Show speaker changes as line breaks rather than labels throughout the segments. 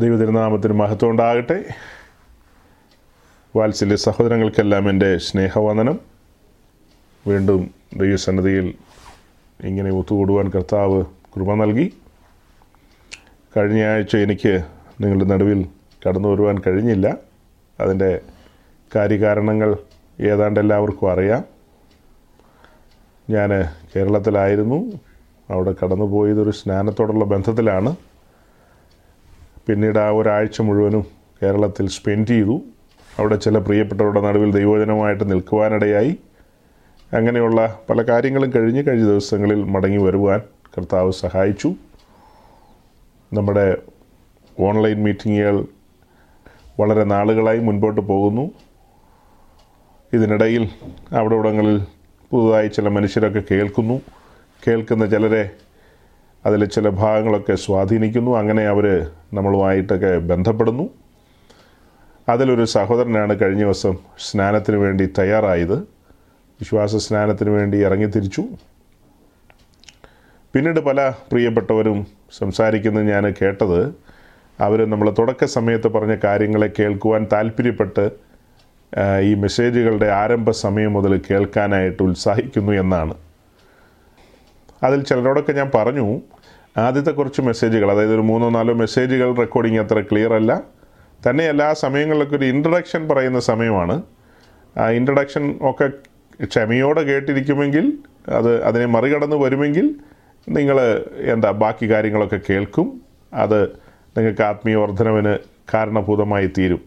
ദൈവതിരുനാമത്തിന് മഹത്വം ഉണ്ടാകട്ടെ വാത്സല്യ സഹോദരങ്ങൾക്കെല്ലാം എന്റെ സ്നേഹവന്ദനം. വീണ്ടും ദൈവസന്നതിയിൽ ഇങ്ങനെ ഒത്തുകൂടുവാൻ കർത്താവ് കൃപ നൽകി. കഴിഞ്ഞ ആഴ്ച എനിക്ക് നിങ്ങളുടെ നടുവിൽ കടന്നു വരുവാൻ കഴിഞ്ഞില്ല. അതിന്റെ കാര്യകാരണങ്ങൾ ഏതാണ്ട് എല്ലാവർക്കും അറിയാം. ഞാൻ കേരളത്തിലായിരുന്നു. അവിടെ കടന്നുപോയതൊരു സ്നാനത്തോടുള്ള ബന്ധത്തിലാണ്. പിന്നീട് ആ ഒരാഴ്ച മുഴുവനും കേരളത്തിൽ സ്പെൻഡ് ചെയ്തു. അവിടെ ചില പ്രിയപ്പെട്ടവരുടെ നടുവിൽ ദൈവജനമായിട്ട് നിൽക്കുവാനിടയായി. അങ്ങനെയുള്ള പല കാര്യങ്ങളും കഴിഞ്ഞ് കഴിഞ്ഞ ദിവസങ്ങളിൽ മടങ്ങി വരുവാൻ കർത്താവ് സഹായിച്ചു. നമ്മുടെ ഓൺലൈൻ മീറ്റിങ്ങുകൾ വളരെ നാളുകളായി മുൻപോട്ട് പോകുന്നു. ഇതിനിടയിൽ അവിടെ ഇവിടങ്ങളിൽ പുതുതായി ചില മനുഷ്യരൊക്കെ കേൾക്കുന്നു. കേൾക്കുന്ന ചിലരെ അതിലെ ചില ഭാഗങ്ങളൊക്കെ സ്വാധീനിക്കുന്നു. അങ്ങനെ അവർ നമ്മളുമായിട്ടൊക്കെ ബന്ധപ്പെടുന്നു. അതിലൊരു സഹോദരനാണ് കഴിഞ്ഞ ദിവസം സ്നാനത്തിന് വേണ്ടി തയ്യാറായത്. വിശ്വാസ സ്നാനത്തിന് വേണ്ടി ഇറങ്ങിത്തിരിച്ചു പിന്നീട് പല പ്രിയപ്പെട്ടവരും സംസാരിക്കുന്നത് ഞാൻ കേട്ടത് അവർ നമ്മൾ തുടക്ക സമയത്ത് പറഞ്ഞ കാര്യങ്ങളെ കേൾക്കുവാൻ താല്പര്യപ്പെട്ട് ഈ മെസ്സേജുകളുടെ ആരംഭ സമയം മുതൽ കേൾക്കാനായിട്ട് ഉത്സാഹിക്കുന്നു എന്നാണ്. അതിൽ ചിലരോടൊക്കെ ഞാൻ പറഞ്ഞു ആദ്യത്തെ കുറച്ച് മെസ്സേജുകൾ അതായത് ഒരു മൂന്നോ നാലോ മെസ്സേജുകൾ റെക്കോർഡിങ് അത്ര ക്ലിയർ അല്ല. തന്നെയല്ല ആ സമയങ്ങളിലൊക്കെ ഒരു ഇൻട്രഡക്ഷൻ പറയുന്ന സമയമാണ്. ആ ഇൻട്രഡക്ഷൻ ഒക്കെ ക്ഷമയോടെ കേട്ടിരിക്കുമെങ്കിൽ അത് അതിനെ മറികടന്ന് വരുമെങ്കിൽ നിങ്ങൾ എന്താ ബാക്കി കാര്യങ്ങളൊക്കെ കേൾക്കും. അത് നിങ്ങൾക്ക് ആത്മീയ വർധനവിന് കാരണഭൂതമായി തീരും.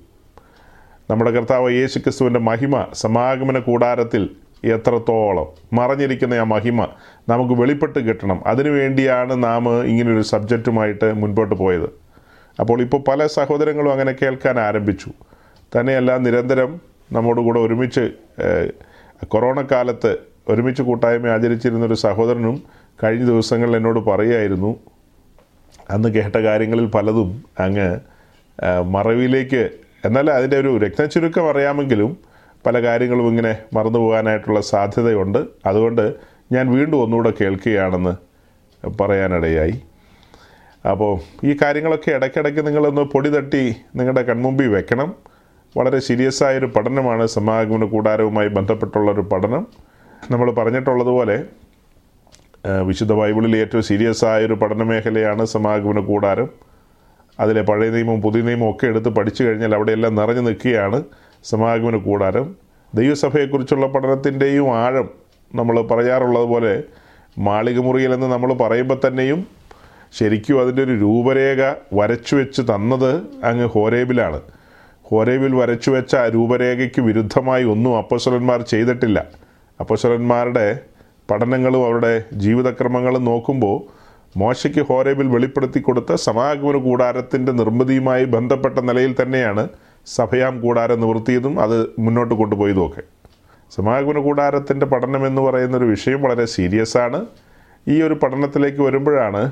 നമ്മുടെ കർത്താവ് യേശു ക്രിസ്തുവിന്റെ മഹിമ സമാഗമന കൂടാരത്തിൽ എത്രത്തോളം? മറഞ്ഞിരിക്കുന്ന ആ മഹിമ നമുക്ക് വെളിപ്പെട്ട് കിട്ടണം. അതിനുവേണ്ടിയാണ് നാം ഇങ്ങനൊരു സബ്ജക്റ്റുമായിട്ട് മുൻപോട്ട് പോയത്. അപ്പോൾ ഇപ്പോൾ പല സഹോദരങ്ങളും അങ്ങനെ കേൾക്കാൻ ആരംഭിച്ചു. തന്നെയല്ല നിരന്തരം നമ്മോടുകൂടെ ഒരുമിച്ച് കൊറോണ കാലത്ത് ഒരുമിച്ച് കൂട്ടായ്മ ആചരിച്ചിരുന്നൊരു സഹോദരനും കഴിഞ്ഞ ദിവസങ്ങളിൽ എന്നോട് പറയുമായിരുന്നു അന്ന് കേട്ട കാര്യങ്ങളിൽ പലതും അങ്ങ് മറവിയിലേക്ക് എന്നാൽ അതിന്റെ ഒരു രക്തചുരുക്കം അറിയാമെങ്കിലും പല കാര്യങ്ങളും ഇങ്ങനെ മറന്നു പോകാനായിട്ടുള്ള സാധ്യതയുണ്ട്. അതുകൊണ്ട് ഞാൻ വീണ്ടും ഒന്നുകൂടെ കേൾക്കുകയാണെന്ന് പറയാനിടയായി. അപ്പോൾ ഈ കാര്യങ്ങളൊക്കെ ഇടയ്ക്കിടയ്ക്ക് നിങ്ങളൊന്ന് പൊടി തട്ടി നിങ്ങളുടെ കൺമുമ്പിൽ വെക്കണം. വളരെ സീരിയസ് ആയൊരു പഠനമാണ് സമാഗമന കൂടാരവുമായി ബന്ധപ്പെട്ടുള്ളൊരു പഠനം. നമ്മൾ പറഞ്ഞിട്ടുള്ളതുപോലെ വിശുദ്ധ ബൈബിളിൽ ഏറ്റവും സീരിയസ് ആയൊരു പഠന മേഖലയാണ് സമാഗമന കൂടാരം. അതിലെ പഴയ നിയമവും പുതിയ നിയമവും ഒക്കെ എടുത്ത് പഠിച്ചു കഴിഞ്ഞാൽ അവിടെയെല്ലാം നിറഞ്ഞു നിൽക്കുകയാണ്. സമാഗമന കൂടാരം. ദൈവസഭയെക്കുറിച്ചുള്ള പഠനത്തിന്റെയും ആഴം നമ്മൾ പറയാറുള്ളതുപോലെ മാളികമുറിയിലെന്ന് നമ്മൾ പറയുമ്പോൾ തന്നെയും ശരിക്കും അതിന്റെ ഒരു രൂപരേഖ വരച്ചു വെച്ച് തന്നത് അങ്ങ് ഹോരേബിലാണ്. ഹോരേബിൽ വരച്ചു വെച്ച ആ രൂപരേഖയ്ക്ക് വിരുദ്ധമായി ഒന്നും അപ്പസ്വലന്മാർ ചെയ്തിട്ടില്ല. അപ്പസ്വലന്മാരുടെ പഠനങ്ങളും അവരുടെ ജീവിതക്രമങ്ങളും നോക്കുമ്പോൾ മോശയ്ക്ക് ഹോരേബിൽ വെളിപ്പെടുത്തി കൊടുത്ത സമാഗമന കൂടാരത്തിന്റെ നിർമ്മിതിയുമായി ബന്ധപ്പെട്ട നിലയിൽ തന്നെയാണ് സഭയാം കൂടാരം നിവൃത്തിയതും അത് മുന്നോട്ട് കൊണ്ടുപോയതുമൊക്കെ സമാഗമന കൂടാരത്തിന്റെ പഠനം എന്ന് പറയുന്ന ഒരു വിഷയം വളരെ സീരിയസ് ആണ്. ഈ ഒരു പഠനത്തിലേക്ക് വരുമ്പോഴാണ്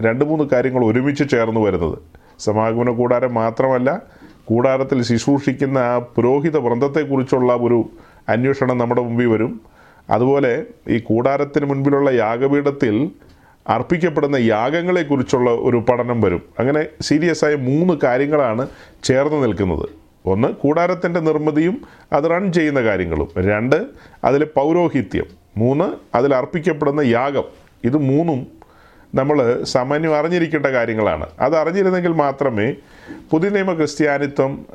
രണ്ട് മൂന്ന് കാര്യങ്ങൾ ഒരുമിച്ച് ചേർന്ന് വരുന്നത്. സമാഗമന കൂടാരം മാത്രമല്ല കൂടാരത്തിൽ ശുശ്രൂഷിക്കുന്ന ആ പുരോഹിത വൃന്ദത്തെക്കുറിച്ചുള്ള ഒരു അന്വേഷണം നമ്മുടെ മുമ്പിൽ വരും. അതുപോലെ ഈ കൂടാരത്തിന് മുൻപിലുള്ള യാഗപീഠത്തിൽ അർപ്പിക്കപ്പെടുന്ന യാഗങ്ങളെക്കുറിച്ചുള്ള ഒരു പഠനം വരും. അങ്ങനെ സീരിയസ് ആയ മൂന്ന് കാര്യങ്ങളാണ് ചേർന്ന് നിൽക്കുന്നത്. ഒന്ന് കൂടാരത്തിന്റെ നിർമ്മിതിയും അത് റൺ ചെയ്യുന്ന കാര്യങ്ങളും. രണ്ട് അതിൽ പൗരോഹിത്യം. മൂന്ന് അതിൽ അർപ്പിക്കപ്പെടുന്ന യാഗം. ഇത് മൂന്നും നമ്മൾ സാമാന്യം അറിഞ്ഞിരിക്കേണ്ട കാര്യങ്ങളാണ്. അത് അറിഞ്ഞിരുന്നെങ്കിൽ മാത്രമേ പുതിയ നിയമ ക്രിസ്ത്യാനിത്വം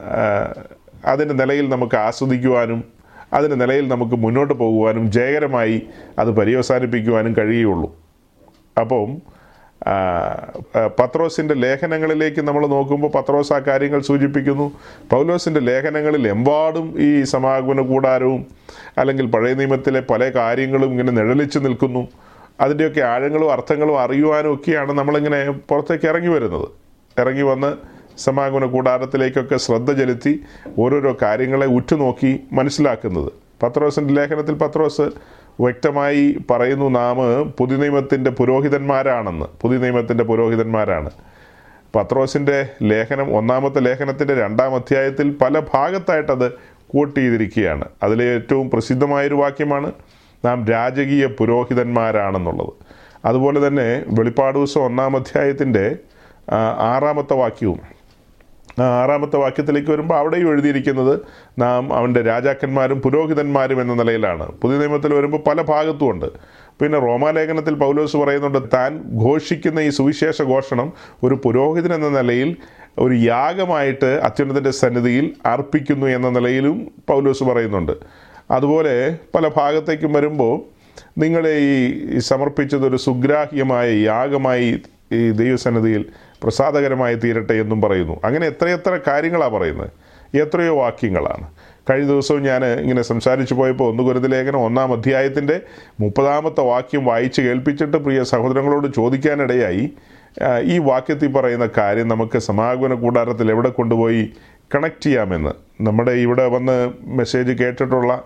അതിന്റെ നിലയിൽ നമുക്ക് ആസ്വദിക്കുവാനും അതിന്റെ നിലയിൽ നമുക്ക് മുന്നോട്ട് പോകുവാനും ജയകരമായി അത് പര്യവസാനിപ്പിക്കുവാനും കഴിയുള്ളൂ അപ്പം പത്രോസിന്റെ ലേഖനങ്ങളിലേക്ക് നമ്മൾ നോക്കുമ്പോൾ പത്രോസ് ആ കാര്യങ്ങൾ സൂചിപ്പിക്കുന്നു. പൗലോസിന്റെ ലേഖനങ്ങളിൽ എമ്പാടും ഈ സമാഗമന കൂടാരവും അല്ലെങ്കിൽ പഴയ നിയമത്തിലെ പല കാര്യങ്ങളും ഇങ്ങനെ നിഴലിച്ചു നിൽക്കുന്നു. അതിന്റെയൊക്കെ ആഴങ്ങളും അർത്ഥങ്ങളും അറിയുവാനും ഒക്കെയാണ് നമ്മളിങ്ങനെ പുറത്തേക്ക് ഇറങ്ങി വരുന്നത്. ഇറങ്ങി വന്ന് സമാഗമന കൂടാരത്തിലേക്കൊക്കെ ശ്രദ്ധ ചെലുത്തി ഓരോരോ കാര്യങ്ങളെ ഉറ്റുനോക്കി മനസ്സിലാക്കുന്നത്. പത്രോസിന്റെ ലേഖനത്തിൽ പത്രോസ് വ്യക്തമായി പറയുന്നു നാം പുതുനിയമത്തിന്റെ പുരോഹിതന്മാരാണെന്ന്. പുതുനിയമത്തിന്റെ പുരോഹിതന്മാരാണ്. പത്രോസിന്റെ ലേഖനം ഒന്നാമത്തെ ലേഖനത്തിന്റെ രണ്ടാം അധ്യായത്തിൽ പല ഭാഗത്തായിട്ടത് കോട്ട് ചെയ്തിരിക്കുകയാണ്. അതിലെ ഏറ്റവും പ്രസിദ്ധമായൊരു വാക്യമാണ് നാം രാജകീയ പുരോഹിതന്മാരാണെന്നുള്ളത്. അതുപോലെ തന്നെ വെളിപ്പാട് ദിവസം ഒന്നാം അധ്യായത്തിന്റെ ആറാമത്തെ വാക്യവും ആറാമത്തെ വാക്യത്തിലേക്ക് വരുമ്പോൾ അവിടെയും എഴുതിയിരിക്കുന്നത് നാം അവന്റെ രാജാക്കന്മാരും പുരോഹിതന്മാരും എന്ന നിലയിലാണ്. പുതിയ നിയമത്തിൽ വരുമ്പോൾ പല ഭാഗത്തുമുണ്ട് പിന്നെ റോമാലേഖനത്തിൽ പൗലോസ് പറയുന്നുണ്ട് താൻ ഘോഷിക്കുന്ന ഈ സുവിശേഷ ഘോഷണം ഒരു പുരോഹിതൻ എന്ന നിലയിൽ ഒരു യാഗമായിട്ട് അത്യുന്നതന്റെ സന്നിധിയിൽ അർപ്പിക്കുന്നു എന്ന നിലയിലും പൗലോസ് പറയുന്നുണ്ട്. അതുപോലെ പല ഭാഗത്തേക്കും വരുമ്പോൾ നിങ്ങളെ ഈ സമർപ്പിച്ചത് ഒരു സുഗ്രാഹ്യമായ യാഗമായി ഈ ദൈവസന്നിധിയിൽ പ്രസാദകരമായി തീരട്ടെ എന്നും പറയുന്നു. അങ്ങനെ എത്രയെത്ര കാര്യങ്ങളാണ് പറയുന്നത്. എത്രയോ വാക്യങ്ങളാണ്. കഴിഞ്ഞ ദിവസവും ഞാൻ ഇങ്ങനെ സംസാരിച്ചു പോയപ്പോൾ ഒന്ന് ഗുരുതലേഖനം ഒന്നാം അധ്യായത്തിന്റെ മുപ്പതാമത്തെ വാക്യം വായിച്ച് കേൾപ്പിച്ചിട്ട് പ്രിയ സഹോദരങ്ങളോട് ചോദിക്കാനിടയായി ഈ വാക്യത്തിൽ പറയുന്ന കാര്യം നമുക്ക് സമാഗമന കൂടാരത്തിൽ എവിടെ കൊണ്ടുപോയി കണക്ട് ചെയ്യാമെന്ന്. നമ്മുടെ ഇവിടെ വന്ന് മെസ്സേജ് കേട്ടിട്ടുള്ള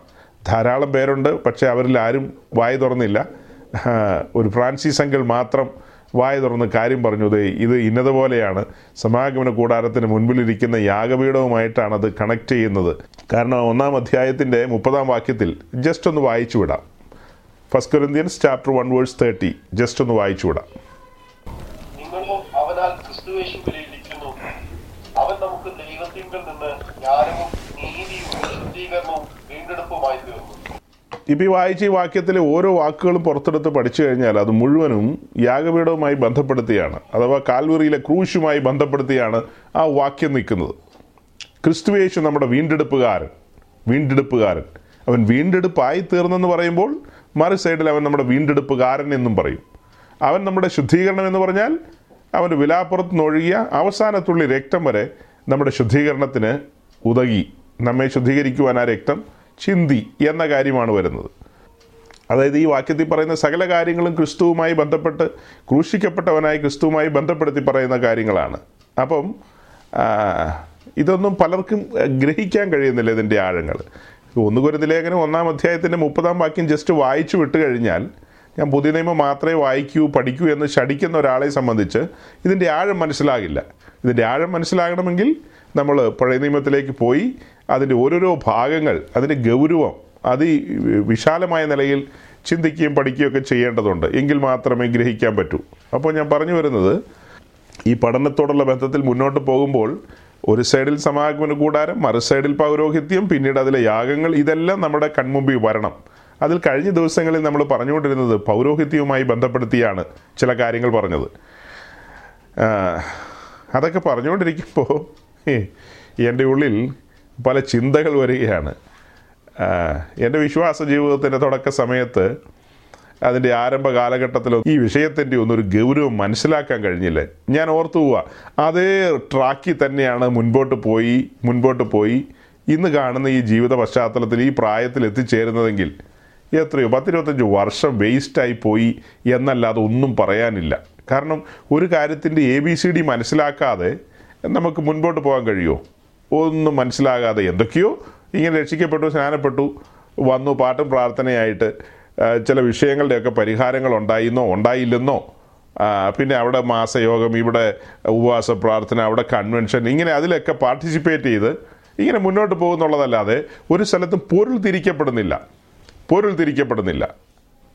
ധാരാളം പേരുണ്ട് പക്ഷേ അവരിൽ ആരും വായി തുറന്നില്ല. ഒരു ഫ്രാൻസിസ് അങ്കിൾ മാത്രം വായ തുറന്ന് കാര്യം ദേ ഇത് ഇന്നതുപോലെയാണ്. സമാഗമന കൂടാരത്തിന് മുൻപിലിരിക്കുന്ന യാഗപീഠവുമായിട്ടാണ് അത് കണക്ട് ചെയ്യുന്നത്. കാരണം ഒന്നാം അധ്യായത്തിന്റെ മുപ്പതാം വാക്യത്തിൽ ജസ്റ്റ് ഒന്ന് വായിച്ചു വിടാം. First Corinthians chapter one verse thirty just ഒന്ന് വായിച്ചു വിടാം.
അവൻ നമുക്ക് ദൈവത്തിങ്കിൽ നിന്ന് ജ്ഞാനവും നീതിയും വിശുദ്ധീകരണവും വീണ്ടെടുപ്പുമായി തീർന്നു.
ഇപ്പോൾ ഈ വായിച്ച ഈ വാക്യത്തിലെ ഓരോ വാക്കുകളും പുറത്തെടുത്ത് പഠിച്ചു കഴിഞ്ഞാൽ അത് മുഴുവനും യാഗപീഠവുമായി ബന്ധപ്പെടുത്തിയാണ്. അഥവാ കാൽവറിയിലെ ക്രൂശുമായി ബന്ധപ്പെടുത്തിയാണ് ആ വാക്യം നിൽക്കുന്നത്. ക്രിസ്തുവേശു നമ്മുടെ വീണ്ടെടുപ്പുകാരൻ വീണ്ടെടുപ്പുകാരൻ. അവൻ വീണ്ടെടുപ്പായി തീർന്നെന്ന് പറയുമ്പോൾ മറു സൈഡിൽ അവൻ നമ്മുടെ വീണ്ടെടുപ്പുകാരൻ എന്നും പറയും. അവൻ നമ്മുടെ ശുദ്ധീകരണം എന്ന് പറഞ്ഞാൽ അവന്റെ വിലാപ്പുറത്ത് നിന്നൊഴുകിയ അവസാനത്തുള്ളി രക്തം വരെ നമ്മുടെ ശുദ്ധീകരണത്തിന് ഉതകി നമ്മെ ശുദ്ധീകരിക്കുവാൻ ആ രക്തം ചിന്തി എന്ന കാര്യമാണ് വരുന്നത്. അതായത് ഈ വാക്യത്തിൽ പറയുന്ന സകല കാര്യങ്ങളും ക്രിസ്തുവുമായി ബന്ധപ്പെട്ട് ക്രൂശിക്കപ്പെട്ടവനായി ക്രിസ്തുവുമായി ബന്ധപ്പെടുത്തി പറയുന്ന കാര്യങ്ങളാണ്. അപ്പം ഇതൊന്നും പലർക്കും ഗ്രഹിക്കാൻ കഴിയുന്നില്ല ഇതിന്റെ ആഴങ്ങൾ. ഒന്ന് കുരുന്ന ലേഖനം ഒന്നാം അധ്യായത്തിന്റെ മുപ്പതാം വാക്യം ജസ്റ്റ് വായിച്ചു വിട്ട് കഴിഞ്ഞാൽ ഞാൻ പുതിയ നിയമം മാത്രമേ വായിക്കൂ പഠിക്കൂ എന്ന് ശടിക്കുന്ന ഒരാളെ സംബന്ധിച്ച് ഇതിന്റെ ആഴം മനസ്സിലാകില്ല. ഇതിന്റെ ആഴം മനസ്സിലാകണമെങ്കിൽ നമ്മൾ പഴയ നിയമത്തിലേക്ക് പോയി അതിന്റെ ഓരോരോ ഭാഗങ്ങൾ അതിന്റെ ഗൗരവം അതി വിശാലമായ നിലയിൽ ചിന്തിക്കുകയും പഠിക്കുകയും ഒക്കെ ചെയ്യേണ്ടതുണ്ട്. എങ്കിൽ മാത്രമേ ഗ്രഹിക്കാൻ പറ്റൂ. അപ്പോൾ ഞാൻ പറഞ്ഞു വരുന്നത് ഈ പഠനത്തോടുള്ള ബന്ധത്തിൽ മുന്നോട്ട് പോകുമ്പോൾ ഒരു സൈഡിൽ സമാഗമന കൂടാരം മറു സൈഡിൽ പൗരോഹിത്യം പിന്നീട് അതിലെ യാഗങ്ങൾ ഇതെല്ലാം നമ്മുടെ കൺമുമ്പിൽ വരണം. അതിൽ കഴിഞ്ഞ ദിവസങ്ങളിൽ നമ്മൾ പറഞ്ഞുകൊണ്ടിരുന്നത് പൗരോഹിത്യവുമായി ബന്ധപ്പെടുത്തിയാണ് ചില കാര്യങ്ങൾ പറഞ്ഞത്. അതൊക്കെ പറഞ്ഞുകൊണ്ടിരിക്കുമ്പോൾ എന്റെ ഉള്ളിൽ പല ചിന്തകൾ വരികയാണ്. എന്റെ വിശ്വാസ ജീവിതത്തിന്റെ തുടക്ക സമയത്ത് അതിന്റെ ആരംഭ കാലഘട്ടത്തിൽ ഈ വിഷയത്തിന്റെ ഒന്നൊരു ഗൗരവം മനസ്സിലാക്കാൻ കഴിഞ്ഞില്ല. ഞാൻ ഓർത്തു പോവുക അതേ ട്രാക്കിൽ തന്നെയാണ് മുൻപോട്ട് പോയി മുൻപോട്ട് പോയി ഇന്ന് കാണുന്ന ഈ ജീവിത പശ്ചാത്തലത്തിൽ ഈ പ്രായത്തിൽ എത്തിച്ചേരുന്നതെങ്കിൽ എത്രയോ പത്തിരുപത്തഞ്ച് വർഷം വേസ്റ്റായി പോയി എന്നല്ലാതെ ഒന്നും പറയാനില്ല. കാരണം ഒരു കാര്യത്തിന്റെ എ ബി സി ഡി മനസ്സിലാക്കാതെ നമുക്ക് മുൻപോട്ട് പോകാൻ കഴിയുമോ? ഒന്നും മനസ്സിലാകാതെ എന്തൊക്കെയോ ഇങ്ങനെ രക്ഷിക്കപ്പെട്ടു സ്നാനപ്പെട്ടു വന്നു പാട്ടും പ്രാർത്ഥനയായിട്ട് ചില വിഷയങ്ങളുടെയൊക്കെ പരിഹാരങ്ങൾ ഉണ്ടായിന്നോ ഉണ്ടായില്ലെന്നോ പിന്നെ അവിടെ മാസയോഗം ഇവിടെ ഉപവാസ പ്രാർത്ഥന അവിടെ കൺവെൻഷൻ ഇങ്ങനെ അതിലൊക്കെ പാർട്ടിസിപ്പേറ്റ് ചെയ്ത് ഇങ്ങനെ മുന്നോട്ട് പോകുന്നുള്ളതല്ലാതെ ഒരു സ്ഥലത്തും പൊരുൾ തിരിക്കപ്പെടുന്നില്ല. പൊരുൾ തിരിക്കപ്പെടുന്നില്ല.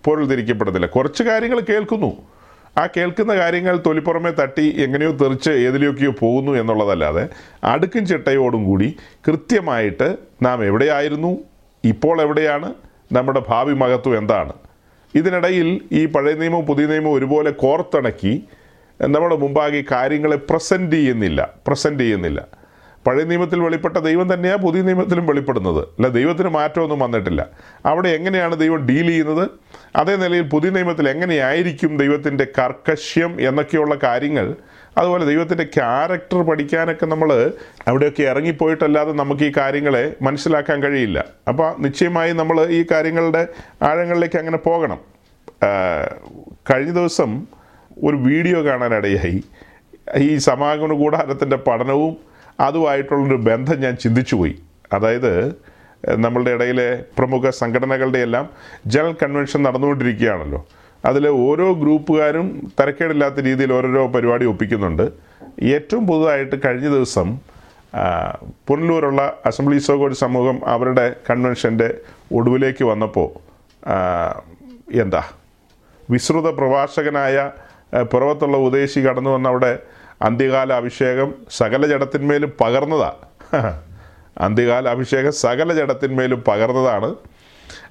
പൊരുൾ തിരിക്കപ്പെടുന്നില്ല. കുറച്ച് കാര്യങ്ങൾ കേൾക്കുന്നു. ആ കേൾക്കുന്ന കാര്യങ്ങൾ തൊലിപ്പുറമെ തട്ടി എങ്ങനെയോ തെറിച്ച് ഏതിലെയൊക്കെയോ പോകുന്നു എന്നുള്ളതല്ലാതെ അടുക്കും ചിട്ടയോടും കൂടി കൃത്യമായിട്ട് നാം എവിടെയായിരുന്നു ഇപ്പോൾ എവിടെയാണ് നമ്മുടെ ഭാവി മഹത്വം എന്താണ്. ഇതിനിടയിൽ ഈ പഴയ നിയമവും പുതിയ നിയമവും ഒരുപോലെ കോർത്തിണക്കി നമ്മുടെ മുമ്പാകെ കാര്യങ്ങളെ പ്രസന്റ് ചെയ്യുന്നില്ല പ്രസന്റ് ചെയ്യുന്നില്ല. പഴയ നിയമത്തിൽ വെളിപ്പെട്ട ദൈവം തന്നെയാണ് പുതിയ നിയമത്തിലും വെളിപ്പെടുന്നത്. അല്ല ദൈവത്തിന് മാറ്റമൊന്നും വന്നിട്ടില്ല. അവിടെ എങ്ങനെയാണ് ദൈവം ഡീൽ ചെയ്യുന്നത്? അതേ നിലയിൽ പുതിയ നിയമത്തിൽ എങ്ങനെയായിരിക്കും ദൈവത്തിന്റെ കർക്കശ്യം എന്നൊക്കെയുള്ള കാര്യങ്ങൾ അതുപോലെ ദൈവത്തിന്റെ ക്യാരക്ടർ പഠിക്കാനൊക്കെ നമ്മൾ അവിടെയൊക്കെ ഇറങ്ങിപ്പോയിട്ടല്ലാതെ നമുക്ക് ഈ കാര്യങ്ങളെ മനസ്സിലാക്കാൻ കഴിയില്ല. അപ്പോൾ നിശ്ചയമായി നമ്മൾ ഈ കാര്യങ്ങളുടെ ആഴങ്ങളിലേക്ക് അങ്ങനെ പോകണം. കഴിഞ്ഞ ദിവസം ഒരു വീഡിയോ കാണാനിടയായി. ഈ സമാഗമന കൂടാരത്തിന്റെ പഠനവും അതുമായിട്ടുള്ളൊരു ബന്ധം ഞാൻ ചിന്തിച്ചു പോയി. അതായത് നമ്മളുടെ ഇടയിലെ പ്രമുഖ സംഘടനകളുടെ എല്ലാം ജനറൽ കൺവെൻഷൻ നടന്നുകൊണ്ടിരിക്കുകയാണല്ലോ. അതിൽ ഓരോ ഗ്രൂപ്പുകാരും തരക്കേടില്ലാത്ത രീതിയിൽ ഓരോരോ പരിപാടി ഒപ്പിക്കുന്നുണ്ട്. ഏറ്റവും പുതുതായിട്ട് കഴിഞ്ഞ ദിവസം പുനലൂരുള്ള അസംബ്ലി സോകോട് സമൂഹം അവരുടെ കൺവെൻഷന്റെ ഒടുവിലേക്ക് വന്നപ്പോൾ എന്താ വിശ്രുത പ്രഭാഷകനായ ഏഹ്, പുറത്തുള്ള ഉദ്ദേശി കടന്നു വന്ന അവിടെ അന്ത്യകാല അഭിഷേകം സകല ജഡത്തിന്മേലും പകർന്നതാ. അന്ത്യകാല അഭിഷേകം സകല ജഡത്തിന്മേലും പകർന്നതാണ്.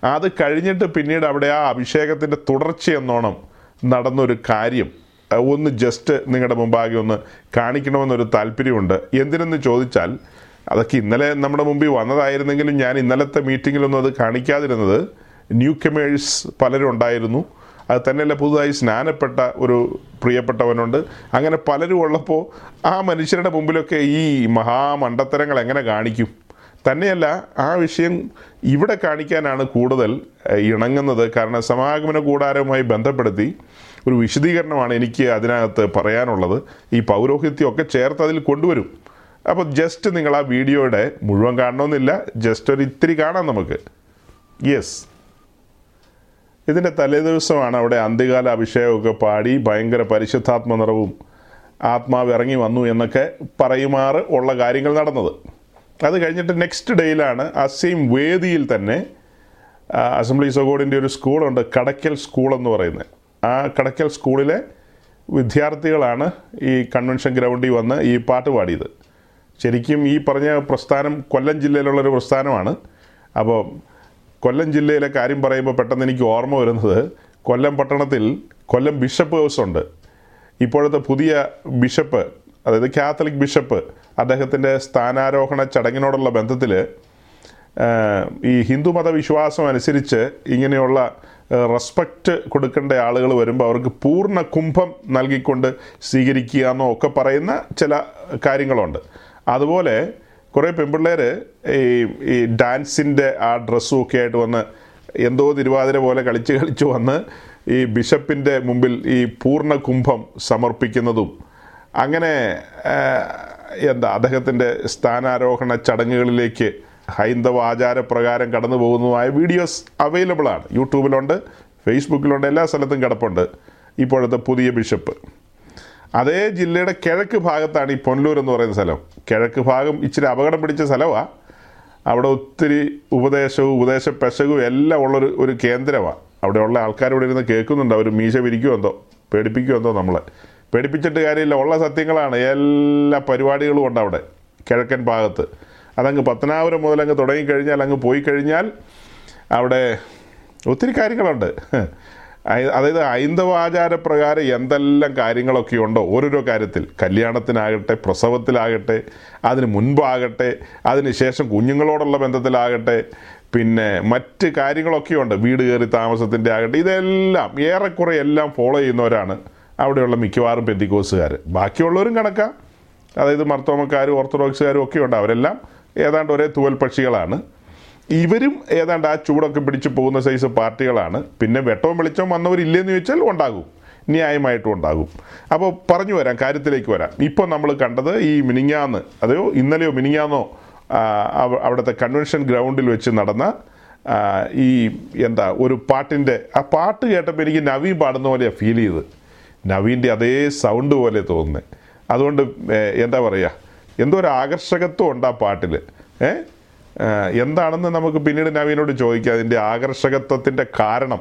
അത് കഴിഞ്ഞിട്ട് പിന്നീട് അവിടെ ആ അഭിഷേകത്തിന്റെ തുടർച്ചയെന്നോണം നടന്നൊരു കാര്യം. ഒന്ന് ജസ്റ്റ് നിങ്ങളുടെ മുമ്പാകെ ഒന്ന് കാണിക്കണമെന്നൊരു താല്പര്യമുണ്ട്. എന്തിനെന്ന് ചോദിച്ചാൽ അതൊക്കെ ഇന്നലെ നമ്മുടെ മുമ്പിൽ വന്നതായിരുന്നെങ്കിലും ഞാൻ ഇന്നലത്തെ മീറ്റിങ്ങിലൊന്നും അത് കാണിക്കാതിരുന്നത് ന്യൂ കമേഴ്സ് പലരും ഉണ്ടായിരുന്നു അത് തന്നെയല്ല പുതുതായി സ്നാനപ്പെട്ട ഒരു പ്രിയപ്പെട്ടവനുണ്ട്. അങ്ങനെ പലരും ഉള്ളപ്പോൾ ആ മനുഷ്യരുടെ മുമ്പിലൊക്കെ ഈ മഹാമണ്ടത്തരങ്ങൾ എങ്ങനെ കാണിക്കും? തന്നെയല്ല ആ വിഷയം ഇവിടെ കാണിക്കാനാണ് കൂടുതൽ ഇണങ്ങുന്നത്. കാരണം സമാഗമന കൂടാരവുമായി ബന്ധപ്പെടുത്തി ഒരു വിശദീകരണമാണ് എനിക്ക് അതിനകത്ത് പറയാനുള്ളത്. ഈ പൗരോഹിത്യമൊക്കെ ചേർത്ത് അതിൽ കൊണ്ടുവരും. അപ്പോൾ ജസ്റ്റ് നിങ്ങൾ ആ വീഡിയോയുടെ മുഴുവൻ കാണണമെന്നില്ല. ജസ്റ്റ് ഒരു ഇത്തിരി കാണാം നമുക്ക്. യെസ് ഇതിന്റെ തലേദിവസമാണ് അവിടെ അന്ത്യകാല അഭിഷേകമൊക്കെ പാടി ഭയങ്കര പരിശുദ്ധാത്മ നിറവും ആത്മാവ് ഇറങ്ങി വന്നു എന്നൊക്കെ പറയുമാറ് ഉള്ള കാര്യങ്ങൾ നടന്നത്. അത് കഴിഞ്ഞിട്ട് നെക്സ്റ്റ് ഡേയിലാണ് ആ സെയിം വേദിയിൽ തന്നെ അസംബ്ലി ഓഫ് ഒരു സ്കൂളുണ്ട് കടക്കൽ സ്കൂൾ എന്ന് പറയുന്നത്. ആ കടക്കൽ സ്കൂളിലെ വിദ്യാർത്ഥികളാണ് ഈ കൺവെൻഷൻ ഗ്രൗണ്ടിൽ വന്ന് ഈ പാട്ട് പാടിയത്. ശരിക്കും ഈ പറഞ്ഞ പ്രസ്ഥാനം കൊല്ലം ജില്ലയിലുള്ളൊരു പ്രസ്ഥാനമാണ്. അപ്പോൾ കൊല്ലം ജില്ലയിലെ കാര്യം പറയുമ്പോൾ പെട്ടെന്ന് എനിക്ക് ഓർമ്മ വരുന്നത് കൊല്ലം പട്ടണത്തിൽ കൊല്ലം ബിഷപ്പ് ഹൗസ് ഉണ്ട്. ഇപ്പോഴത്തെ പുതിയ ബിഷപ്പ് അതായത് കാത്തലിക് ബിഷപ്പ് അദ്ദേഹത്തിന്റെ സ്ഥാനാരോഹണ ചടങ്ങിനോടുള്ള ബന്ധത്തിൽ ഈ ഹിന്ദുമത വിശ്വാസം അനുസരിച്ച് ഇങ്ങനെയുള്ള റെസ്പെക്റ്റ് കൊടുക്കേണ്ട ആളുകൾ വരുമ്പോൾ അവർക്ക് പൂർണ കുംഭം നൽകിക്കൊണ്ട് സ്വീകരിക്കുക എന്നോ ഒക്കെ പറയുന്ന ചില കാര്യങ്ങളുണ്ട്. അതുപോലെ കുറേ പെൺപിള്ളേർ ഈ ഈ ഡാൻസിന്റെ ആ ഡ്രസ്സും ഒക്കെ ആയിട്ട് വന്ന് എന്തോ തിരുവാതിര പോലെ കളിച്ച് കളിച്ച് വന്ന് ഈ ബിഷപ്പിന്റെ മുമ്പിൽ ഈ പൂർണ കുംഭം സമർപ്പിക്കുന്നതും. അങ്ങനെ എന്താ അദ്ദേഹത്തിന്റെ സ്ഥാനാരോഹണ ചടങ്ങുകളിലേക്ക് ഹൈന്ദവ ആചാരപ്രകാരം കടന്നു പോകുന്നതുമായ വീഡിയോസ് അവൈലബിളാണ് യൂട്യൂബിലുണ്ട് ഫേസ്ബുക്കിലുണ്ട് എല്ലാ സ്ഥലത്തും കിടപ്പുണ്ട്. ഇപ്പോഴത്തെ പുതിയ ബിഷപ്പ്. അതേ ജില്ലയുടെ കിഴക്ക് ഭാഗത്താണ് ഈ പൊന്നലൂർ എന്ന് പറയുന്ന സ്ഥലം. കിഴക്ക് ഭാഗം ഇച്ചിരി അപകടം പിടിച്ച സ്ഥലമാണ് അവിടെ ഒത്തിരി ഉപദേശവും ഉപദേശ പെശകും എല്ലാം ഉള്ളൊരു ഒരു കേന്ദ്രമാണ് അവിടെയുള്ള ആൾക്കാർ ഇവിടെ ഇരുന്ന് കേൾക്കുന്നുണ്ട്. അവർ മീശ പിരിക്കുമോ എന്തോ പേടിപ്പിക്കുമോ എന്തോ നമ്മളെ. പേടിപ്പിച്ചിട്ട് കാര്യമില്ല. ഉള്ള സത്യങ്ങളാണ്. എല്ലാ പരിപാടികളും ഉണ്ട് അവിടെ കിഴക്കൻ ഭാഗത്ത്. അതങ്ങ് പത്തനാപുരം മുതൽ അങ്ങ് തുടങ്ങിക്കഴിഞ്ഞാൽ അങ്ങ് പോയി കഴിഞ്ഞാൽ അവിടെ ഒത്തിരി കാര്യങ്ങളുണ്ട്. അതായത് ഹൈന്ദവ ആചാരപ്രകാരം എന്തെല്ലാം കാര്യങ്ങളൊക്കെ ഉണ്ടോ? ഓരോരോ കാര്യത്തിൽ. കല്യാണത്തിനാകട്ടെ പ്രസവത്തിലാകട്ടെ അതിന് മുൻപാകട്ടെ അതിന് ശേഷം കുഞ്ഞുങ്ങളോടുള്ള ബന്ധത്തിലാകട്ടെ പിന്നെ മറ്റ് കാര്യങ്ങളൊക്കെ ഉണ്ട്. വീട് കയറി താമസത്തിന്റെ ആകട്ടെ. ഇതെല്ലാം ഏറെക്കുറെ എല്ലാം ഫോളോ ചെയ്യുന്നവരാണ് അവിടെയുള്ള മിക്കവാറും പെന്തിക്കോസുകാർ ബാക്കിയുള്ളവരും കണക്കാം. അതായത് മർത്തോമക്കാരും ഓർത്തഡോക്സുകാരും ഒക്കെ ഉണ്ട്. അവരെല്ലാം ഏതാണ്ട് ഒരേ തൂവൽ പക്ഷികളാണ് ഇവരും ഏതാണ്ട് ആ ചൂടൊക്കെ പിടിച്ചു പോകുന്ന സൈസ് പാർട്ടികളാണ്. പിന്നെ വെട്ടവും വെളിച്ചവും വന്നവരില്ലെന്ന് ചോദിച്ചാൽ ഉണ്ടാകും. ന്യായമായിട്ടും ഉണ്ടാകും. അപ്പോൾ പറഞ്ഞു വരാം കാര്യത്തിലേക്ക് വരാം. ഇപ്പോൾ നമ്മൾ കണ്ടത് ഈ മിനിങ്ങാന്ന് അതെയോ ഇന്നലെയോ മിനിങ്ങാന്നോ അവിടുത്തെ കൺവെൻഷൻ ഗ്രൗണ്ടിൽ വെച്ച് നടന്ന ഈ എന്താ ഒരു പാട്ടിന്റെ ആ പാട്ട് കേട്ടപ്പോൾ എനിക്ക് നവീൻ പാടുന്ന പോലെയാണ് ഫീൽ ചെയ്ത് നവീന്റെ അതേ സൗണ്ട് പോലെ തോന്നുന്നത് അതുകൊണ്ട് എന്താ പറയുക എന്തോ ഒരു ആകർഷകത്വം ഉണ്ട് ആ പാട്ടിൽ ഏ? ആ, എന്താണെന്ന് നമുക്ക് പിന്നീട് നവീനോട് ചോദിക്കാം. അതിന്റെ ആകർഷകത്വത്തിന്റെ കാരണം.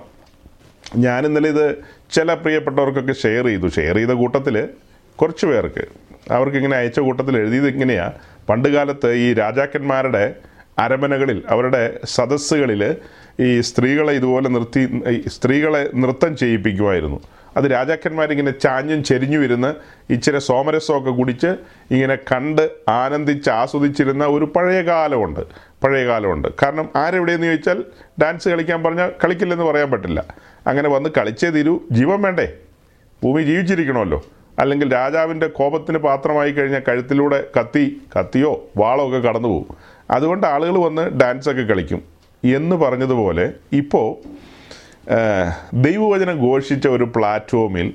ഞാൻ ഇന്നലെ ഇത് ചില പ്രിയപ്പെട്ടവർക്കൊക്കെ ഷെയർ ചെയ്തു. ഷെയർ ചെയ്ത കൂട്ടത്തിൽ കുറച്ച് പേർക്ക്. അവർക്ക് ഇങ്ങനെ അയച്ച കൂട്ടത്തിൽ എഴുതിയത് ഇങ്ങനെയാണ് പണ്ട് കാലത്ത് ഈ രാജാക്കന്മാരുടെ അരമനകളിൽ അവരുടെ സദസ്സുകളിൽ ഈ സ്ത്രീകളെ ഇതുപോലെ നിർത്തി സ്ത്രീകളെ നൃത്തം ചെയ്യിപ്പിക്കുമായിരുന്നു. അത് രാജാക്കന്മാരിങ്ങനെ ചാഞ്ഞും ചെരിഞ്ഞു ഇരുന്ന് ഇച്ചിരി സോമരസമൊക്കെ കുടിച്ച് ഇങ്ങനെ കണ്ട് ആനന്ദിച്ച് ആസ്വദിച്ചിരുന്ന ഒരു പഴയ കാലമുണ്ട് പഴയ കാലമുണ്ട് കാരണം ആരെവിടെയെന്ന് ചോദിച്ചാൽ ഡാൻസ് കളിക്കാൻ പറഞ്ഞാൽ കളിക്കില്ലെന്ന് പറയാൻ പറ്റില്ല. അങ്ങനെ വന്ന് കളിച്ചേ തീരൂ. ജീവൻ വേണ്ടേ? ഭൂമി ജീവിച്ചിരിക്കണമല്ലോ. അല്ലെങ്കിൽ രാജാവിന്റെ കോപത്തിന് പാത്രമായി കഴിഞ്ഞാൽ കഴുത്തിലൂടെ കത്തി കത്തിയോ വാളോ ഒക്കെ കടന്നു പോകും. അതുകൊണ്ട് ആളുകൾ വന്ന് ഡാൻസൊക്കെ കളിക്കും. എന്ന് പറഞ്ഞതുപോലെ ഇപ്പോൾ ദൈവവചനം ഘോഷിച്ച ഒരു പ്ലാറ്റ്ഫോമിൽ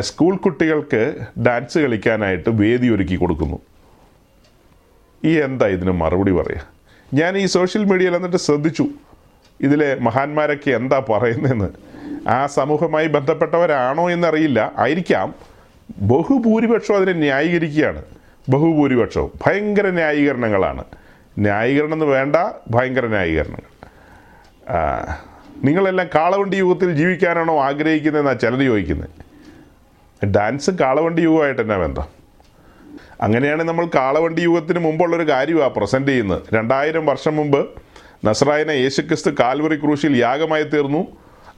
സ്കൂൾ കുട്ടികൾക്ക് ഡാൻസ് കളിക്കാനായിട്ട് വേദി ഒരുക്കി കൊടുക്കുന്നു. ഈ എന്താ ഇതിന് മറുപടി പറയുക ഞാൻ ഈ സോഷ്യൽ മീഡിയയിൽ എന്നിട്ട് ശ്രദ്ധിച്ചു. ഇതിലെ മഹാന്മാരൊക്കെ എന്താ പറയുന്നതെന്ന്. ആ സമൂഹമായി ബന്ധപ്പെട്ടവരാണോ എന്നറിയില്ല. ആയിരിക്കാം. ബഹുഭൂരിപക്ഷം അതിനെ ന്യായീകരിക്കുകയാണ്. ബഹുഭൂരിപക്ഷവും. ഭയങ്കര ന്യായീകരണങ്ങളാണ്. ന്യായീകരണം എന്ന് വേണ്ട ഭയങ്കര ന്യായീകരണങ്ങൾ. നിങ്ങളെല്ലാം കാളവണ്ടി യുഗത്തിൽ ജീവിക്കാനാണോ ആഗ്രഹിക്കുന്നതെന്നാണ് ചിലർ ചോദിക്കുന്നത് ഡാൻസും കാളവണ്ടി യുഗമായിട്ട് എന്നാ ബന്ധം? അങ്ങനെയാണ് നമ്മൾ കാളവണ്ടി യുഗത്തിന് മുമ്പുള്ളൊരു കാര്യമാണ് പ്രസന്റ് ചെയ്യുന്നത്. രണ്ടായിരം വർഷം മുമ്പ് നസ്രായനെ യേശുക്രിസ്തു കാൽവറി ക്രൂശിൽ യാഗമായി തീർന്നു.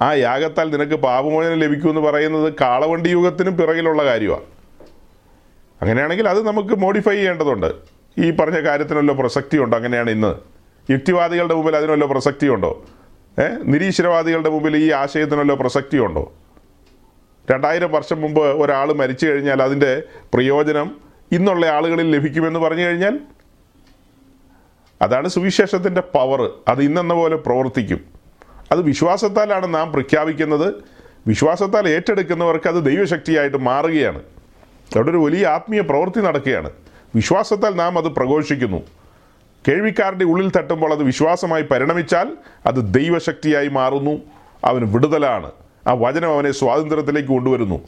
ആ യാഗത്താൽ നിനക്ക് പാപമോചനം ലഭിക്കുമെന്ന് പറയുന്നത് കാളവണ്ടി യുഗത്തിനും പിറകിലുള്ള കാര്യമാണ് അങ്ങനെയാണെങ്കിൽ അത് നമുക്ക് മോഡിഫൈ ചെയ്യേണ്ടതുണ്ട്. ഈ പറഞ്ഞ കാര്യത്തിനല്ലോ പ്രസക്തിയുണ്ടോ? അങ്ങനെയാണ് ഇന്ന്. യുക്തിവാദികളുടെ മുമ്പിൽ അതിനല്ലോ പ്രസക്തിയുണ്ടോ? ഏ? നിരീശ്വരവാദികളുടെ മുമ്പിൽ ഈ ആശയത്തിനല്ലോ പ്രസക്തിയുണ്ടോ? രണ്ടായിരം വർഷം മുമ്പ് ഒരാൾ മരിച്ചു കഴിഞ്ഞാൽ അതിന്റെ പ്രയോജനം ഇന്നുള്ള ആളുകളിൽ ലഭിക്കുമെന്ന് പറഞ്ഞു കഴിഞ്ഞാൽ അതാണ് സുവിശേഷത്തിന്റെ പവർ അത് ഇന്നെന്ന പോലെ പ്രവർത്തിക്കും. അത് വിശ്വാസത്താലാണ് നാം പ്രഖ്യാപിക്കുന്നത്. വിശ്വാസത്താൽ ഏറ്റെടുക്കുന്നവർക്ക് അത് ദൈവശക്തിയായിട്ട് മാറുകയാണ്. അവിടെ ഒരു വലിയ ആത്മീയ പ്രവൃത്തി നടക്കുകയാണ്. വിശ്വാസത്താൽ നാം അത് പ്രഘോഷിക്കുന്നു. കേൾവിക്കാരുടെ ഉള്ളിൽ തട്ടുമ്പോൾ അത് വിശ്വാസമായി പരിണമിച്ചാൽ അത് ദൈവശക്തിയായി മാറുന്നു. അവന് വിടുതലാണ്. ആ വചനം അവനെ സ്വാതന്ത്ര്യത്തിലേക്ക് കൊണ്ടുവരുന്നു.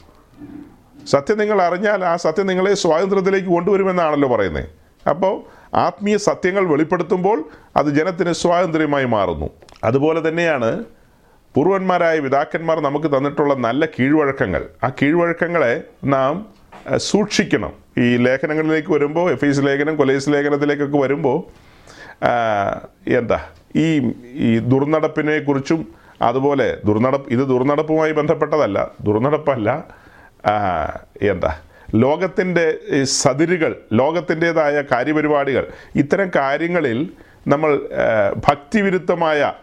സത്യം നിങ്ങൾ അറിഞ്ഞാൽ ആ സത്യം നിങ്ങളെ സ്വാതന്ത്ര്യത്തിലേക്ക് കൊണ്ടുവരുമെന്നാണല്ലോ പറയുന്നത് അപ്പോൾ ആത്മീയ സത്യങ്ങൾ വെളിപ്പെടുത്തുമ്പോൾ അത് ജനത്തിന് സ്വാതന്ത്ര്യമായി മാറുന്നു. അതുപോലെ തന്നെയാണ് പൂർവന്മാരായ പിതാക്കന്മാർ നമുക്ക് തന്നിട്ടുള്ള നല്ല കീഴ്വഴക്കങ്ങൾ. ആ കീഴ്വഴക്കങ്ങളെ നാം സൂക്ഷിക്കണം. ഈ ലേഖനങ്ങളിലേക്ക് വരുമ്പോൾ എഫ് ഐസ് ലേഖനം കൊലേസ് ലേഖനത്തിലേക്കൊക്കെ വരുമ്പോൾ എന്താ ഈ ഈ ദുർനടപ്പിനെ കുറിച്ചും അതുപോലെ ദുർനടപ്പ് ഇത് ദുർനടപ്പുമായി ബന്ധപ്പെട്ടതല്ല ദുർനടപ്പല്ല എന്താ? ലോകത്തിന്റെ സതിരുകൾ ലോകത്തിന്റെതായ കാര്യപരിപാടികൾ ഇത്തരം കാര്യങ്ങളിൽ നമ്മൾ ഭക്തിവിരുദ്ധമായ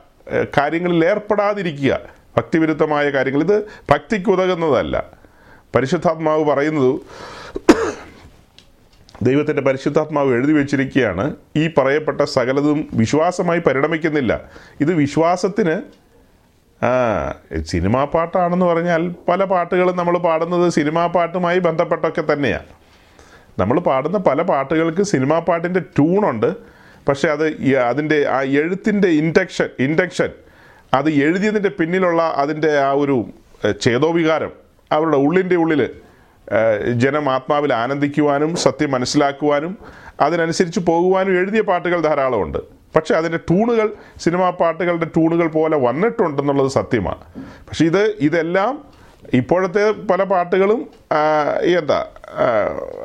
കാര്യങ്ങളിൽ ഏർപ്പെടാതിരിക്കുക. ഭക്തിവിരുദ്ധമായ കാര്യങ്ങൾ. ഇത് ഭക്തിക്ക് ഉതകുന്നതല്ല. പരിശുദ്ധാത്മാവ് പറയുന്നത് ദൈവത്തിന്റെ പരിശുദ്ധാത്മാവ് എഴുതി വെച്ചിരിക്കുകയാണ്. ഈ പറയപ്പെട്ട സകലതും വിശ്വാസമായി പരിണമിക്കുന്നില്ല. ഇത് വിശ്വാസത്തിന് സിനിമാ പാട്ടാണെന്ന് പറഞ്ഞാൽ പല പാട്ടുകളും നമ്മൾ പാടുന്നത് സിനിമാ പാട്ടുമായി ബന്ധപ്പെട്ടൊക്കെ തന്നെയാണ് നമ്മൾ പാടുന്ന പല പാട്ടുകൾക്ക് സിനിമാ പാട്ടിന്റെ ട്യൂണുണ്ട്. പക്ഷേ അത് അതിന്റെ ആ എഴുത്തിന്റെ ഇൻഡക്ഷൻ ഇൻഡക്ഷൻ അത് എഴുതിയതിന്റെ പിന്നിലുള്ള അതിന്റെ ആ ഒരു ചേതോവികാരം അവരുടെ ഉള്ളിന്റെ ഉള്ളിൽ ജനം ആത്മാവിൽ ആനന്ദിക്കുവാനും സത്യം മനസ്സിലാക്കുവാനും അതിനനുസരിച്ച് പോകുവാനും എഴുതിയ പാട്ടുകൾ ധാരാളമുണ്ട്. പക്ഷേ അതിന്റെ ട്യൂണുകൾ സിനിമാ പാട്ടുകളുടെ ട്യൂണുകൾ പോലെ വന്നിട്ടുണ്ടെന്നുള്ളത് സത്യമാണ്. പക്ഷേ ഇത് ഇതെല്ലാം ഇപ്പോഴത്തെ പല പാട്ടുകളും എന്താ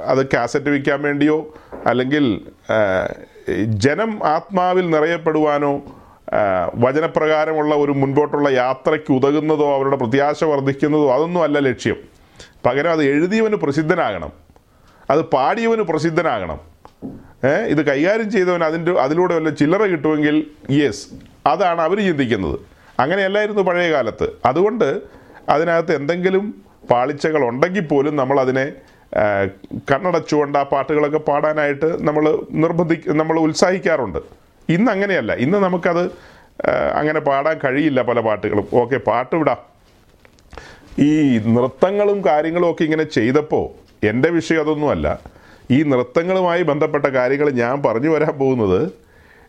അത് കാസറ്റ് വയ്ക്കാൻ വേണ്ടിയോ അല്ലെങ്കിൽ ജനം ആത്മാവിൽ നിറയപ്പെടുവാനോ വചനപ്രകാരമുള്ള ഒരു മുൻപോട്ടുള്ള യാത്രയ്ക്ക് ഉതകുന്നതോ അവരുടെ പ്രത്യാശ വർദ്ധിക്കുന്നതോ അതൊന്നും അല്ല ലക്ഷ്യം. പകരം അത് എഴുതിയവന് പ്രസിദ്ധനാകണം. അത് പാടിയവന് പ്രസിദ്ധനാകണം. ഇത് കൈകാര്യം ചെയ്തവൻ അതിന്റെ അതിലൂടെ വല്ല ചില്ലറ കിട്ടുമെങ്കിൽ യെസ് അതാണ് അവർ ചിന്തിക്കുന്നത്. അങ്ങനെയല്ലായിരുന്നു പഴയ കാലത്ത്. അതുകൊണ്ട് അതിനകത്ത് എന്തെങ്കിലും പാളിച്ചകൾ ഉണ്ടെങ്കിൽ പോലും നമ്മൾ അതിനെ കണ്ണടച്ചുകൊണ്ട് ആ പാട്ടുകളൊക്കെ പാടാനായിട്ട് നമ്മൾ നിർബന്ധി നമ്മൾ ഉത്സാഹിക്കാറുണ്ട്. ഇന്ന് അങ്ങനെയല്ല. ഇന്ന് നമുക്കത് അങ്ങനെ പാടാൻ കഴിയില്ല പല പാട്ടുകളും. ഓക്കെ പാട്ട് വിടാം. ഈ നൃത്തങ്ങളും കാര്യങ്ങളും ഒക്കെ ഇങ്ങനെ ചെയ്തപ്പോൾ എന്റെ വിഷയം അതൊന്നുമല്ല. ഈ നൃത്തങ്ങളുമായി ബന്ധപ്പെട്ട കാര്യങ്ങൾ ഞാൻ പറഞ്ഞു വരാൻ പോകുന്നത്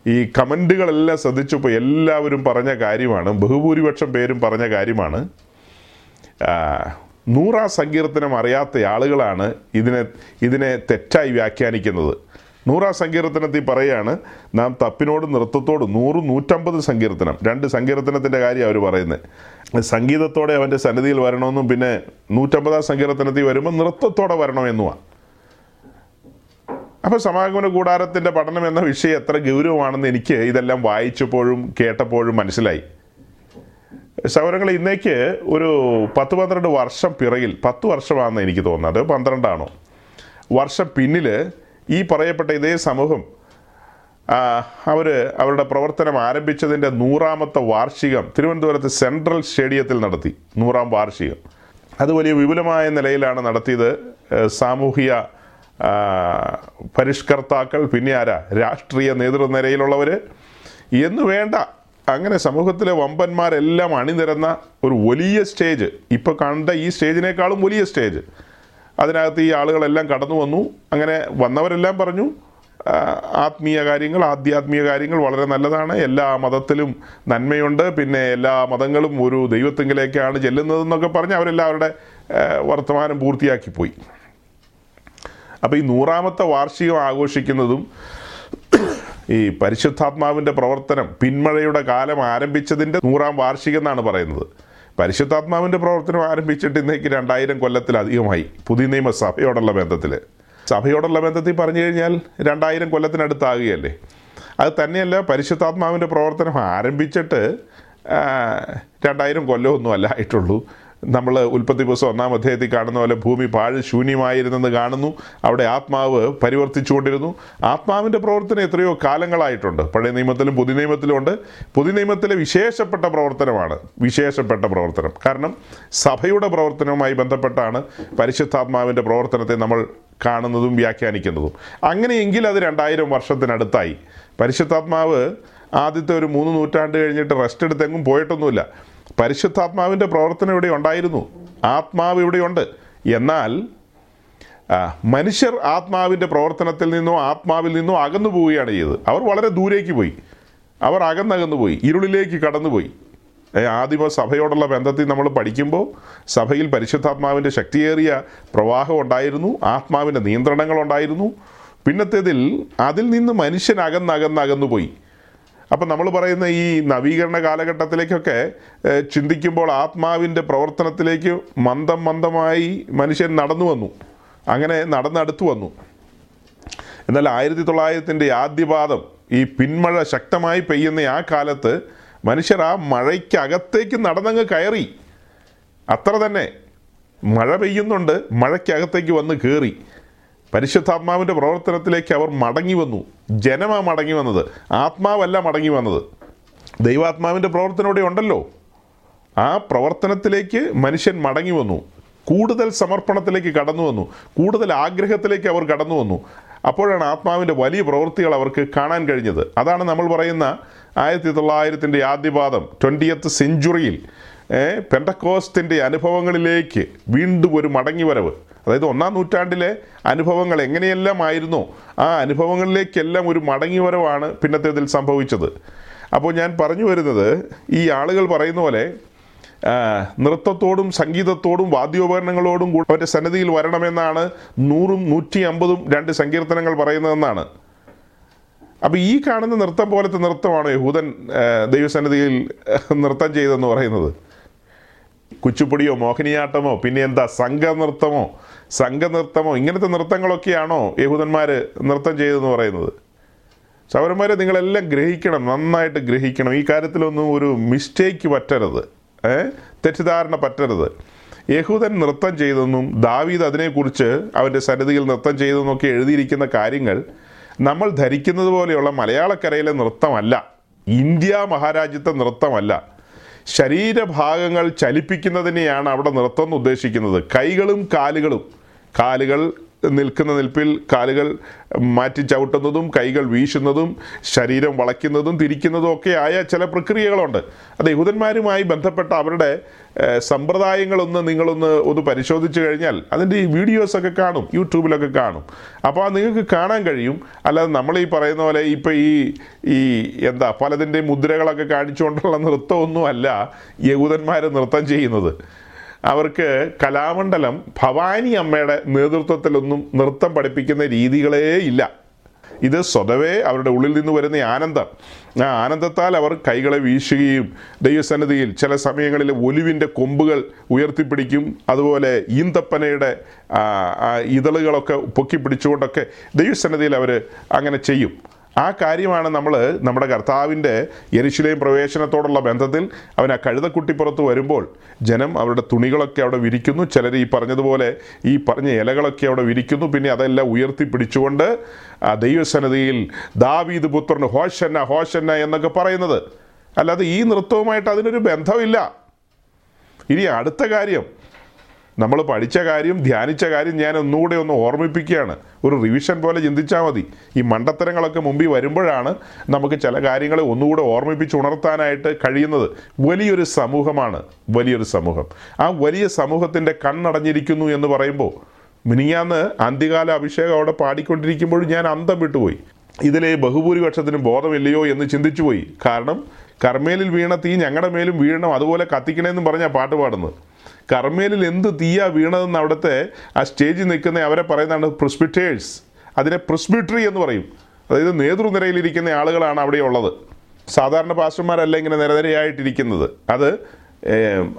ഈ കമന്റുകളെല്ലാം ശ്രദ്ധിച്ചപ്പോൾ എല്ലാവരും പറഞ്ഞ കാര്യമാണ് ബഹുഭൂരിപക്ഷം പേരും പറഞ്ഞ കാര്യമാണ്. നൂറാം സങ്കീർത്തനം അറിയാത്ത ആളുകളാണ് ഇതിനെ ഇതിനെ തെറ്റായി വ്യാഖ്യാനിക്കുന്നത്. നൂറാ സങ്കീർത്തനത്തിൽ പറയാണ് നാം തപ്പിനോടും നൃത്തത്തോടും നൂറും നൂറ്റമ്പത് സങ്കീർത്തനം. രണ്ട് സങ്കീർത്തനത്തിന്റെ കാര്യം അവർ പറയുന്നത്. സംഗീതത്തോടെ അവന്റെ സന്നിധിയിൽ വരണമെന്നും പിന്നെ നൂറ്റമ്പതാം സങ്കീർത്തനത്തിൽ വരുമ്പോൾ നൃത്തത്തോടെ വരണമെന്നുമാണ് അപ്പോൾ സമാഗമന കൂടാരത്തിന്റെ പഠനം എന്ന വിഷയം എത്ര ഗൗരവമാണെന്ന് എനിക്ക് ഇതെല്ലാം വായിച്ചപ്പോഴും കേട്ടപ്പോഴും മനസ്സിലായി. സൗരങ്ങൾ ഇന്നേക്ക് ഒരു പത്ത് പന്ത്രണ്ട് വർഷം പിറകിൽ പത്ത് വർഷമാണെന്ന് എനിക്ക് തോന്നുന്നത് പന്ത്രണ്ടാണോ? വർഷം പിന്നിൽ ഈ പറയപ്പെട്ട ഇതേ സമൂഹം അവർ അവരുടെ പ്രവർത്തനം ആരംഭിച്ചതിന്റെ നൂറാമത്തെ വാർഷികം തിരുവനന്തപുരത്ത് സെൻട്രൽ സ്റ്റേഡിയത്തിൽ നടത്തി. നൂറാം വാർഷികം. അത് വലിയ വിപുലമായ നിലയിലാണ് നടത്തിയത് സാമൂഹിക പരിഷ്കർത്താക്കൾ പിന്നെ ആരാ? രാഷ്ട്രീയ നേതൃനിരയിലുള്ളവർ എന്ന് വേണ്ട. അങ്ങനെ സമൂഹത്തിലെ വമ്പന്മാരെല്ലാം അണിനിരന്ന ഒരു വലിയ സ്റ്റേജ് ഇപ്പോൾ കണ്ട ഈ സ്റ്റേജിനേക്കാളും വലിയ സ്റ്റേജ് അതിനകത്ത് ഈ ആളുകളെല്ലാം കടന്നു വന്നു. അങ്ങനെ വന്നവരെല്ലാം പറഞ്ഞു ആത്മീയ കാര്യങ്ങൾ ആധ്യാത്മീയ കാര്യങ്ങൾ വളരെ നല്ലതാണ്. എല്ലാ മതത്തിലും നന്മയുണ്ട്. പിന്നെ എല്ലാ മതങ്ങളും ഒരു ദൈവത്തെങ്കിലേക്കാണ് ചെല്ലുന്നതെന്നൊക്കെ പറഞ്ഞ് അവരെല്ലാം അവരുടെ വർത്തമാനം പൂർത്തിയാക്കി പോയി അപ്പോൾ ഈ നൂറാമത്തെ വാർഷികം ആഘോഷിക്കുന്നതും ഈ പരിശുദ്ധാത്മാവിന്റെ പ്രവർത്തനം പിന്മഴയുടെ കാലം ആരംഭിച്ചതിന്റെ നൂറാം വാർഷികം എന്നാണ് പറയുന്നത്. പരിശുദ്ധാത്മാവിന്റെ പ്രവർത്തനം ആരംഭിച്ചിട്ട് ഇന്നേക്ക് രണ്ടായിരം കൊല്ലത്തിലധികമായി പുതിയ നിയമസഭയോടുള്ള ബന്ധത്തിൽ സഭയോടുള്ള ബന്ധത്തിൽ പറഞ്ഞു കഴിഞ്ഞാൽ രണ്ടായിരം കൊല്ലത്തിനടുത്താകുകയല്ലേ. അത് തന്നെയല്ല പരിശുദ്ധാത്മാവിന്റെ പ്രവർത്തനം ആരംഭിച്ചിട്ട് രണ്ടായിരം കൊല്ലമൊന്നും അല്ല ആയിട്ടുള്ളൂ. നമ്മൾ ഉൽപ്പത്തി പുസ്തകം ഒന്നാം അധ്യായത്തിൽ കാണുന്ന പോലെ ഭൂമി പാഴ് ശൂന്യമായിരുന്നെന്ന് കാണുന്നു. അവിടെ ആത്മാവ് പരിവർത്തിച്ചുകൊണ്ടിരുന്നു. ആത്മാവിന്റെ പ്രവർത്തനം എത്രയോ കാലങ്ങളായിട്ടുണ്ട്. പഴയ നിയമത്തിലും പുതിയ നിയമത്തിലും ഉണ്ട്. പുതിയ നിയമത്തിലെ വിശേഷപ്പെട്ട പ്രവർത്തനമാണ് വിശേഷപ്പെട്ട പ്രവർത്തനം. കാരണം സഭയുടെ പ്രവർത്തനവുമായി ബന്ധപ്പെട്ടാണ് പരിശുദ്ധാത്മാവിന്റെ പ്രവർത്തനത്തെ നമ്മൾ കാണുന്നതും വ്യാഖ്യാനിക്കുന്നതും. അങ്ങനെയെങ്കിൽ അത് രണ്ടായിരം വർഷത്തിനടുത്തായി. പരിശുദ്ധാത്മാവ് ആദ്യത്തെ ഒരു മൂന്ന് നൂറ്റാണ്ട് കഴിഞ്ഞിട്ട് റെസ്റ്റ് എടുത്തെങ്ങും പോയിട്ടൊന്നുമില്ല. പരിശുദ്ധാത്മാവിന്റെ പ്രവർത്തനം ഇവിടെ ഉണ്ടായിരുന്നു. ആത്മാവ് ഇവിടെയുണ്ട് എന്നാൽ മനുഷ്യർ ആത്മാവിന്റെ പ്രവർത്തനത്തിൽ നിന്നോ ആത്മാവിൽ നിന്നോ അകന്നു പോവുകയാണ് ചെയ്തത്. അവർ വളരെ ദൂരേക്ക് പോയി. അവർ അകന്നകന്നു പോയി. ഇരുളിലേക്ക് കടന്നുപോയി പോയി. ആദിമ സഭയോടുള്ള ബന്ധത്തിൽ നമ്മൾ പഠിക്കുമ്പോൾ സഭയിൽ പരിശുദ്ധാത്മാവിന്റെ ശക്തിയേറിയ പ്രവാഹം ഉണ്ടായിരുന്നു. ആത്മാവിന്റെ നിയന്ത്രണങ്ങൾ ഉണ്ടായിരുന്നു. പിന്നത്തേതിൽ അതിൽ നിന്ന് മനുഷ്യൻ അകന്നകന്നകന്നു പോയി അപ്പം നമ്മൾ പറയുന്ന ഈ നവീകരണ കാലഘട്ടത്തിലേക്കൊക്കെ ചിന്തിക്കുമ്പോൾ ആത്മാവിന്റെ പ്രവർത്തനത്തിലേക്ക് മന്ദം മന്ദമായി മനുഷ്യൻ നടന്നു വന്നു. അങ്ങനെ നടന്നടുത്തു വന്നു. എന്നാൽ ആയിരത്തി തൊള്ളായിരത്തിന്റെ ആദ്യപാദം ഈ പിന്മഴ ശക്തമായി പെയ്യുന്ന ആ കാലത്ത് മനുഷ്യർ ആ മഴയ്ക്കകത്തേക്ക് നടന്നങ്ങ് കയറി. അത്ര തന്നെ മഴ പെയ്യുന്നുണ്ട് മഴയ്ക്കകത്തേക്ക് വന്ന് കയറി പരിശുദ്ധാത്മാവിന്റെ പ്രവർത്തനത്തിലേക്ക് അവർ മടങ്ങി വന്നു. ജനമാ മടങ്ങി വന്നത്. ആത്മാവല്ല മടങ്ങി വന്നത്. ദൈവാത്മാവിന്റെ പ്രവർത്തനം ഇവിടെ ഉണ്ടല്ലോ. ആ പ്രവർത്തനത്തിലേക്ക് മനുഷ്യൻ മടങ്ങി വന്നു. കൂടുതൽ സമർപ്പണത്തിലേക്ക് കടന്നു വന്നു. കൂടുതൽ ആഗ്രഹത്തിലേക്ക് അവർ കടന്നു വന്നു. അപ്പോഴാണ് ആത്മാവിന്റെ വലിയ പ്രവൃത്തികൾ അവർക്ക് കാണാൻ കഴിഞ്ഞത്. അതാണ് നമ്മൾ പറയുന്ന ആയിരത്തി തൊള്ളായിരത്തിന്റെ ആദ്യപാദം ട്വന്റിയത്ത് സെഞ്ചുറിയിൽ പെൻഡക്കോസ്റ്റിന്റെ അനുഭവങ്ങളിലേക്ക് വീണ്ടും ഒരു മടങ്ങിവരവ് അതായത് ഒന്നാം നൂറ്റാണ്ടിലെ അനുഭവങ്ങൾ എങ്ങനെയെല്ലാം ആയിരുന്നു ആ അനുഭവങ്ങളിലേക്കെല്ലാം ഒരു മടങ്ങി മടങ്ങിവരവാണ് പിന്നത്തേതിൽ സംഭവിച്ചത്. അപ്പോൾ ഞാൻ പറഞ്ഞു വരുന്നത് ഈ ആളുകൾ പറയുന്ന പോലെ നൃത്തത്തോടും സംഗീതത്തോടും വാദ്യോപകരണങ്ങളോടും കൂടി അവന്റെ സന്നിധിയിൽ വരണമെന്നാണ് നൂറും നൂറ്റി അമ്പതും രണ്ട് സങ്കീർത്തനങ്ങൾ പറയുന്നതെന്നാണ്. അപ്പോൾ ഈ കാണുന്ന നൃത്തം പോലത്തെ നൃത്തമാണ് യഹൂദൻ ദൈവസന്നിധിയിൽ നൃത്തം ചെയ്തെന്ന് പറയുന്നത്? കുച്ചുപ്പൊടിയോ മോഹിനിയാട്ടമോ പിന്നെ എന്താ സംഘനൃത്തമോ? സംഘനൃത്തമോ ഇങ്ങനത്തെ നൃത്തങ്ങളൊക്കെയാണോ യഹൂദന്മാർ നൃത്തം ചെയ്തെന്ന് പറയുന്നത്? സൗരന്മാരെ നിങ്ങളെല്ലാം ഗ്രഹിക്കണം നന്നായിട്ട് ഗ്രഹിക്കണം. ഈ കാര്യത്തിലൊന്നും ഒരു മിസ്റ്റേക്ക് പറ്റരുത്. തെറ്റിദ്ധാരണ പറ്റരുത്. യഹൂദൻ നൃത്തം ചെയ്തെന്നും ദാവീദ് അതിനെക്കുറിച്ച് അവന്റെ സന്നിധിയിൽ നൃത്തം ചെയ്തെന്നൊക്കെ എഴുതിയിരിക്കുന്ന കാര്യങ്ങൾ നമ്മൾ ധരിക്കുന്നത് പോലെയുള്ള മലയാളക്കരയിലെ നൃത്തമല്ല. ഇന്ത്യ മഹാരാജ്യത്തെ നൃത്തമല്ല. ശരീരഭാഗങ്ങൾ ചലിപ്പിക്കുന്നതിനെയാണ് അവിടെ നൃത്തം എന്ന് ഉദ്ദേശിക്കുന്നത്. കൈകളും കാലുകളും. കാലുകൾ നിൽക്കുന്ന നിൽപ്പിൽ കാലുകൾ മാറ്റി ചവിട്ടുന്നതും കൈകൾ വീശുന്നതും ശരീരം വളയ്ക്കുന്നതും തിരിക്കുന്നതും ഒക്കെ ആയ ചില പ്രക്രിയകളുണ്ട്. അത് യഹൂദന്മാരുമായി ബന്ധപ്പെട്ട അവരുടെ സമ്പ്രദായങ്ങളൊന്ന് നിങ്ങളൊന്ന് ഒന്ന് പരിശോധിച്ച് കഴിഞ്ഞാൽ അതിന്റെ ഈ വീഡിയോസൊക്കെ കാണും യൂട്യൂബിലൊക്കെ കാണും. അപ്പോൾ അത് നിങ്ങൾക്ക് കാണാൻ കഴിയും. അല്ലാതെ നമ്മൾ ഈ പറയുന്ന പോലെ ഇപ്പോൾ ഈ ഈ എന്താ പലതിന്റെ മുദ്രകളൊക്കെ കാണിച്ചുകൊണ്ടുള്ള നൃത്തമൊന്നും അല്ല യഹൂദന്മാർ നൃത്തം ചെയ്യുന്നത്. അവർക്ക് കലാമണ്ഡലം ഭവാനി അമ്മയുടെ നേതൃത്വത്തിലൊന്നും നൃത്തം പഠിപ്പിക്കുന്ന രീതികളേ ഇല്ല. ഇത് സ്വതവേ അവരുടെ ഉള്ളിൽ നിന്ന് വരുന്ന ആനന്ദം. ആ ആനന്ദത്താൽ അവർ കൈകളെ വീശുകയും ദൈവസന്നിധിയിൽ ചില സമയങ്ങളിൽ ഒലിവിന്റെ കൊമ്പുകൾ ഉയർത്തിപ്പിടിക്കും അതുപോലെ ഈന്തപ്പനയുടെ ഇതളുകളൊക്കെ പൊക്കി പിടിച്ചുകൊണ്ടൊക്കെ ദൈവസന്നിധിയിൽ അവർ അങ്ങനെ ചെയ്യും. ആ കാര്യമാണ് നമ്മൾ നമ്മുടെ കർത്താവിന്റെ യെരുശലേം പ്രവേശനത്തോടുള്ള ബന്ധത്തിൽ അവൻ ആ കഴുതക്കുട്ടിപ്പുറത്ത് വരുമ്പോൾ ജനം അവരുടെ തുണികളൊക്കെ അവിടെ വിരിക്കുന്നു. ചിലർ ഈ പറഞ്ഞതുപോലെ ഈ പറഞ്ഞ ഇലകളൊക്കെ അവിടെ വിരിക്കുന്നു. പിന്നെ അതെല്ലാം ഉയർത്തി പിടിച്ചുകൊണ്ട് ആ ദൈവസന്നിധിയിൽ ദാവീദ് പുത്രൻ ഹോഷന്ന ഹോഷന്ന എന്നൊക്കെ പറയുന്നത്. അല്ലാതെ ഈ നൃത്തവുമായിട്ട് അതിനൊരു ബന്ധമില്ല. ഇനി അടുത്ത കാര്യം നമ്മൾ പഠിച്ച കാര്യം ധ്യാനിച്ച കാര്യം ഞാൻ ഒന്നുകൂടെ ഒന്ന് ഓർമ്മിപ്പിക്കുകയാണ്. ഒരു റിവിഷൻ പോലെ ചിന്തിച്ചാൽ മതി. ഈ മണ്ടത്തരങ്ങളൊക്കെ മുമ്പിൽ വരുമ്പോഴാണ് നമുക്ക് ചില കാര്യങ്ങൾ ഒന്നുകൂടെ ഓർമ്മിപ്പിച്ച് ഉണർത്താനായിട്ട് കഴിയുന്നത്. വലിയൊരു സമൂഹമാണ് വലിയൊരു സമൂഹം. ആ വലിയ സമൂഹത്തിന്റെ കണ്ണടഞ്ഞിരിക്കുന്നു എന്ന് പറയുമ്പോൾ മിനിയാന്ന് അന്ത്യകാല അഭിഷേകം അവിടെ പാടിക്കൊണ്ടിരിക്കുമ്പോൾ ഞാൻ അന്തം വിട്ടുപോയി. ഇതിലെ ബഹുഭൂരിപക്ഷത്തിനും ബോധമില്ലയോ എന്ന് ചിന്തിച്ചു പോയി കാരണം കർമ്മേലിൽ വീണ തീ ഞങ്ങളുടെ മേലും വീഴണം അതുപോലെ കത്തിക്കണേന്നും പറഞ്ഞാൽ പാട്ട് പാടുന്നത്. കർമ്മേലിൽ എന്ത് തീയാ വീണതെന്ന് അവിടുത്തെ ആ സ്റ്റേജിൽ നിൽക്കുന്ന അവരെ പറയുന്നതാണ് പ്രിസ്പിറ്റേഴ്സ് അതിനെ പ്രിസ്ബിട്രി എന്ന് പറയും. അതായത് നേതൃനിരയിലിരിക്കുന്ന ആളുകളാണ് അവിടെ ഉള്ളത്. സാധാരണ പാസ്റ്റർമാരല്ല ഇങ്ങനെ നിരനിരയായിട്ടിരിക്കുന്നത്. അത്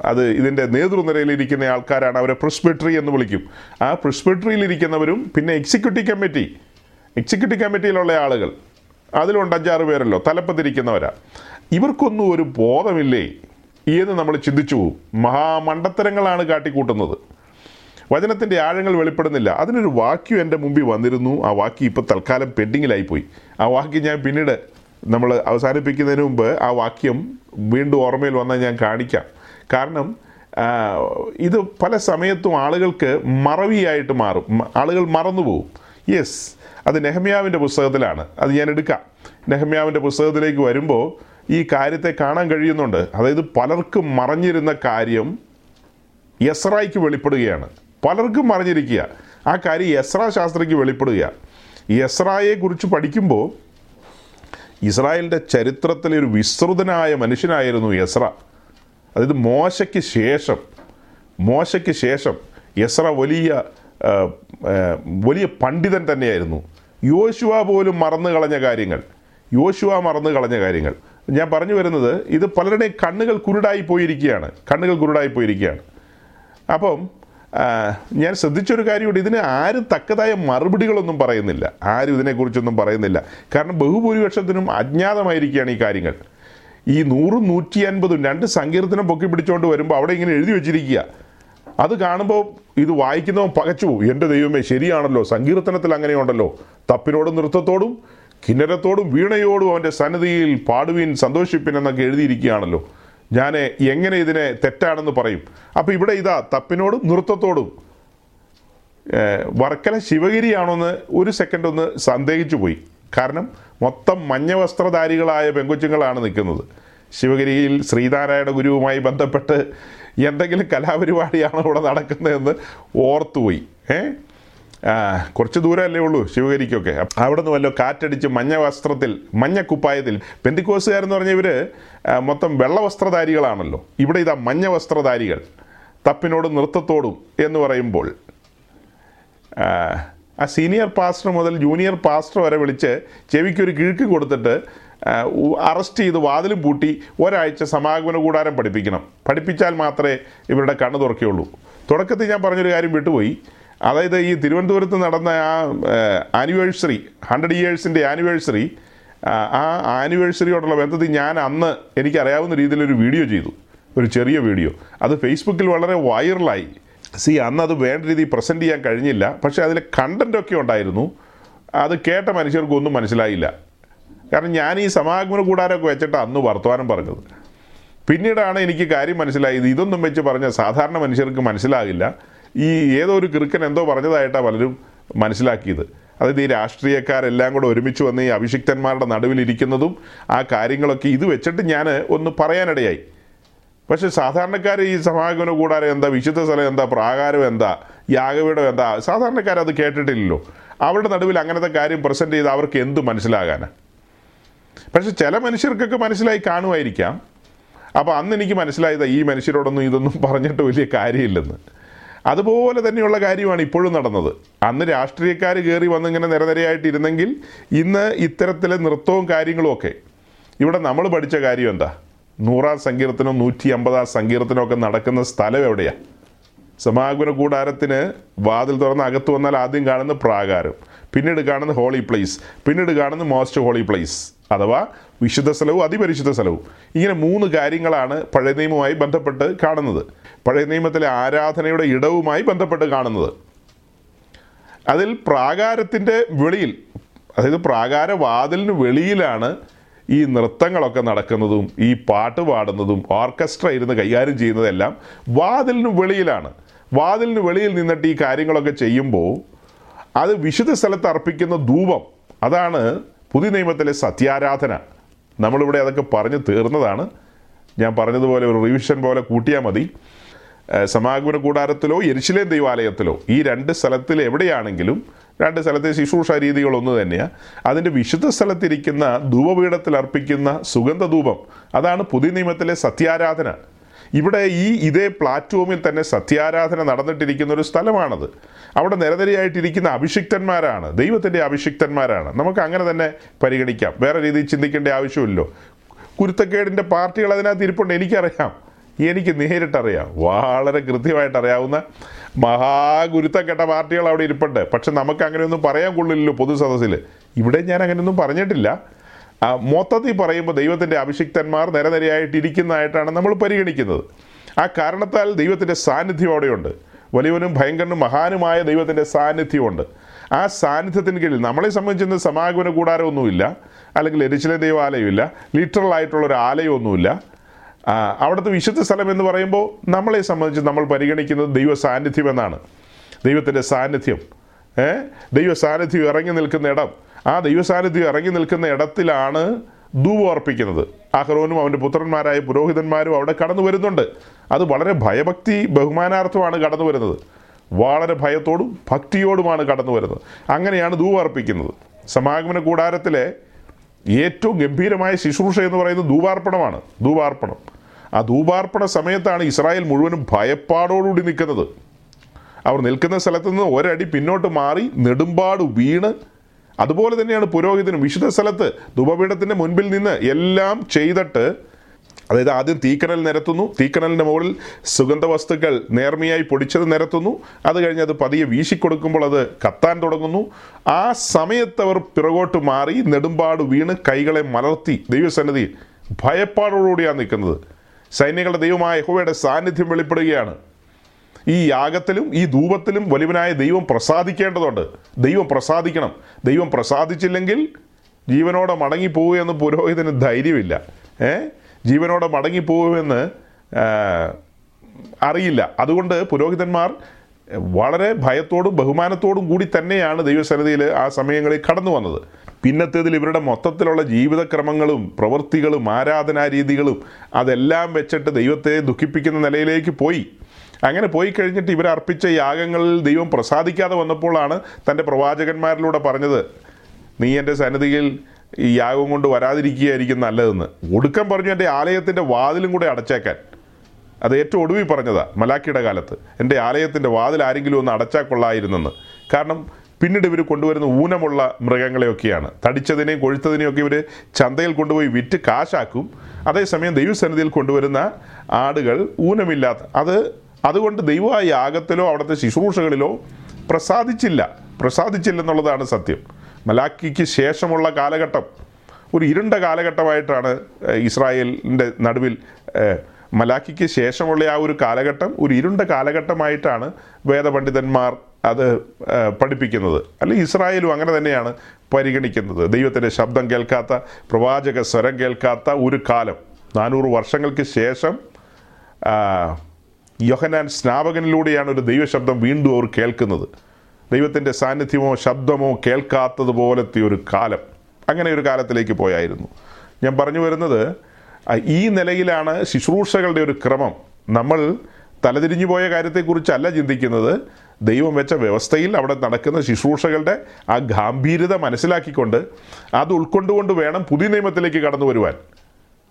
അത് ഇതിന്റെ നേതൃനിരയിലിരിക്കുന്ന ആൾക്കാരാണ് അവരെ പ്രിസ്പെട്രി എന്ന് വിളിക്കും. ആ പ്രിസ്പെട്രിയിലിരിക്കുന്നവരും പിന്നെ എക്സിക്യൂട്ടീവ് കമ്മിറ്റി എക്സിക്യൂട്ടീവ് കമ്മിറ്റിയിലുള്ള ആളുകൾ. അതിലുണ്ട് അഞ്ചാറ് പേരല്ലോ തലപ്പത്തിരിക്കുന്നവരാ. ഇവർക്കൊന്നും ഒരു ബോധമില്ലേ? എന്ന് നമ്മൾ ചിന്തിച്ചു പോകും മഹാമണ്ടത്തരങ്ങളാണ് കാട്ടിക്കൂട്ടുന്നത്. വചനത്തിന്റെ ആഴങ്ങൾ വെളിപ്പെടുന്നില്ല. അതിനൊരു വാക്യം എന്റെ മുമ്പിൽ വന്നിരുന്നു. ആ വാക്യം ഇപ്പോൾ തൽക്കാലം പെൻഡിങ്ങിലായിപ്പോയി ആ വാക്യം ഞാൻ പിന്നീട് നമ്മൾ അവസാനിപ്പിക്കുന്നതിന് മുമ്പ് ആ വാക്യം വീണ്ടും ഓർമ്മയിൽ വന്നാൽ ഞാൻ കാണിക്കാം. കാരണം ഇത് പല സമയത്തും ആളുകൾക്ക് മറവിയായിട്ട് മാറും. ആളുകൾ മറന്നു പോകും യെസ് അത് നെഹമ്യാവിന്റെ പുസ്തകത്തിലാണ്. അത് ഞാൻ എടുക്കാം. നെഹമ്യാവിന്റെ പുസ്തകത്തിലേക്ക് വരുമ്പോൾ ഈ കാര്യത്തെ കാണാൻ കഴിയുന്നുണ്ട്. അതായത് പലർക്കും മറഞ്ഞിരുന്ന കാര്യം യസ്രായ്ക്ക് വെളിപ്പെടുകയാണ്. പലർക്കും മറിഞ്ഞിരിക്കുക. ആ കാര്യം യസ്ര ശാസ്ത്രയ്ക്ക് വെളിപ്പെടുക യസ്രായെക്കുറിച്ച് പഠിക്കുമ്പോൾ ഇസ്രായേലിന്റെ ചരിത്രത്തിലെ ഒരു വിസ്തൃതനായ മനുഷ്യനായിരുന്നു യസ്ര. അതായത് മോശയ്ക്ക് ശേഷം മോശയ്ക്ക് ശേഷം യസ്ര വലിയ വലിയ പണ്ഡിതൻ തന്നെയായിരുന്നു. യോശുവ പോലും മറന്നു കളഞ്ഞ കാര്യങ്ങൾ. യോശുവ മറന്നു കളഞ്ഞ കാര്യങ്ങൾ. ഞാൻ പറഞ്ഞു വരുന്നത് ഇത് പലരുടെയും കണ്ണുകൾ കുരുടായി പോയിരിക്കുകയാണ്. കണ്ണുകൾ കുരുടായി പോയിരിക്കുകയാണ്. അപ്പം ഞാൻ ശ്രദ്ധിച്ചൊരു കാര്യമുണ്ട്. ഇതിന് ആരും തക്കതായ മറുപടികളൊന്നും പറയുന്നില്ല. ആരും ഇതിനെക്കുറിച്ചൊന്നും പറയുന്നില്ല. കാരണം ബഹുഭൂരിപക്ഷത്തിനും അജ്ഞാതമായിരിക്കുകയാണ് ഈ കാര്യങ്ങൾ. ഈ നൂറും നൂറ്റി അൻപതും രണ്ട് സങ്കീർത്തനം പൊക്കി പിടിച്ചുകൊണ്ട് വരുമ്പോൾ അവിടെ ഇങ്ങനെ എഴുതി വെച്ചിരിക്കുക. അത് കാണുമ്പോൾ ഇത് വായിക്കുന്നവൻ പകച്ചു പോകും എന്റെ ദൈവമേ ശരിയാണല്ലോ. സങ്കീർത്തനത്തിൽ അങ്ങനെയുണ്ടല്ലോ. തപ്പിനോടും നൃത്തത്തോടും കിന്നരത്തോടും വീണയോടും അവന്റെ സന്നിധിയിൽ പാടുവീൻ സന്തോഷിപ്പിൻ എന്നൊക്കെ എഴുതിയിരിക്കുകയാണല്ലോ. ഞാൻ എങ്ങനെ ഇതിനെ തെറ്റാണെന്ന് പറയും. അപ്പോൾ ഇവിടെ ഇതാ തപ്പിനോടും നൃത്തത്തോടും. വർക്കല ശിവഗിരിയാണോന്ന് ഒരു സെക്കൻഡ് ഒന്ന് സന്ദേഹിച്ചു പോയി. കാരണം മൊത്തം മഞ്ഞ വസ്ത്രധാരികളായ പെങ്കൊച്ചുങ്ങളാണ് നിൽക്കുന്നത്. ശിവഗിരിയിൽ ശ്രീനാരായണ ഗുരുവുമായി ബന്ധപ്പെട്ട് എന്തെങ്കിലും കലാപരിപാടിയാണോ ഇവിടെ നടക്കുന്നതെന്ന് ഓർത്തുപോയി. ഏ? ആ, കുറച്ച് ദൂരമല്ലേ ഉള്ളൂ ശിവഗിരിക്കൊക്കെ. അവിടെ നിന്ന് വല്ലോ കാറ്റടിച്ച് മഞ്ഞ വസ്ത്രത്തിൽ മഞ്ഞ കുപ്പായത്തിൽ. പെന്തിക്കോസുകാരെന്ന് പറഞ്ഞ ഇവർ മൊത്തം വെള്ള വസ്ത്രധാരികളാണല്ലോ. ഇവിടെ ഇതാ മഞ്ഞ വസ്ത്രധാരികൾ. തപ്പിനോടും നൃത്തത്തോടും എന്ന് പറയുമ്പോൾ ആ സീനിയർ പാസ്റ്റർ മുതൽ ജൂനിയർ പാസ്റ്റർ വരെ വിളിച്ച് ചെവിക്കൊരു കിഴുക്ക് കൊടുത്തിട്ട് അറസ്റ്റ് ചെയ്ത് വാതിലും പൂട്ടി ഒരാഴ്ച സമാഗമന കൂടാരം പഠിപ്പിക്കണം. പഠിപ്പിച്ചാൽ മാത്രമേ ഇവരുടെ കണ്ണ് തുറക്കുകയുള്ളൂ. തുടക്കത്തിൽ ഞാൻ പറഞ്ഞൊരു കാര്യം വിട്ടുപോയി. അതായത് ഈ തിരുവനന്തപുരത്ത് നടന്ന ആ ആനിവേഴ്സറി ഹൺഡ്രഡ് ഇയേഴ്സിന്റെ ആനിവേഴ്സറി ആ ആനിവേഴ്സറിയോടുള്ള ബന്ധത്തിൽ ഞാൻ അന്ന് എനിക്കറിയാവുന്ന രീതിയിലൊരു വീഡിയോ ചെയ്തു. ഒരു ചെറിയ വീഡിയോ അത് ഫേസ്ബുക്കിൽ വളരെ വൈറലായി സി അന്ന് അത് വേണ്ട രീതിയിൽ പ്രസന്റ് ചെയ്യാൻ കഴിഞ്ഞില്ല. പക്ഷേ അതിൽ കണ്ടന്റൊക്കെ ഉണ്ടായിരുന്നു. അത് കേട്ട മനുഷ്യർക്കൊന്നും മനസ്സിലായില്ല. കാരണം ഞാൻ ഈ സമാഗമന കൂടാരമൊക്കെ വെച്ചിട്ട് അന്ന് വർത്തമാനം പറഞ്ഞത്. പിന്നീടാണ് എനിക്ക് കാര്യം മനസ്സിലായത്. ഇതൊന്നും വെച്ച് പറഞ്ഞ സാധാരണ മനുഷ്യർക്ക് മനസ്സിലാകില്ല. ഈ ഏതോ ഒരു കിറുക്കൻ എന്തോ പറഞ്ഞതായിട്ടാണ് പലരും മനസ്സിലാക്കിയത്. അതായത് ഈ രാഷ്ട്രീയക്കാരെല്ലാം കൂടെ ഒരുമിച്ച് വന്ന് ഈ അഭിഷിക്തന്മാരുടെ നടുവിലിരിക്കുന്നതും ആ കാര്യങ്ങളൊക്കെ ഇത് വെച്ചിട്ട് ഞാൻ ഒന്ന് പറയാനിടയായി. പക്ഷെ സാധാരണക്കാർ ഈ സമാഗമന കൂടാരം എന്താ വിശുദ്ധ സ്ഥലം എന്താ പ്രാകാരം എന്താ യാഗപീഠം എന്താ സാധാരണക്കാരത് കേട്ടിട്ടില്ലല്ലോ. അവരുടെ നടുവിൽ അങ്ങനത്തെ കാര്യം പ്രസന്റ് ചെയ്ത് അവർക്ക് എന്ത് മനസ്സിലാകാനാണ് പക്ഷെ ചില മനുഷ്യർക്കൊക്കെ മനസ്സിലായി കാണുമായിരിക്കാം. അപ്പോൾ അന്ന് എനിക്ക് മനസ്സിലായത് ഈ മനുഷ്യരോടൊന്നും ഇതൊന്നും പറഞ്ഞിട്ട് വലിയ കാര്യമില്ലെന്ന്. അതുപോലെ തന്നെയുള്ള കാര്യമാണ് ഇപ്പോഴും നടന്നത്. അന്ന് രാഷ്ട്രീയക്കാർ കയറി വന്നിങ്ങനെ നിരനിരയായിട്ട് ഇരുന്നെങ്കിൽ ഇന്ന് ഇത്തരത്തിലെ നൃത്തവും കാര്യങ്ങളും ഒക്കെ. ഇവിടെ നമ്മൾ പഠിച്ച കാര്യം എന്താ? നൂറാം സങ്കീർത്തനം നൂറ്റി അമ്പതാം സങ്കീർത്തനം ഒക്കെ നടക്കുന്ന സ്ഥലം എവിടെയാണ് സമാഗമന കൂടാരത്തിന് വാതിൽ തുറന്ന് അകത്ത് വന്നാൽ ആദ്യം കാണുന്ന പ്രാകാരം. പിന്നീട് കാണുന്ന ഹോളി പ്ലേസ്. പിന്നീട് കാണുന്ന മോസ്റ്റ് ഹോളി പ്ലേസ്. അഥവാ വിശുദ്ധ സ്ഥലവും അതിപരിശുദ്ധ സ്ഥലവും. ഇങ്ങനെ മൂന്ന് കാര്യങ്ങളാണ് പഴയ നിയമവുമായി ബന്ധപ്പെട്ട് കാണുന്നത്. പഴയ നിയമത്തിലെ ആരാധനയുടെ ഇടവുമായി ബന്ധപ്പെട്ട് കാണുന്നത്. അതിൽ പ്രാകാരത്തിന്റെ വെളിയിൽ അതായത് പ്രാകാരവാതിലിന് വെളിയിലാണ് ഈ നൃത്തങ്ങളൊക്കെ നടക്കുന്നതും ഈ പാട്ട് പാടുന്നതും ഓർക്കസ്ട്ര ഇരുന്ന് കൈകാര്യം ചെയ്യുന്നതെല്ലാം വാതിലിന് വെളിയിലാണ്. വാതിലിന് വെളിയിൽ നിന്നിട്ട് ഈ കാര്യങ്ങളൊക്കെ ചെയ്യുമ്പോൾ അത് വിശുദ്ധ സ്ഥലത്ത് അർപ്പിക്കുന്ന ധൂപം അതാണ് പുതിയ നിയമത്തിലെ സത്യാരാധന. നമ്മളിവിടെ അതൊക്കെ പറഞ്ഞു തീർന്നതാണ്. ഞാൻ പറഞ്ഞതുപോലെ ഒരു റിവിഷൻ പോലെ കൂട്ടിയാൽ മതി. സമാഗമന കൂടാരത്തിലോ എരിശിലേം ദൈവാലയത്തിലോ ഈ രണ്ട് സ്ഥലത്തിൽ എവിടെയാണെങ്കിലും രണ്ട് സ്ഥലത്തെ ശുശ്രൂഷ രീതികൾ ഒന്ന് തന്നെയാണ് അതിന്റെ വിശുദ്ധ സ്ഥലത്തിരിക്കുന്ന ധൂപപീഠത്തിൽ അർപ്പിക്കുന്ന സുഗന്ധ ധൂപം അതാണ് പുതിയ നിയമത്തിലെ സത്യാരാധന. ഇവിടെ ഈ ഇതേ പ്ലാറ്റ്ഫോമിൽ തന്നെ സത്യാരാധന നടന്നിട്ടിരിക്കുന്ന ഒരു സ്ഥലമാണത്. അവിടെ നിരനിരയായിട്ടിരിക്കുന്ന അഭിഷിക്തന്മാരാണ്. ദൈവത്തിന്റെ അഭിഷിക്തന്മാരാണ്. നമുക്ക് അങ്ങനെ തന്നെ പരിഗണിക്കാം. വേറെ രീതിയിൽ ചിന്തിക്കേണ്ട ആവശ്യമില്ലല്ലോ കുരുത്തക്കേടിന്റെ പാർട്ടികൾ അതിനകത്ത് ഇരിപ്പുണ്ട്. എനിക്കറിയാം. എനിക്ക് നേരിട്ടറിയാം. വളരെ കൃത്യമായിട്ട് അറിയാവുന്ന മഹാഗുരുത്തക്കെട്ട പാർട്ടികൾ അവിടെ ഇരിപ്പുണ്ട്. പക്ഷെ നമുക്ക് അങ്ങനെയൊന്നും പറയാൻ കൊള്ളില്ലല്ലോ പൊതുസദസ്സിൽ ഇവിടെ ഞാൻ അങ്ങനെയൊന്നും പറഞ്ഞിട്ടില്ല. മൊത്തത്തിൽ പറയുമ്പോൾ ദൈവത്തിന്റെ അഭിഷിക്തന്മാർ നിരനിരയായിട്ട് ഇരിക്കുന്നതായിട്ടാണ് നമ്മൾ പരിഗണിക്കുന്നത്. ആ കാരണത്താൽ ദൈവത്തിന്റെ സാന്നിധ്യം അവിടെയുണ്ട്. വലിയവനും ഭയങ്കരനും മഹാനുമായ ദൈവത്തിന്റെ സാന്നിധ്യമുണ്ട്. ആ സാന്നിധ്യത്തിന് കീഴിൽ നമ്മളെ സംബന്ധിച്ച് സമാഗമന കൂടാരമൊന്നുമില്ല. അല്ലെങ്കിൽ എരിശിലെ ദൈവാലയമില്ല. ലിറ്ററൽ ആയിട്ടുള്ള ഒരു ആലയമൊന്നുമില്ല. അവിടുത്തെ വിശുദ്ധ സ്ഥലം എന്ന് പറയുമ്പോൾ നമ്മളെ സംബന്ധിച്ച് നമ്മൾ പരിഗണിക്കുന്നത് ദൈവ സാന്നിധ്യം എന്നാണ്. ദൈവത്തിന്റെ സാന്നിധ്യം. ദൈവ സാന്നിധ്യം ഇറങ്ങി നിൽക്കുന്ന ഇടം. ആ ദൈവസാന്നിധ്യം ഇറങ്ങി നിൽക്കുന്ന ഇടത്തിലാണ് ധൂപം അർപ്പിക്കുന്നത്. അഹ്റോനും അവന്റെ പുത്രന്മാരായ പുരോഹിതന്മാരും അവിടെ കടന്നു വരുന്നുണ്ട്. അത് വളരെ ഭയഭക്തി ബഹുമാനാർത്ഥമാണ് കടന്നു വരുന്നത്. വളരെ ഭയത്തോടും ഭക്തിയോടുമാണ് കടന്നു വരുന്നത്. അങ്ങനെയാണ് ധൂപം അർപ്പിക്കുന്നത്. സമാഗമന കൂടാരത്തിലെ ഏറ്റവും ഗംഭീരമായ ശുശ്രൂഷ എന്ന് പറയുന്നത് ധൂപാർപ്പണമാണ് ധൂപാർപ്പണം ആ ധൂപാർപ്പണ സമയത്താണ് ഇസ്രായേൽ മുഴുവനും ഭയപ്പാടോടുകൂടി നിൽക്കുന്നത്. അവർ നിൽക്കുന്ന സ്ഥലത്ത് നിന്ന് ഒരടി പിന്നോട്ട് മാറി നെടുമ്പാട് വീണ് അതുപോലെ തന്നെയാണ് പുരോഹിതനും വിശുദ്ധ സ്ഥലത്ത് ധൂപപീഠത്തിന്റെ മുൻപിൽ നിന്ന് എല്ലാം ചെയ്തിട്ട് അതായത് ആദ്യം തീക്കനൽ നിരത്തുന്നു. തീക്കനലിന്റെ മുകളിൽ സുഗന്ധ വസ്തുക്കൾ നേർമയായി പൊടിച്ചത് നിരത്തുന്നു. അത് കഴിഞ്ഞ് അത് പതിയെ വീശിക്കൊടുക്കുമ്പോൾ അത് കത്താൻ തുടങ്ങുന്നു. ആ സമയത്ത് അവർ പിറകോട്ട് മാറി നെടുമ്പാട് വീണ് കൈകളെ മലർത്തി ദൈവസന്നിധി ഭയപ്പാടോടുകൂടിയാണ് നിൽക്കുന്നത്. സൈന്യങ്ങളുടെ ദൈവമായ യഹോവയുടെ സാന്നിധ്യം വെളിപ്പെടുകയാണ്. ഈ യാഗത്തിലും ഈ ധൂപത്തിലും വലിവനായ ദൈവം പ്രസാദിക്കേണ്ടതുണ്ട്. ദൈവം പ്രസാദിക്കണം. ദൈവം പ്രസാദിച്ചില്ലെങ്കിൽ ജീവനോടെ മടങ്ങിപ്പോവുമെന്ന് പുരോഹിതന് ധൈര്യമില്ല. ഏ? ജീവനോടെ മടങ്ങിപ്പോവുമെന്ന് അറിയില്ല. അതുകൊണ്ട് പുരോഹിതന്മാർ വളരെ ഭയത്തോടും ബഹുമാനത്തോടും കൂടി തന്നെയാണ് ദൈവസന്നിധിയിൽ ആ സമയങ്ങളിൽ കടന്നു വന്നത്. പിന്നത്തേതിൽ ഇവരുടെ മൊത്തത്തിലുള്ള ജീവിതക്രമങ്ങളും പ്രവൃത്തികളും ആരാധനാരീതികളും അതെല്ലാം വെച്ചിട്ട് ദൈവത്തെ ദുഃഖിപ്പിക്കുന്ന നിലയിലേക്ക് പോയി. അങ്ങനെ പോയി കഴിഞ്ഞിട്ട് ഇവർ അർപ്പിച്ച യാഗങ്ങളിൽ ദൈവം പ്രസാദിക്കാതെ വന്നപ്പോഴാണ് തന്റെ പ്രവാചകന്മാരിലൂടെ പറഞ്ഞത് നീ എന്റെ സന്നിധിയിൽ ഈ യാഗം കൊണ്ട് വരാതിരിക്കുകയായിരിക്കും നല്ലതെന്ന്. ഒടുക്കം പറഞ്ഞു എന്റെ ആലയത്തിന്റെ വാതിലും കൂടെ അടച്ചേക്കാൻ. അത് ഏറ്റവും ഒടുവിൽ പറഞ്ഞതാണ് മലാക്കിയുടെ കാലത്ത്. എന്റെ ആലയത്തിന്റെ വാതിൽ ആരെങ്കിലും ഒന്ന് അടച്ചാൽ കൊള്ളായിരുന്നെന്ന്. കാരണം പിന്നീട് ഇവർ കൊണ്ടുവരുന്ന ഊനമുള്ള മൃഗങ്ങളെയൊക്കെയാണ്. തടിച്ചതിനെയും കൊഴുത്തതിനെയും ഒക്കെ ഇവർ ചന്തയിൽ കൊണ്ടുപോയി വിറ്റ് കാശാക്കും. അതേസമയം ദൈവസന്നിധിയിൽ കൊണ്ടുവരുന്ന ആടുകൾ ഊനമില്ലാത്ത അത് അതുകൊണ്ട് ദൈവമായ യാഗത്തിലോ അവിടുത്തെ ശുശ്രൂഷകളിലോ പ്രസാദിച്ചില്ല. പ്രസാദിച്ചില്ലെന്നുള്ളതാണ് സത്യം. മലാക്കിക്ക് ശേഷമുള്ള കാലഘട്ടം ഒരു ഇരുണ്ട കാലഘട്ടമായിട്ടാണ് ഇസ്രായേലിന്റെ നടുവിൽ മലാക്കിക്ക് ശേഷമുള്ള ആ ഒരു കാലഘട്ടം ഒരു ഇരുണ്ട കാലഘട്ടമായിട്ടാണ് വേദപണ്ഡിതന്മാർ അത് പഠിപ്പിക്കുന്നത്. അല്ലെ ഇസ്രായേലും അങ്ങനെ തന്നെയാണ് പരിഗണിക്കുന്നത്. ദൈവത്തിന്റെ ശബ്ദം കേൾക്കാത്ത പ്രവാചക സ്വരം കേൾക്കാത്ത ഒരു കാലം. നാനൂറ് വർഷങ്ങൾക്ക് ശേഷം യോഹനാൻ സ്നാപകനിലൂടെയാണ് ഒരു ദൈവശബ്ദം വീണ്ടും അവർ കേൾക്കുന്നത്. ദൈവത്തിന്റെ സാന്നിധ്യമോ ശബ്ദമോ കേൾക്കാത്തതുപോലത്തെ ഒരു കാലം അങ്ങനെ ഒരു കാലത്തിലേക്ക് പോയായിരുന്നു. ഞാൻ പറഞ്ഞു വരുന്നത് ഈ നിലയിലാണ് ശുശ്രൂഷകളുടെ ഒരു ക്രമം. നമ്മൾ തലതിരിഞ്ഞു പോയ കാര്യത്തെക്കുറിച്ചല്ല ചിന്തിക്കുന്നത്. ദൈവം വെച്ച വ്യവസ്ഥയിൽ അവിടെ നടക്കുന്ന ശുശ്രൂഷകളുടെ ആ ഗാംഭീര്യത മനസ്സിലാക്കിക്കൊണ്ട് അത് ഉൾക്കൊണ്ടുകൊണ്ട് വേണം പുതിയ നിയമത്തിലേക്ക് കടന്നു വരുവാൻ.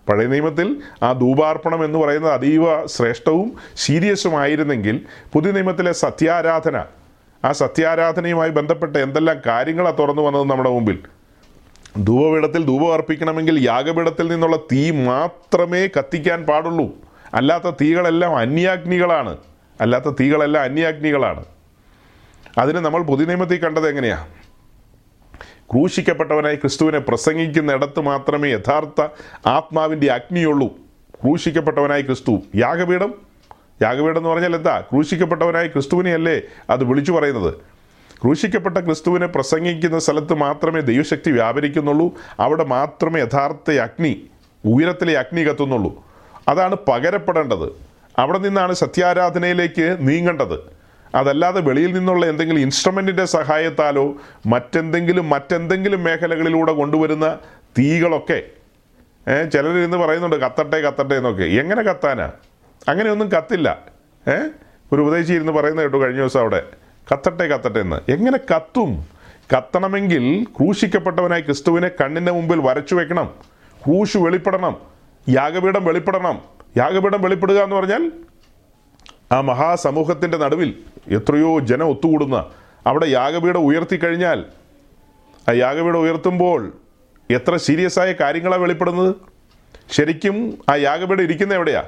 പഴയ നിയമത്തിൽ ആ ധൂപാർപ്പണം എന്ന് പറയുന്നത് അതീവ ശ്രേഷ്ഠവും സീരിയസുമായിരുന്നെങ്കിൽ പുതിയ നിയമത്തിലെ സത്യാരാധന ആ സത്യാരാധനയുമായി ബന്ധപ്പെട്ട എന്തെല്ലാം കാര്യങ്ങളാണ് തുറന്നു വന്നത് നമ്മുടെ മുമ്പിൽ? ധൂപപീഠത്തിൽ ധൂപം അർപ്പിക്കണമെങ്കിൽ യാഗപീഠത്തിൽ നിന്നുള്ള തീ മാത്രമേ കത്തിക്കാൻ പാടുള്ളൂ. അല്ലാത്ത തീകളെല്ലാം അന്യാഗ്നികളാണ്. അല്ലാത്ത തീകളെല്ലാം അന്യാഗ്നികളാണ്. അതിന് നമ്മൾ പുതിയ നിയമത്തിൽ കണ്ടത് എങ്ങനെയാണ് ക്രൂശിക്കപ്പെട്ടവനായി ക്രിസ്തുവിനെ പ്രസംഗിക്കുന്നിടത്ത് മാത്രമേ യഥാർത്ഥ ആത്മാവിന്റെ അഗ്നിയുള്ളൂ. ക്രൂശിക്കപ്പെട്ടവനായി ക്രിസ്തു. യാഗപീഠം? യാഗപീഠം എന്ന് പറഞ്ഞാൽ എന്താ? ക്രൂശിക്കപ്പെട്ടവനായി ക്രിസ്തുവിനെയല്ലേ അത് വിളിച്ചു പറയുന്നത്? ക്രൂശിക്കപ്പെട്ട ക്രിസ്തുവിനെ പ്രസംഗിക്കുന്ന സ്ഥലത്ത് മാത്രമേ ദൈവശക്തി വ്യാപരിക്കുന്നുള്ളൂ. അവിടെ മാത്രമേ യഥാർത്ഥ അഗ്നി ഉയരത്തിലെ അഗ്നി കത്തുന്നുള്ളൂ. അതാണ് പകരപ്പെടേണ്ടത്. അവിടെ നിന്നാണ് സത്യാരാധനയിലേക്ക് നീങ്ങേണ്ടത്. അതല്ലാതെ വെളിയിൽ നിന്നുള്ള എന്തെങ്കിലും ഇൻസ്ട്രുമെന്റിന്റെ സഹായത്താലോ മറ്റെന്തെങ്കിലും മറ്റെന്തെങ്കിലും മേഖലകളിലൂടെ കൊണ്ടുവരുന്ന തീകളൊക്കെ ചിലർ ഇന്ന് പറയുന്നുണ്ട് കത്തട്ടെ കത്തട്ടെ എന്നൊക്കെ. എങ്ങനെ കത്താനാ? അങ്ങനെയൊന്നും കത്തില്ല. ഏ ഒരു ഉപദേശി ഇരുന്ന് പറയുന്നത് കേട്ടു കഴിഞ്ഞ ദിവസം അവിടെ. കത്തട്ടെ കത്തട്ടെ എന്ന്. എങ്ങനെ കത്തും? കത്തണമെങ്കിൽ ക്രൂശിക്കപ്പെട്ടവനായി ക്രിസ്തുവിനെ കണ്ണിന്റെ മുമ്പിൽ വരച്ചു വെക്കണം. ക്രൂശ് വെളിപ്പെടണം. യാഗപീഠം വെളിപ്പെടണം. യാഗപീഠം വെളിപ്പെടുക എന്ന് പറഞ്ഞാൽ ആ മഹാസമൂഹത്തിന്റെ നടുവിൽ എത്രയോ ജനം ഒത്തുകൂടുന്ന അവിടെ യാഗപീഠം ഉയർത്തിക്കഴിഞ്ഞാൽ ആ യാഗപീഠം ഉയർത്തുമ്പോൾ എത്ര സീരിയസ് ആയ കാര്യങ്ങളാണ് വെളിപ്പെടുന്നത്? ശരിക്കും ആ യാഗപീഠം ഇരിക്കുന്ന എവിടെയാ?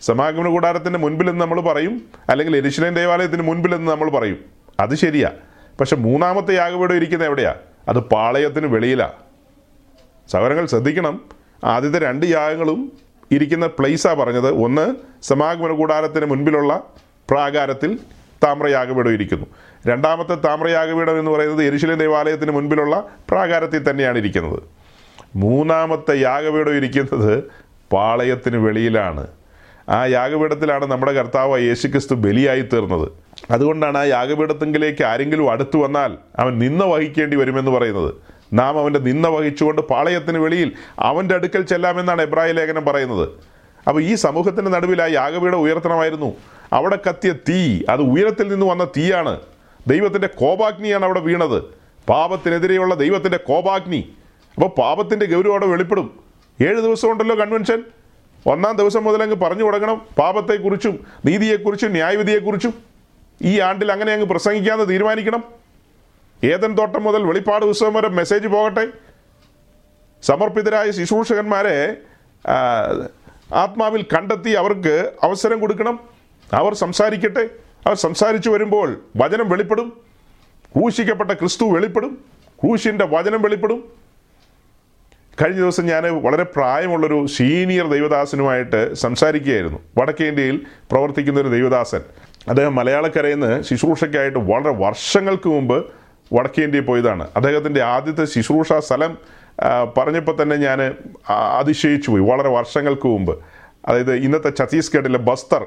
സമാഗമന കൂടാരത്തിന്റെ മുൻപിലെന്ന് നമ്മൾ പറയും അല്ലെങ്കിൽ എരിശ്വരൻ ദേവാലയത്തിന് മുൻപിലെന്ന് നമ്മൾ പറയും. അത് ശരിയാ. പക്ഷെ മൂന്നാമത്തെ യാഗപീഠം ഇരിക്കുന്ന എവിടെയാ? അത് പാളയത്തിന് വെളിയിലാണ് സഹോദരങ്ങൾ ശ്രദ്ധിക്കണം. ആദ്യത്തെ രണ്ട് യാഗങ്ങളും ഇരിക്കുന്ന പ്ലേസാണ് പറഞ്ഞത്. ഒന്ന് സമാഗമന കൂടാരത്തിന് മുൻപിലുള്ള പ്രാകാരത്തിൽ താമ്രയാഗപീഠം ഇരിക്കുന്നു. രണ്ടാമത്തെ താമ്രയാഗപീഠം എന്ന് പറയുന്നത് എരിശിലേം ദേവാലയത്തിന് മുൻപിലുള്ള പ്രാകാരത്തിൽ തന്നെയാണ് ഇരിക്കുന്നത്. മൂന്നാമത്തെ യാഗപീഠം ഇരിക്കുന്നത് പാളയത്തിന് വെളിയിലാണ്. ആ യാഗപീഠത്തിലാണ് നമ്മുടെ കർത്താവ് യേശുക്രിസ്തു ബലിയായി തീർന്നത് അതുകൊണ്ടാണ് ആ യാഗപീഠത്തെങ്കിലേക്ക് ആരെങ്കിലും അടുത്തു വന്നാൽ അവൻ നിന്ന വഹിക്കേണ്ടി വരുമെന്ന് പറയുന്നത്. നാം അവന്റെ നിന്ന വഹിച്ചുകൊണ്ട് പാളയത്തിന് വെളിയിൽ അവന്റെ അടുക്കൽ ചെല്ലാമെന്നാണ് എബ്രായ ലേഖനം പറയുന്നത്. അപ്പോൾ ഈ സമൂഹത്തിന്റെ നടുവിൽ ആ യാഗപീഠം ഉയർത്തണമായിരുന്നു. അവിടെ കത്തിയ തീ അത് ഉയരത്തിൽ നിന്ന് വന്ന തീയാണ്. ദൈവത്തിന്റെ കോപാഗ്നിയാണ് അവിടെ വീണത്. പാപത്തിനെതിരെയുള്ള ദൈവത്തിന്റെ കോപാഗ്നി. അപ്പോൾ പാപത്തിന്റെ ഗൗരവം അവിടെ വെളിപ്പെടും. ഏഴ് ദിവസം ഉണ്ടല്ലോ കൺവെൻഷൻ. ഒന്നാം ദിവസം മുതൽ അങ്ങ് പറഞ്ഞു തുടങ്ങണം. പാപത്തെക്കുറിച്ചും നീതിയെക്കുറിച്ചും ന്യായവിധിയെക്കുറിച്ചും. ഈ ആണ്ടിൽ അങ്ങനെ അങ്ങ് പ്രസംഗിക്കാമെന്ന് തീരുമാനിക്കണം. ഏതൻ തോട്ടം മുതൽ വെളിപ്പാട് പുസ്തകം വരെ മെസ്സേജ് പോകട്ടെ. സമർപ്പിതരായ ശുശ്രൂഷകന്മാരെ ആത്മാവിൽ കണ്ടെത്തി അവർക്ക് അവസരം കൊടുക്കണം. അവർ സംസാരിക്കട്ടെ. അവർ സംസാരിച്ചു വരുമ്പോൾ വചനം വെളിപ്പെടും. ക്രൂശിക്കപ്പെട്ട ക്രിസ്തു വെളിപ്പെടും. ക്രൂശിന്റെ വചനം വെളിപ്പെടും. കഴിഞ്ഞ ദിവസം ഞാൻ വളരെ പ്രായമുള്ളൊരു സീനിയർ ദൈവദാസനുമായിട്ട് സംസാരിക്കുകയായിരുന്നു. വടക്കേ ഇന്ത്യയിൽ പ്രവർത്തിക്കുന്ന ഒരു ദൈവദാസൻ. അദ്ദേഹം മലയാളക്കരയിൽ നിന്ന് ശുശ്രൂഷയ്ക്കായിട്ട് വളരെ വർഷങ്ങൾക്ക് മുമ്പ് വടക്കേ ഇന്ത്യയിൽ പോയതാണ്. അദ്ദേഹത്തിന്റെ ആദ്യത്തെ ശുശ്രൂഷ സ്ഥലം പറഞ്ഞപ്പോൾ തന്നെ ഞാൻ അതിശയിച്ചു പോയി വളരെ വർഷങ്ങൾക്ക് മുമ്പ്. അതായത് ഇന്നത്തെ ഛത്തീസ്ഗഡിലെ ബസ്തർ.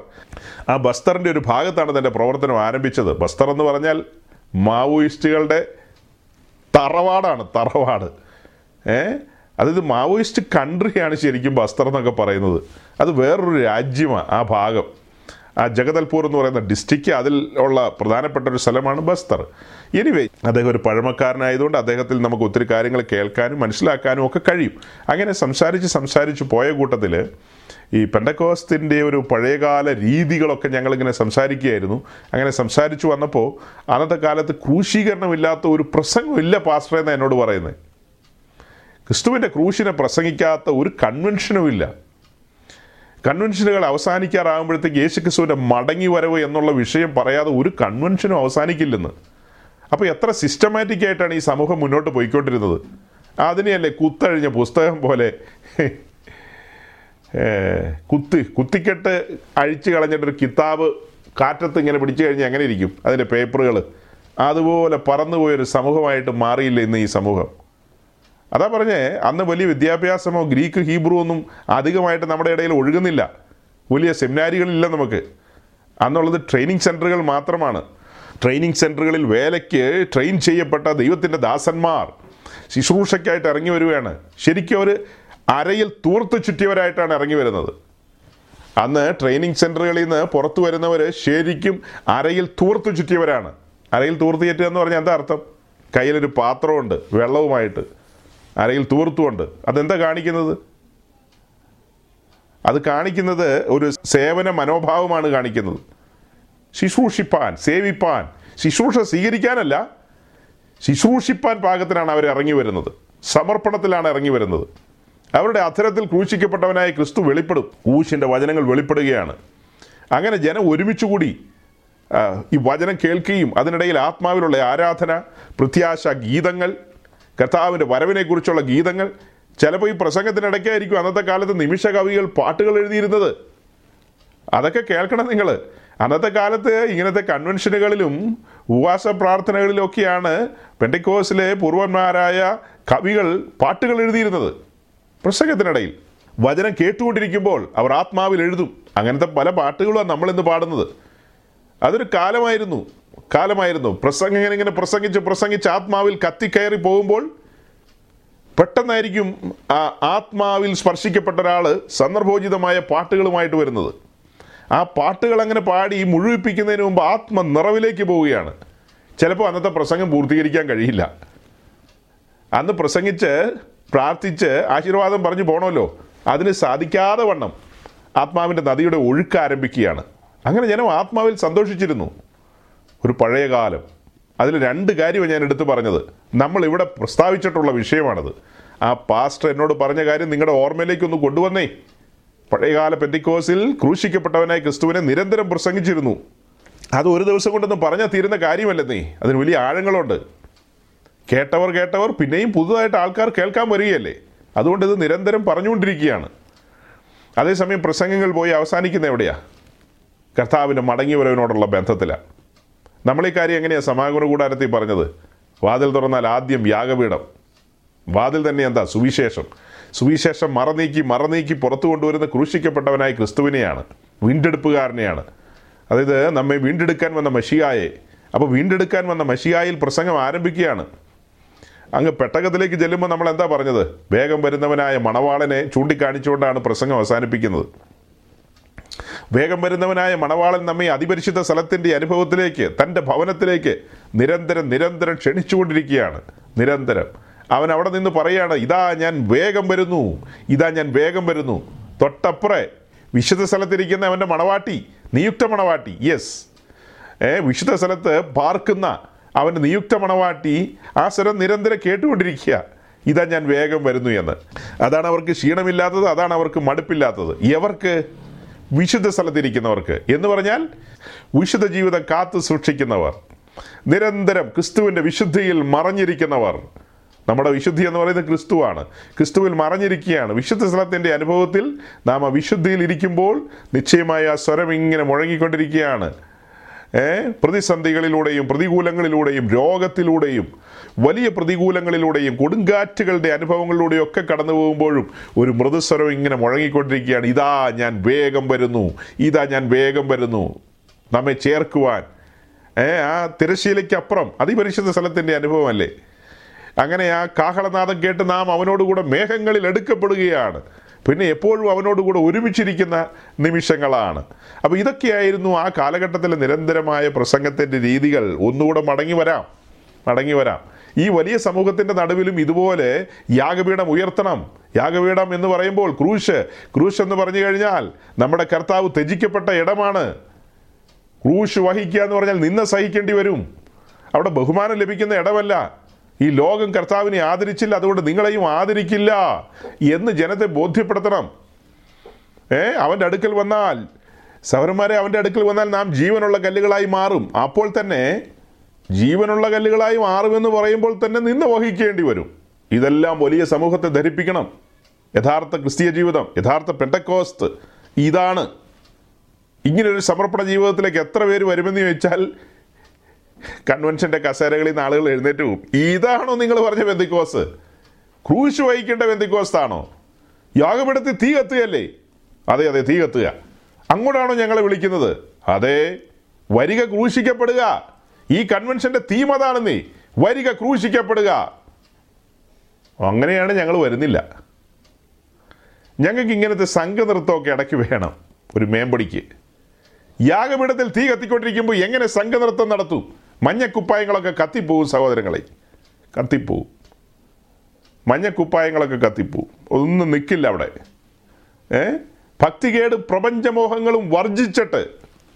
ആ ബസ്തറിന്റെ ഒരു ഭാഗത്താണ് തന്റെ പ്രവർത്തനം ആരംഭിച്ചത്. ബസ്തർ എന്ന് പറഞ്ഞാൽ മാവോയിസ്റ്റുകളുടെ തറവാടാണ് തറവാട്. ഏ? അതായത് മാവോയിസ്റ്റ് കൺട്രിയാണ് ശരിക്കും ബസ്തർ എന്നൊക്കെ പറയുന്നത്. അത് വേറൊരു രാജ്യമാണ് ആ ഭാഗം. ആ ജഗദൽപൂർ എന്ന് പറയുന്ന ഡിസ്ട്രിക്റ്റ് അതിൽ ഉള്ള പ്രധാനപ്പെട്ട ഒരു സ്ഥലമാണ് ബസ്തർ. എനിവേ അദ്ദേഹം ഒരു പഴമക്കാരനായതുകൊണ്ട് അദ്ദേഹത്തിൽ നമുക്ക് ഒത്തിരി കാര്യങ്ങൾ കേൾക്കാനും മനസ്സിലാക്കാനും ഒക്കെ കഴിയും. അങ്ങനെ സംസാരിച്ച് സംസാരിച്ച് പോയ കൂട്ടത്തിൽ ഈ പെണ്ടക്കോസ്തിന്റെ ഒരു പഴയകാല രീതികളൊക്കെ ഞങ്ങളിങ്ങനെ സംസാരിക്കുകയായിരുന്നു. അങ്ങനെ സംസാരിച്ചു വന്നപ്പോൾ അന്നത്തെ കാലത്ത് ക്രൂശീകരണമില്ലാത്ത ഒരു പ്രസംഗമില്ല പാസ്റ്റർ എന്ന് എന്നോട് പറയുന്നത് ക്രിസ്തുവിന്റെ ക്രൂശിനെ പ്രസംഗിക്കാത്ത ഒരു കൺവെൻഷനും ഇല്ല. കൺവെൻഷനുകൾ അവസാനിക്കാറാകുമ്പോഴത്തേക്ക് യേശു ക്രിസ്തുവിന്റെ മടങ്ങി വരവ് എന്നുള്ള വിഷയം പറയാതെ ഒരു കൺവെൻഷനും അവസാനിക്കില്ലെന്ന്. അപ്പോൾ എത്ര സിസ്റ്റമാറ്റിക് ആയിട്ടാണ് ഈ സമൂഹം മുന്നോട്ട് പോയിക്കൊണ്ടിരുന്നത്? അതിനെയല്ലേ കുത്തഴിഞ്ഞ പുസ്തകം പോലെ കുത്തി കുത്തിക്കെട്ട് അഴിച്ചു കളഞ്ഞിട്ടൊരു കിതാബ് കാറ്റത്ത് ഇങ്ങനെ പിടിച്ചു കഴിഞ്ഞാൽ എങ്ങനെ ഇരിക്കും? അതിന്റെ പേപ്പറുകൾ. അതുപോലെ പറന്നുപോയൊരു സമൂഹമായിട്ട് മാറിയില്ല ഇന്ന് ഈ സമൂഹം? അതാ പറഞ്ഞേ അന്ന് വലിയ വിദ്യാഭ്യാസമോ ഗ്രീക്ക് ഹീബ്രു ഒന്നും അധികമായിട്ട് നമ്മുടെ ഇടയിൽ ഒഴുകുന്നില്ല. വലിയ സെമിനാരികളില്ല നമുക്ക്. അന്നുള്ളത് ട്രെയിനിങ് സെന്ററുകൾ മാത്രമാണ്. ട്രെയിനിങ് സെന്ററുകളിൽ വേലയ്ക്ക് ട്രെയിൻ ചെയ്യപ്പെട്ട ദൈവത്തിന്റെ ദാസന്മാർ ശുശ്രൂഷയ്ക്കായിട്ട് ഇറങ്ങി വരികയാണ്. ശരിക്കും അവർ അരയിൽ തൂർത്ത് ചുറ്റിയവരായിട്ടാണ് ഇറങ്ങി വരുന്നത്. അന്ന് ട്രെയിനിങ് സെന്ററുകളിൽ നിന്ന് പുറത്തു വരുന്നവർ ശരിക്കും അരയിൽ തൂർത്ത് ചുറ്റിയവരാണ്. അരയിൽ തൂർത്ത് ചുറ്റുക എന്ന് പറഞ്ഞാൽ എന്താ അർത്ഥം? കയ്യിലൊരു പാത്രമുണ്ട് വെള്ളവുമായിട്ട്. അരയിൽ തൂർത്തുമുണ്ട്. അതെന്താ കാണിക്കുന്നത്? അത് കാണിക്കുന്നത് ഒരു സേവന മനോഭാവമാണ് കാണിക്കുന്നത്. ശുശ്രൂഷിപ്പാൻ സേവിപ്പാൻ. ശുശ്രൂഷ സ്വീകരിക്കാനല്ല ശുശ്രൂഷിപ്പാൻ പാകത്തിനാണ് അവർ ഇറങ്ങി വരുന്നത്. സമർപ്പണത്തിലാണ് ഇറങ്ങി വരുന്നത്. അവരുടെ അധരത്തിൽ ക്രൂശിക്കപ്പെട്ടവനായ ക്രിസ്തു വെളിപ്പെടും. ക്രൂശിന്റെ വചനങ്ങൾ വെളിപ്പെടുകയാണ്. അങ്ങനെ ജനം ഒരുമിച്ചുകൂടി ഈ വചനം കേൾക്കുകയും അതിനിടയിൽ ആത്മാവിലുള്ള ആരാധന പ്രത്യാശ ഗീതങ്ങൾ കർത്താവിന്റെ വരവിനെക്കുറിച്ചുള്ള ഗീതങ്ങൾ. ചിലപ്പോൾ ഈ പ്രസംഗത്തിനിടയ്ക്കായിരിക്കും അന്നത്തെ കാലത്ത് നിമിഷ കവികൾ പാട്ടുകൾ എഴുതിയിരുന്നത്. അതൊക്കെ കേൾക്കണം നിങ്ങൾ അന്നത്തെ കാലത്ത് ഇങ്ങനത്തെ കൺവെൻഷനുകളിലും ഉപവാസ പ്രാർത്ഥനകളിലൊക്കെയാണ് പെൻഡിക്കോസിലെ പൂർവന്മാരായ കവികൾ പാട്ടുകൾ എഴുതിയിരുന്നത്. പ്രസംഗത്തിനിടയിൽ വചനം കേട്ടുകൊണ്ടിരിക്കുമ്പോൾ അവർ ആത്മാവിൽ എഴുതും. അങ്ങനത്തെ പല പാട്ടുകളുമാണ് നമ്മളിന്ന് പാടുന്നത്. അതൊരു കാലമായിരുന്നു. കാലമായിരുന്നു. പ്രസംഗം ഇങ്ങനെ പ്രസംഗിച്ച് പ്രസംഗിച്ച് ആത്മാവിൽ കത്തിക്കയറി പോകുമ്പോൾ പെട്ടെന്നായിരിക്കും ആ ആത്മാവിൽ സ്പർശിക്കപ്പെട്ട ഒരാൾ സന്ദർഭോചിതമായ പാട്ടുകളുമായിട്ട് വരുന്നത്. ആ പാട്ടുകൾ അങ്ങനെ പാടി മുഴുവിപ്പിക്കുന്നതിന് മുമ്പ് ആത്മ നിറവിലേക്ക് പോവുകയാണ്. ചിലപ്പോൾ അന്നത്തെ പ്രസംഗം പൂർത്തീകരിക്കാൻ കഴിയില്ല. അന്ന് പ്രസംഗിച്ച് പ്രാർത്ഥിച്ച് ആശീർവാദം പറഞ്ഞു പോകണമല്ലോ അതിന് സാധിക്കാതെ വണ്ണം ആത്മാവിന്റെ നദിയുടെ ഒഴുക്ക് ആരംഭിക്കുകയാണ്. അങ്ങനെ ജനം ആത്മാവിൽ സന്തോഷിച്ചിരുന്നു. ഒരു പഴയ കാലം. അതിൽ രണ്ട് കാര്യമാണ് ഞാൻ എടുത്തു പറഞ്ഞത്. നമ്മൾ ഇവിടെ പ്രസ്താവിച്ചിട്ടുള്ള വിഷയമാണത്. ആ പാസ്റ്റർ എന്നോട് പറഞ്ഞ കാര്യം നിങ്ങളുടെ ഓർമ്മയിലേക്ക് ഒന്ന് കൊണ്ടുവന്നേ. പഴയകാല പെന്തിക്കോസിൽ ക്രൂശിക്കപ്പെട്ടവനായി ക്രിസ്തുവിനെ നിരന്തരം പ്രസംഗിച്ചിരുന്നു. അത് ഒരു ദിവസം കൊണ്ടൊന്നും പറഞ്ഞാൽ തീരുന്ന കാര്യമല്ലെന്നേ. അതിന് വലിയ ആഴങ്ങളുണ്ട്. കേട്ടവർ കേട്ടവർ പിന്നെയും പുതുതായിട്ട് ആൾക്കാർ കേൾക്കാൻ വരികയല്ലേ? അതുകൊണ്ട് ഇത് നിരന്തരം പറഞ്ഞുകൊണ്ടിരിക്കുകയാണ്. അതേസമയം പ്രസംഗങ്ങൾ പോയി അവസാനിക്കുന്ന എവിടെയാ? കർത്താവിന്റെ മടങ്ങിവരവിനോടുള്ള ബന്ധത്തിലാണ് നമ്മൾ ഈ കാര്യം എങ്ങനെയാണ് സമാഗമന കൂടാരത്തിൽ പറഞ്ഞത്? വാതിൽ തുറന്നാൽ ആദ്യം യാഗപീഠം. വാതിൽ തന്നെ എന്താ? സുവിശേഷം. സുവിശേഷം മറനീക്കി മറനീക്കി പുറത്തു കൊണ്ടുവരുന്ന ക്രൂശിക്കപ്പെട്ടവനായ ക്രിസ്തുവിനെയാണ്. വീണ്ടെടുപ്പുകാരനെയാണ്. അതായത് നമ്മെ വീണ്ടെടുക്കാൻ വന്ന മഷിയായെ. അപ്പോൾ വീണ്ടെടുക്കാൻ വന്ന മഷിയായിൽ പ്രസംഗം ആരംഭിക്കുകയാണ്. അങ്ങ് പെട്ടകത്തിലേക്ക് ചെല്ലുമ്പോൾ നമ്മൾ എന്താ പറഞ്ഞത്? വേഗം വരുന്നവനായ മണവാളനെ ചൂണ്ടിക്കാണിച്ചുകൊണ്ടാണ് പ്രസംഗം അവസാനിപ്പിക്കുന്നത്. വേഗം വരുന്നവനായ മണവാളൻ നമ്മെ അതിപരിശുദ്ധ സ്ഥലത്തിന്റെ അനുഭവത്തിലേക്ക് തന്റെ ഭവനത്തിലേക്ക് നിരന്തരം നിരന്തരം ക്ഷണിച്ചുകൊണ്ടിരിക്കുകയാണ്. നിരന്തരം. അവൻ അവിടെ നിന്ന് പറയുകയാണ് ഇതാ ഞാൻ വേഗം വരുന്നു. ഇതാ ഞാൻ വേഗം വരുന്നു. തൊട്ടപ്പുറേ വിശുദ്ധ സ്ഥലത്തിരിക്കുന്ന അവന്റെ മണവാട്ടി നിയുക്ത മണവാട്ടി. യെസ് ഏ വിശുദ്ധ സ്ഥലത്ത് പാർക്കുന്ന അവന്റെ നിയുക്ത മണവാട്ടി ആ സ്വരം നിരന്തരം കേട്ടുകൊണ്ടിരിക്കുക. ഇതാ ഞാൻ വേഗം വരുന്നു എന്ന്. അതാണ് അവർക്ക് ക്ഷീണമില്ലാത്തത് അതാണ് അവർക്ക് മടുപ്പില്ലാത്തത്. എവർക്ക്? വിശുദ്ധ സ്ഥലത്തിരിക്കുന്നവർക്ക്. എന്ന് പറഞ്ഞാൽ വിശുദ്ധ ജീവിതം കാത്തു സൂക്ഷിക്കുന്നവർ നിരന്തരം ക്രിസ്തുവിന്റെ വിശുദ്ധിയിൽ മറഞ്ഞിരിക്കുന്നവർ. നമ്മുടെ വിശുദ്ധി എന്ന് പറയുന്നത് ക്രിസ്തുവാണ്. ക്രിസ്തുവിൽ മറഞ്ഞിരിക്കുകയാണ്. വിശുദ്ധ സ്ഥലത്തിന്റെ അനുഭവത്തിൽ നാം ആ വിശുദ്ധിയിൽ ഇരിക്കുമ്പോൾ നിശ്ചയമായ ആ സ്വരം ഇങ്ങനെ മുഴങ്ങിക്കൊണ്ടിരിക്കുകയാണ്. പ്രതിസന്ധികളിലൂടെയും പ്രതികൂലങ്ങളിലൂടെയും രോഗത്തിലൂടെയും വലിയ പ്രതികൂലങ്ങളിലൂടെയും കൊടുങ്കാറ്റുകളുടെ അനുഭവങ്ങളിലൂടെയും ഒക്കെ കടന്നു പോകുമ്പോഴും ഒരു മൃദുസ്വരം ഇങ്ങനെ മുഴങ്ങിക്കൊണ്ടിരിക്കുകയാണ്. ഇതാ ഞാൻ വേഗം വരുന്നു ഇതാ ഞാൻ വേഗം വരുന്നു നമ്മെ ചേർക്കുവാൻ. ഏ? ആ തിരശീലയ്ക്കപ്പുറം അതിപരിശുദ്ധ സ്ഥലത്തിന്റെ അനുഭവമല്ലേ? അങ്ങനെ ആ കാഹളനാദം കേട്ട് നാം അവനോടുകൂടെ മേഘങ്ങളിൽ എടുക്കപ്പെടുകയാണ്. പിന്നെ എപ്പോഴും അവനോട് അവനോടുകൂടെ ഒരുമിച്ചിരിക്കുന്ന നിമിഷങ്ങളാണ്. അപ്പോൾ ഇതൊക്കെയായിരുന്നു ആ കാലഘട്ടത്തിലെ നിരന്തരമായ പ്രസംഗത്തിന്റെ രീതികൾ. ഒന്നുകൂടെ മടങ്ങി വരാം. മടങ്ങി വരാം. ഈ വലിയ സമൂഹത്തിന്റെ നടുവിലും ഇതുപോലെ യാഗപീഠം ഉയർത്തണം. യാഗപീഠം എന്ന് പറയുമ്പോൾ ക്രൂശ്. ക്രൂശ് എന്ന് പറഞ്ഞു കഴിഞ്ഞാൽ നമ്മുടെ കർത്താവ് ത്യജിക്കപ്പെട്ട ഇടമാണ്. ക്രൂശ് വഹിക്കുക എന്ന് പറഞ്ഞാൽ നിന്ന സഹിക്കേണ്ടി വരും. അവിടെ ബഹുമാനം ലഭിക്കുന്ന ഇടമല്ല. ഈ ലോകം കർത്താവിനെ ആദരിച്ചില്ല അതുകൊണ്ട് നിങ്ങളെയും ആദരിക്കില്ല എന്ന് ജനത്തെ ബോധ്യപ്പെടുത്തണം. ഏ അവന്റെ അടുക്കൽ വന്നാൽ സൗരന്മാരെ അവന്റെ അടുക്കൽ വന്നാൽ നാം ജീവനുള്ള കല്ലുകളായി മാറും. അപ്പോൾ തന്നെ ജീവനുള്ള കല്ലുകളായി മാറുമെന്ന് പറയുമ്പോൾ തന്നെ നിന്ന് വഹിക്കേണ്ടി വരും. ഇതെല്ലാം വലിയ സമൂഹത്തെ ധരിപ്പിക്കണം. യഥാർത്ഥ ക്രിസ്തീയ ജീവിതം യഥാർത്ഥ പെട്ടക്കോസ്ത് ഇതാണ്. ഇങ്ങനൊരു സമർപ്പണ ജീവിതത്തിലേക്ക് എത്ര പേര് വരുമെന്ന് ചോദിച്ചാൽ കൺവെൻഷന്റെ കസേരകളിൽ നിന്ന് ആളുകൾ എഴുന്നേറ്റ് പോകും. ഇതാണോ നിങ്ങൾ പറഞ്ഞ ബന്ധിക്കോസ് ക്രൂശ് വഹിക്കേണ്ട ബന്ധിക്കോസ്താണോ യാഗപീഠത്തിൽ തീ കത്തുകയല്ലേ? അതെ അതെ തീ കത്തുക. അങ്ങോട്ടാണോ ഞങ്ങളെ വിളിക്കുന്നത്? അതെ വരിക ക്രൂശിക്കപ്പെടുക. ഈ കൺവെൻഷന്റെ തീം അതാണ് നീ വരിക ക്രൂശിക്കപ്പെടുക. അങ്ങനെയാണ് ഞങ്ങൾ വരുന്നില്ല. ഞങ്ങൾക്ക് ഇങ്ങനത്തെ സംഘനൃത്തമൊക്കെ ഇടയ്ക്ക് വേണം ഒരു മേമ്പടിക്ക്. യാഗപീഠത്തിൽ തീ കത്തിക്കൊണ്ടിരിക്കുമ്പോൾ എങ്ങനെ സംഘനൃത്തം നടത്തും? മഞ്ഞക്കുപ്പായങ്ങളൊക്കെ കത്തിപ്പോവും സഹോദരങ്ങളെ. കത്തിപ്പോവും. മഞ്ഞക്കുപ്പായങ്ങളൊക്കെ കത്തിപ്പോവും. ഒന്നും നിൽക്കില്ല അവിടെ. ഏ? ഭക്തികേട് പ്രപഞ്ചമോഹങ്ങളും വർജിച്ചിട്ട്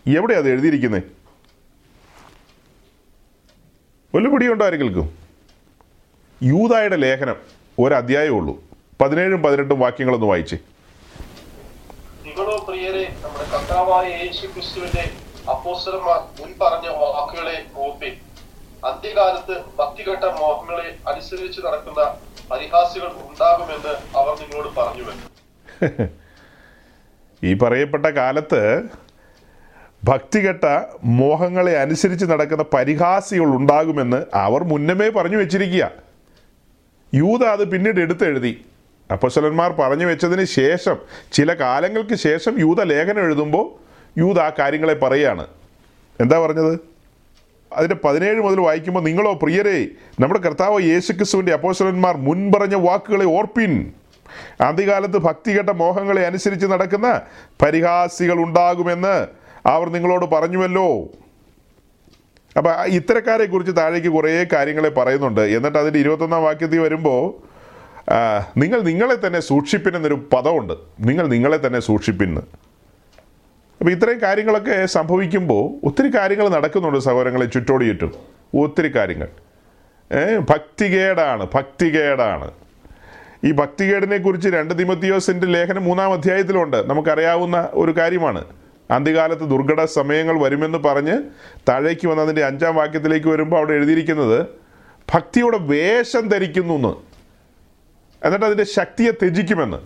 എവിടെയാണ് അത് എഴുതിയിരിക്കുന്നത് വല്ല പിടിയുണ്ടോ ആരെങ്കിലും? യൂതായുടെ ലേഖനം ഒരധ്യായമേ ഉള്ളൂ. പതിനേഴും പതിനെട്ടും വാക്യങ്ങളൊന്ന് വായിച്ചേ.
നിങ്ങളോ പ്രിയരെ നമ്മുടെ കർത്താവായ യേശു ക്രിസ്തുവിന്റെ അപ്പോസ്തലന്മാർ മുൻ പറഞ്ഞ വാക്കുകളെ ഓർപ്പി അന്ത്യകാലത്ത് ഭക്തിഘട്ട മോഹങ്ങളെ അനുസരിച്ച് നടക്കുന്ന പരിഹാസികൾ ഉണ്ടാകുമെന്ന് അവർ നിങ്ങളോട് പറഞ്ഞു.
ഈ പറയപ്പെട്ട കാലത്ത് ഭക്തികെട്ട മോഹങ്ങളെ അനുസരിച്ച് നടക്കുന്ന പരിഹാസികൾ ഉണ്ടാകുമെന്ന് അവർ മുന്നമേ പറഞ്ഞു വെച്ചിരിക്കുക. യൂത അത് പിന്നീട് എടുത്തെഴുതി. അപ്പസ്വലന്മാർ പറഞ്ഞു വെച്ചതിന് ശേഷം ചില കാലങ്ങൾക്ക് ശേഷം യൂത ലേഖനം എഴുതുമ്പോൾ യൂത ആ കാര്യങ്ങളെ പറയുകയാണ് എന്താ പറഞ്ഞത്? അതിന്റെ പതിനേഴ് മുതൽ വായിക്കുമ്പോൾ നിങ്ങളോ പ്രിയരേ നമ്മുടെ കർത്താവ് യേശുക്രിസ്തുവിന്റെ അപ്പോസ്വലന്മാർ മുൻപറഞ്ഞ വാക്കുകളെ ഓർപ്പിൻ. ആദ്യകാലത്ത് ഭക്തികെട്ട മോഹങ്ങളെ അനുസരിച്ച് നടക്കുന്ന പരിഹാസികൾ ഉണ്ടാകുമെന്ന് അവർ നിങ്ങളോട് പറഞ്ഞുവല്ലോ. അപ്പം ഇത്തരക്കാരെ കുറിച്ച് താഴേക്ക് കുറേ കാര്യങ്ങളെ പറയുന്നുണ്ട്. എന്നിട്ട് അതിന്റെ ഇരുപത്തൊന്നാം വാക്യത്തിൽ വരുമ്പോൾ നിങ്ങൾ നിങ്ങളെ തന്നെ സൂക്ഷിപ്പിൻ എന്നൊരു പദമുണ്ട്. നിങ്ങൾ നിങ്ങളെ തന്നെ സൂക്ഷിപ്പിന്ന് അപ്പോൾ ഇത്രയും കാര്യങ്ങളൊക്കെ സംഭവിക്കുമ്പോൾ ഒത്തിരി കാര്യങ്ങൾ നടക്കുന്നുണ്ട് സഹോദരങ്ങളെ ചുറ്റോട് ചുറ്റും. ഒത്തിരി കാര്യങ്ങൾ. ഭക്തികേടാണ് ഭക്തികേടാണ്. ഈ ഭക്തികേടിനെ കുറിച്ച് രണ്ട് തിമത്തിയോസിന്റെ ലേഖനം മൂന്നാം അധ്യായത്തിലുണ്ട്. നമുക്കറിയാവുന്ന ഒരു കാര്യമാണ്. അന്ത്യകാലത്ത് ദുർഘട സമയങ്ങൾ വരുമെന്ന് പറഞ്ഞ് താഴേക്ക് വന്നതിന്റെ അഞ്ചാം വാക്യത്തിലേക്ക് വരുമ്പോൾ അവിടെ എഴുതിയിരിക്കുന്നത് ഭക്തിയുടെ വേഷം ധരിക്കുന്നു എന്ന് എന്നിട്ട് അതിന്റെ ശക്തിയെ ത്യജിക്കുമെന്ന്.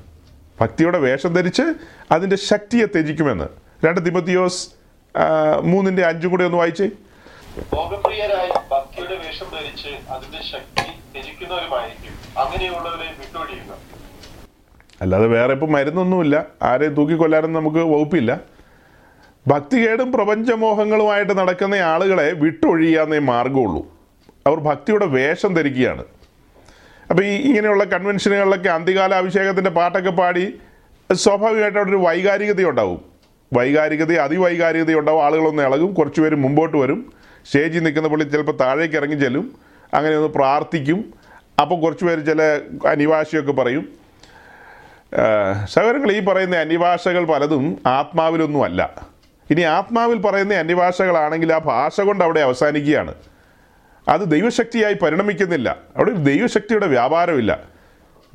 ഭക്തിയുടെ വേഷം ധരിച്ച് അതിന്റെ ശക്തിയെ ത്യജിക്കുമെന്ന്. രണ്ട് തിമത്തിയോസ് മൂന്നിന്റെ അഞ്ചും കൂടെ ഒന്ന് വായിച്ചേ.
ഭോഗപ്രിയരായി ഭക്തിയുടെ വേഷം ധരിച്ച് അതിന്റെ ശക്തി ത്യജിക്കുന്നവരുമായിരിക്കും. അങ്ങനെയുള്ളവരെ വിട്ടൊഴിയുക
അല്ലാതെ വേറെ ഇപ്പം മരുന്നൊന്നുമില്ല. ആരെയും തൂക്കിക്കൊല്ലാനൊന്നും നമുക്ക് വകുപ്പില്ല. ഭക്തികേടും പ്രപഞ്ചമോഹങ്ങളുമായിട്ട് നടക്കുന്ന ആളുകളെ വിട്ടൊഴിയാന്നേ മാർഗമുള്ളൂ അവർ ഭക്തിയുടെ വേഷം ധരിക്കുകയാണ്. അപ്പോൾ ഈ ഇങ്ങനെയുള്ള കൺവെൻഷനുകളിലൊക്കെ അന്ത്യകാല അഭിഷേകത്തിന്റെ പാട്ടൊക്കെ പാടി സ്വാഭാവികമായിട്ട് അവിടെ ഒരു വൈകാരികത ഉണ്ടാവും വൈകാരികത അതിവൈകാരികത ഉണ്ടാവും ആളുകളൊന്ന് ഇളകും കുറച്ച് പേര് മുമ്പോട്ട് വരും. സ്റ്റേജിൽ നിൽക്കുന്ന പുള്ളി ചിലപ്പോൾ താഴേക്ക് ഇറങ്ങി ചെല്ലും. അങ്ങനെ ഒന്ന് പ്രാർത്ഥിക്കും. അപ്പോൾ കുറച്ച് പേര് ചില അനിവാശയൊക്കെ പറയും. സഹോദരങ്ങൾ ഈ പറയുന്ന അന്യഭാഷകൾ പലതും ആത്മാവിലൊന്നുമല്ല. ഇനി ആത്മാവിൽ പറയുന്ന അന്യഭാഷകളാണെങ്കിൽ ആ ഭാഷ കൊണ്ട് അവിടെ അവസാനിക്കുകയാണ്. അത് ദൈവശക്തിയായി പരിണമിക്കുന്നില്ല. അവിടെ ദൈവശക്തിയുടെ വ്യാപാരമില്ല.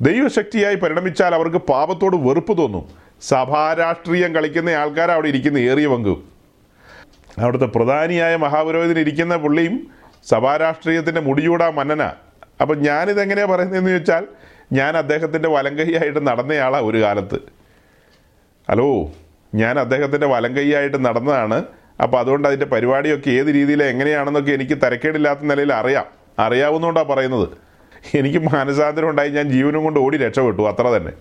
ദൈവശക്തിയായി പരിണമിച്ചാൽ അവർക്ക് പാപത്തോട് വെറുപ്പ് തോന്നും. സഭാരാഷ്ട്രീയം കളിക്കുന്ന ആൾക്കാർ അവിടെ ഇരിക്കുന്ന ഏറിയ പങ്കും. അവിടുത്തെ പ്രധാനിയായ മഹാപുരോഹിതൻ ഇരിക്കുന്ന പുള്ളിയും സഭാരാഷ്ട്രീയത്തിന്റെ മുടിയൂടാ മന്നന. അപ്പം ഞാനിതെങ്ങനെയാണ് പറയുന്നതെന്ന് ചോദിച്ചാൽ ഞാൻ അദ്ദേഹത്തിന്റെ വലങ്കൈയായിട്ട് നടന്നയാളാണ് ഒരു കാലത്ത്. ഹലോ ഞാൻ അദ്ദേഹത്തിന്റെ വലങ്കൈയായിട്ട് നടന്നതാണ്. അപ്പോൾ അതുകൊണ്ട് അതിന്റെ പരിപാടിയൊക്കെ ഏത് രീതിയിൽ എങ്ങനെയാണെന്നൊക്കെ എനിക്ക് തിരക്കേടില്ലാത്ത നിലയിൽ അറിയാം. അറിയാവുന്നതുകൊണ്ടാണ് പറയുന്നത്. എനിക്ക് മാനസാന്തരം ഉണ്ടായി ഞാൻ ജീവനും കൊണ്ട് ഓടി രക്ഷപ്പെട്ടു അത്ര തന്നെ.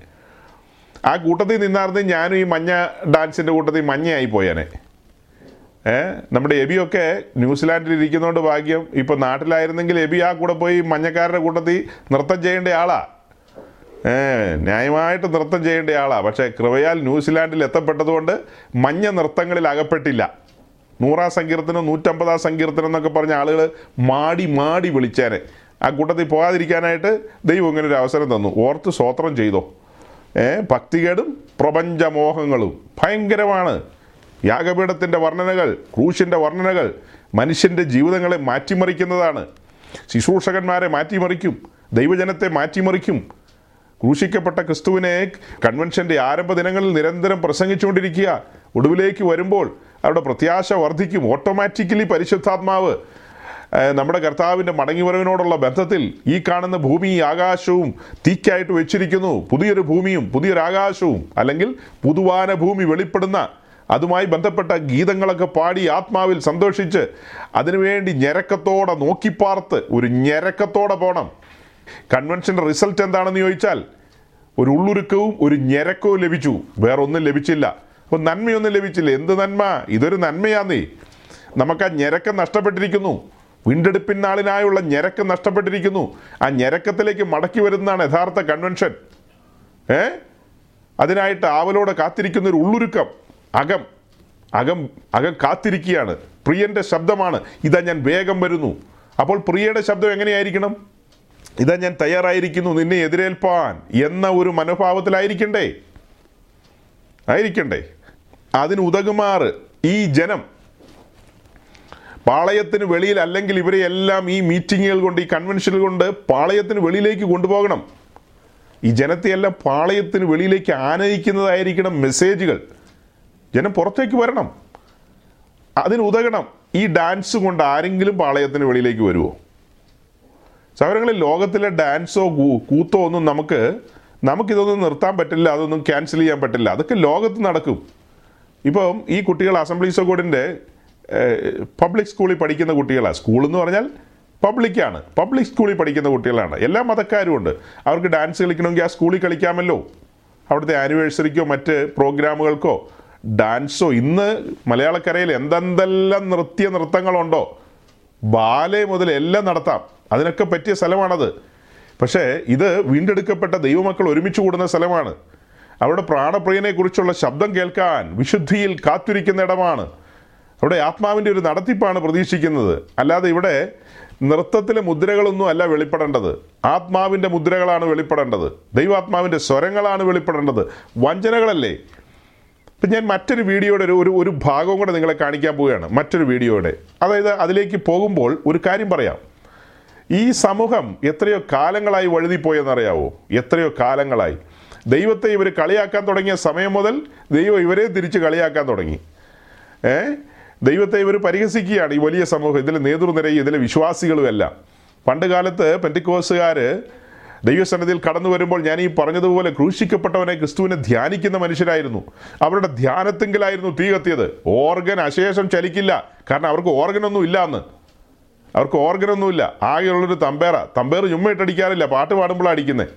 ആ കൂട്ടത്തിൽ നിന്നായിരുന്നു ഞാനും ഈ മഞ്ഞ ഡാൻസിന്റെ കൂട്ടത്തിൽ മഞ്ഞയായി പോയേനെ. ഏ? നമ്മുടെ എബിയൊക്കെ ന്യൂസിലാൻഡിൽ ഇരിക്കുന്നതുകൊണ്ട് ഭാഗ്യം ഇപ്പം നാട്ടിലായിരുന്നെങ്കിൽ എബി ആ കൂടെ പോയി മഞ്ഞക്കാരുടെ കൂട്ടത്തിൽ നൃത്തം ചെയ്യേണ്ട ആളാ. ഏ ന്യായമായിട്ട് നൃത്തം ചെയ്യേണ്ട ആളാ. പക്ഷേ കൃപയാൽ ന്യൂസിലാൻഡിൽ എത്തപ്പെട്ടതുകൊണ്ട് മഞ്ഞ നൃത്തങ്ങളിൽ അകപ്പെട്ടില്ല. നൂറാം സങ്കീർത്തനം നൂറ്റമ്പതാം സങ്കീർത്തനം എന്നൊക്കെ പറഞ്ഞ ആളുകൾ മാടി മാടി വിളിച്ചേനെ. ആ കൂട്ടത്തിൽ പോകാതിരിക്കാനായിട്ട് ദൈവം ഇങ്ങനെ ഒരു അവസരം തന്നു. ഓർത്ത് സ്വോത്രം ചെയ്തോ. ഭക്തികേടും പ്രപഞ്ചമോഹങ്ങളും. ഭയങ്കരമാണ്. യാഗപീഠത്തിന്റെ വർണനകൾ ക്രൂശിന്റെ വർണനകൾ മനുഷ്യന്റെ ജീവിതങ്ങളെ മാറ്റിമറിക്കുന്നതാണ്. ശുശ്രൂഷകന്മാരെ മാറ്റിമറിക്കും ദൈവജനത്തെ മാറ്റിമറിക്കും. ക്രൂശിക്കപ്പെട്ട ക്രിസ്തുവിനെ കൺവെൻഷന്റെ ആരംഭ ദിനങ്ങളിൽ നിരന്തരം പ്രസംഗിച്ചുകൊണ്ടിരിക്കുക. ഒടുവിലേക്ക് വരുമ്പോൾ അവരുടെ പ്രത്യാശ വർദ്ധിക്കും. ഓട്ടോമാറ്റിക്കലി പരിശുദ്ധാത്മാവ് നമ്മുടെ കർത്താവിന്റെ മടങ്ങിവരവിനോടുള്ള ബന്ധത്തിൽ ഈ കാണുന്ന ഭൂമി ആകാശവും തീക്കായിട്ട് വെച്ചിരിക്കുന്നു. പുതിയൊരു ഭൂമിയും പുതിയൊരു ആകാശവും അല്ലെങ്കിൽ പുതുവാന ഭൂമി വെളിപ്പെടുന്ന അതുമായി ബന്ധപ്പെട്ട ഗീതങ്ങളൊക്കെ പാടി ആത്മാവിൽ സന്തോഷിച്ച് അതിനുവേണ്ടി ഞരക്കത്തോടെ നോക്കിപ്പാർത്ത് ഒരു ഞരക്കത്തോടെ പോകണം കൺവെൻഷന്റെ റിസൾട്ട് എന്താണെന്ന് ചോദിച്ചാൽ ഒരു ഉള്ളുരുക്കവും ഒരു ഞെരക്കവും ലഭിച്ചു. വേറൊന്നും ലഭിച്ചില്ല. അപ്പോൾ നന്മയൊന്നും ലഭിച്ചില്ല. എന്ത് നന്മ? ഇതൊരു നന്മയാന്നേ. നമുക്ക് ആ ഞെരക്കം നഷ്ടപ്പെട്ടിരിക്കുന്നു. വീണ്ടെടുപ്പിൻ നാളിനായുള്ള ഞെരക്കം നഷ്ടപ്പെട്ടിരിക്കുന്നു. ആ ഞെരക്കത്തിലേക്ക് മടക്കി വരുന്നതാണ് യഥാർത്ഥ കൺവെൻഷൻ. ഏ? അതിനായിട്ട് ആവലോടെ കാത്തിരിക്കുന്ന ഒരു ഉള്ളുരുക്കം അകം അകം അകം കാത്തിരിക്കുകയാണ്. പ്രിയന്റെ ശബ്ദമാണ്. ഇതാ ഞാൻ വേഗം വരുന്നു. അപ്പോൾ പ്രിയയുടെ ശബ്ദം എങ്ങനെയായിരിക്കണം? ഇതാ ഞാൻ തയ്യാറായിരിക്കുന്നു നിന്നെ എതിരേൽപ്പാൻ എന്ന ഒരു മനോഭാവത്തിലായിരിക്കണ്ടേ? ആയിരിക്കണ്ടേ? അതിന് ഈ ജനം പാളയത്തിന് വെളിയിൽ അല്ലെങ്കിൽ ഇവരെ എല്ലാം ഈ മീറ്റിങ്ങുകൾ കൊണ്ട് ഈ കൺവെൻഷനുകൾ കൊണ്ട് പാളയത്തിന് വെളിയിലേക്ക് കൊണ്ടുപോകണം. ഈ ജനത്തെയെല്ലാം പാളയത്തിന് വെളിയിലേക്ക് ആനയിക്കുന്നതായിരിക്കണം മെസ്സേജുകൾ ജനം പുറത്തേക്ക് വരണം. അതിന് ഉതകണം ഈ ഡാൻസ് കൊണ്ട് ആരെങ്കിലും പാളയത്തിന് വെളിയിലേക്ക് വരുമോ സൗരങ്ങളിൽ ലോകത്തിലെ ഡാൻസോ കൂത്തോ ഒന്നും നമുക്ക് നമുക്കിതൊന്നും നിർത്താൻ പറ്റില്ല അതൊന്നും ക്യാൻസൽ ചെയ്യാൻ പറ്റില്ല. അതൊക്കെ ലോകത്ത് നടക്കും. ഇപ്പം ഈ കുട്ടികൾ അസംബ്ലീസ് കോഡിന്റെ പബ്ലിക് സ്കൂളിൽ പഠിക്കുന്ന കുട്ടികളാണ് സ്കൂൾ എന്ന് പറഞ്ഞാൽ പബ്ലിക്കാണ് പബ്ലിക് സ്കൂളിൽ പഠിക്കുന്ന കുട്ടികളാണ്. എല്ലാ മതക്കാരും ഉണ്ട്. അവർക്ക് ഡാൻസ് കളിക്കണമെങ്കിൽ ആ സ്കൂളിൽ കളിക്കാമല്ലോ. അവിടുത്തെ ആനിവേഴ്സറിക്കോ മറ്റ് പ്രോഗ്രാമുകൾക്കോ ഡാൻസോ ഇന്ന് മലയാളക്കരയിൽ എന്തെന്തെല്ലാം നൃത്യ നൃത്തങ്ങളുണ്ടോ? ബാലെ മുതൽ എല്ലാം നടത്താം. അതിനൊക്കെ പറ്റിയ സ്ഥലമാണത്. പക്ഷേ ഇത് വീണ്ടെടുക്കപ്പെട്ട ദൈവമക്കൾ ഒരുമിച്ച് കൂടുന്ന സ്ഥലമാണ്. അവരുടെ പ്രാണപ്രിയനെക്കുറിച്ചുള്ള ശബ്ദം കേൾക്കാൻ വിശുദ്ധിയിൽ കാത്തിരിക്കുന്ന ഇടമാണ്. അവിടെ ആത്മാവിന്റെ ഒരു നടത്തിപ്പാണ് പ്രതീക്ഷിക്കുന്നത്. അല്ലാതെ ഇവിടെ നൃത്തത്തിലെ മുദ്രകളൊന്നും അല്ല വെളിപ്പെടേണ്ടത്. ആത്മാവിന്റെ മുദ്രകളാണ് വെളിപ്പെടേണ്ടത്. ദൈവാത്മാവിന്റെ സ്വരങ്ങളാണ് വെളിപ്പെടേണ്ടത്. വഞ്ചനകളല്ലേ? ഇപ്പം ഞാൻ മറ്റൊരു വീഡിയോയുടെ ഒരു ഒരു ഭാഗവും കൂടെ നിങ്ങളെ കാണിക്കാൻ പോവുകയാണ്. മറ്റൊരു വീഡിയോയുടെ. അതായത് അതിലേക്ക് പോകുമ്പോൾ ഒരു കാര്യം പറയാം. ഈ സമൂഹം എത്രയോ കാലങ്ങളായി വഴുതിപ്പോയെന്നറിയാവോ? എത്രയോ കാലങ്ങളായി. ദൈവത്തെ ഇവർ കളിയാക്കാൻ തുടങ്ങിയ സമയം മുതൽ ദൈവം ഇവരെ തിരിച്ച് കളിയാക്കാൻ തുടങ്ങി. ഏ? ദൈവത്തെ ഇവർ പരിഹസിക്കുകയാണ് ഈ വലിയ സമൂഹം. ഇതിലെ നേതൃനിരയും ഇതിലെ വിശ്വാസികളും എല്ലാം. പണ്ട് കാലത്ത് പെന്റിക്കോസുകാർ ദൈവസന്നിധിയിൽ കടന്നു വരുമ്പോൾ ഞാൻ ഈ പറഞ്ഞതുപോലെ ക്രൂശിക്കപ്പെട്ടവനെ ക്രിസ്തുവിനെ ധ്യാനിക്കുന്ന മനുഷ്യരായിരുന്നു. അവരുടെ ധ്യാനത്തെങ്കിലായിരുന്നു തീ കത്തിയത്. ഓർഗൻ അശേഷം ചലിക്കില്ല. കാരണം അവർക്ക് ഓർഗനൊന്നും ഇല്ല അന്ന് അവർക്ക് ഓർഗനൊന്നുമില്ല ആകെയുള്ളൊരു തമ്പേറ. തമ്പേറ് ചുമ്മയിട്ടടിക്കാറില്ല പാട്ട് പാടുമ്പോഴാണ് അടിക്കുന്നത്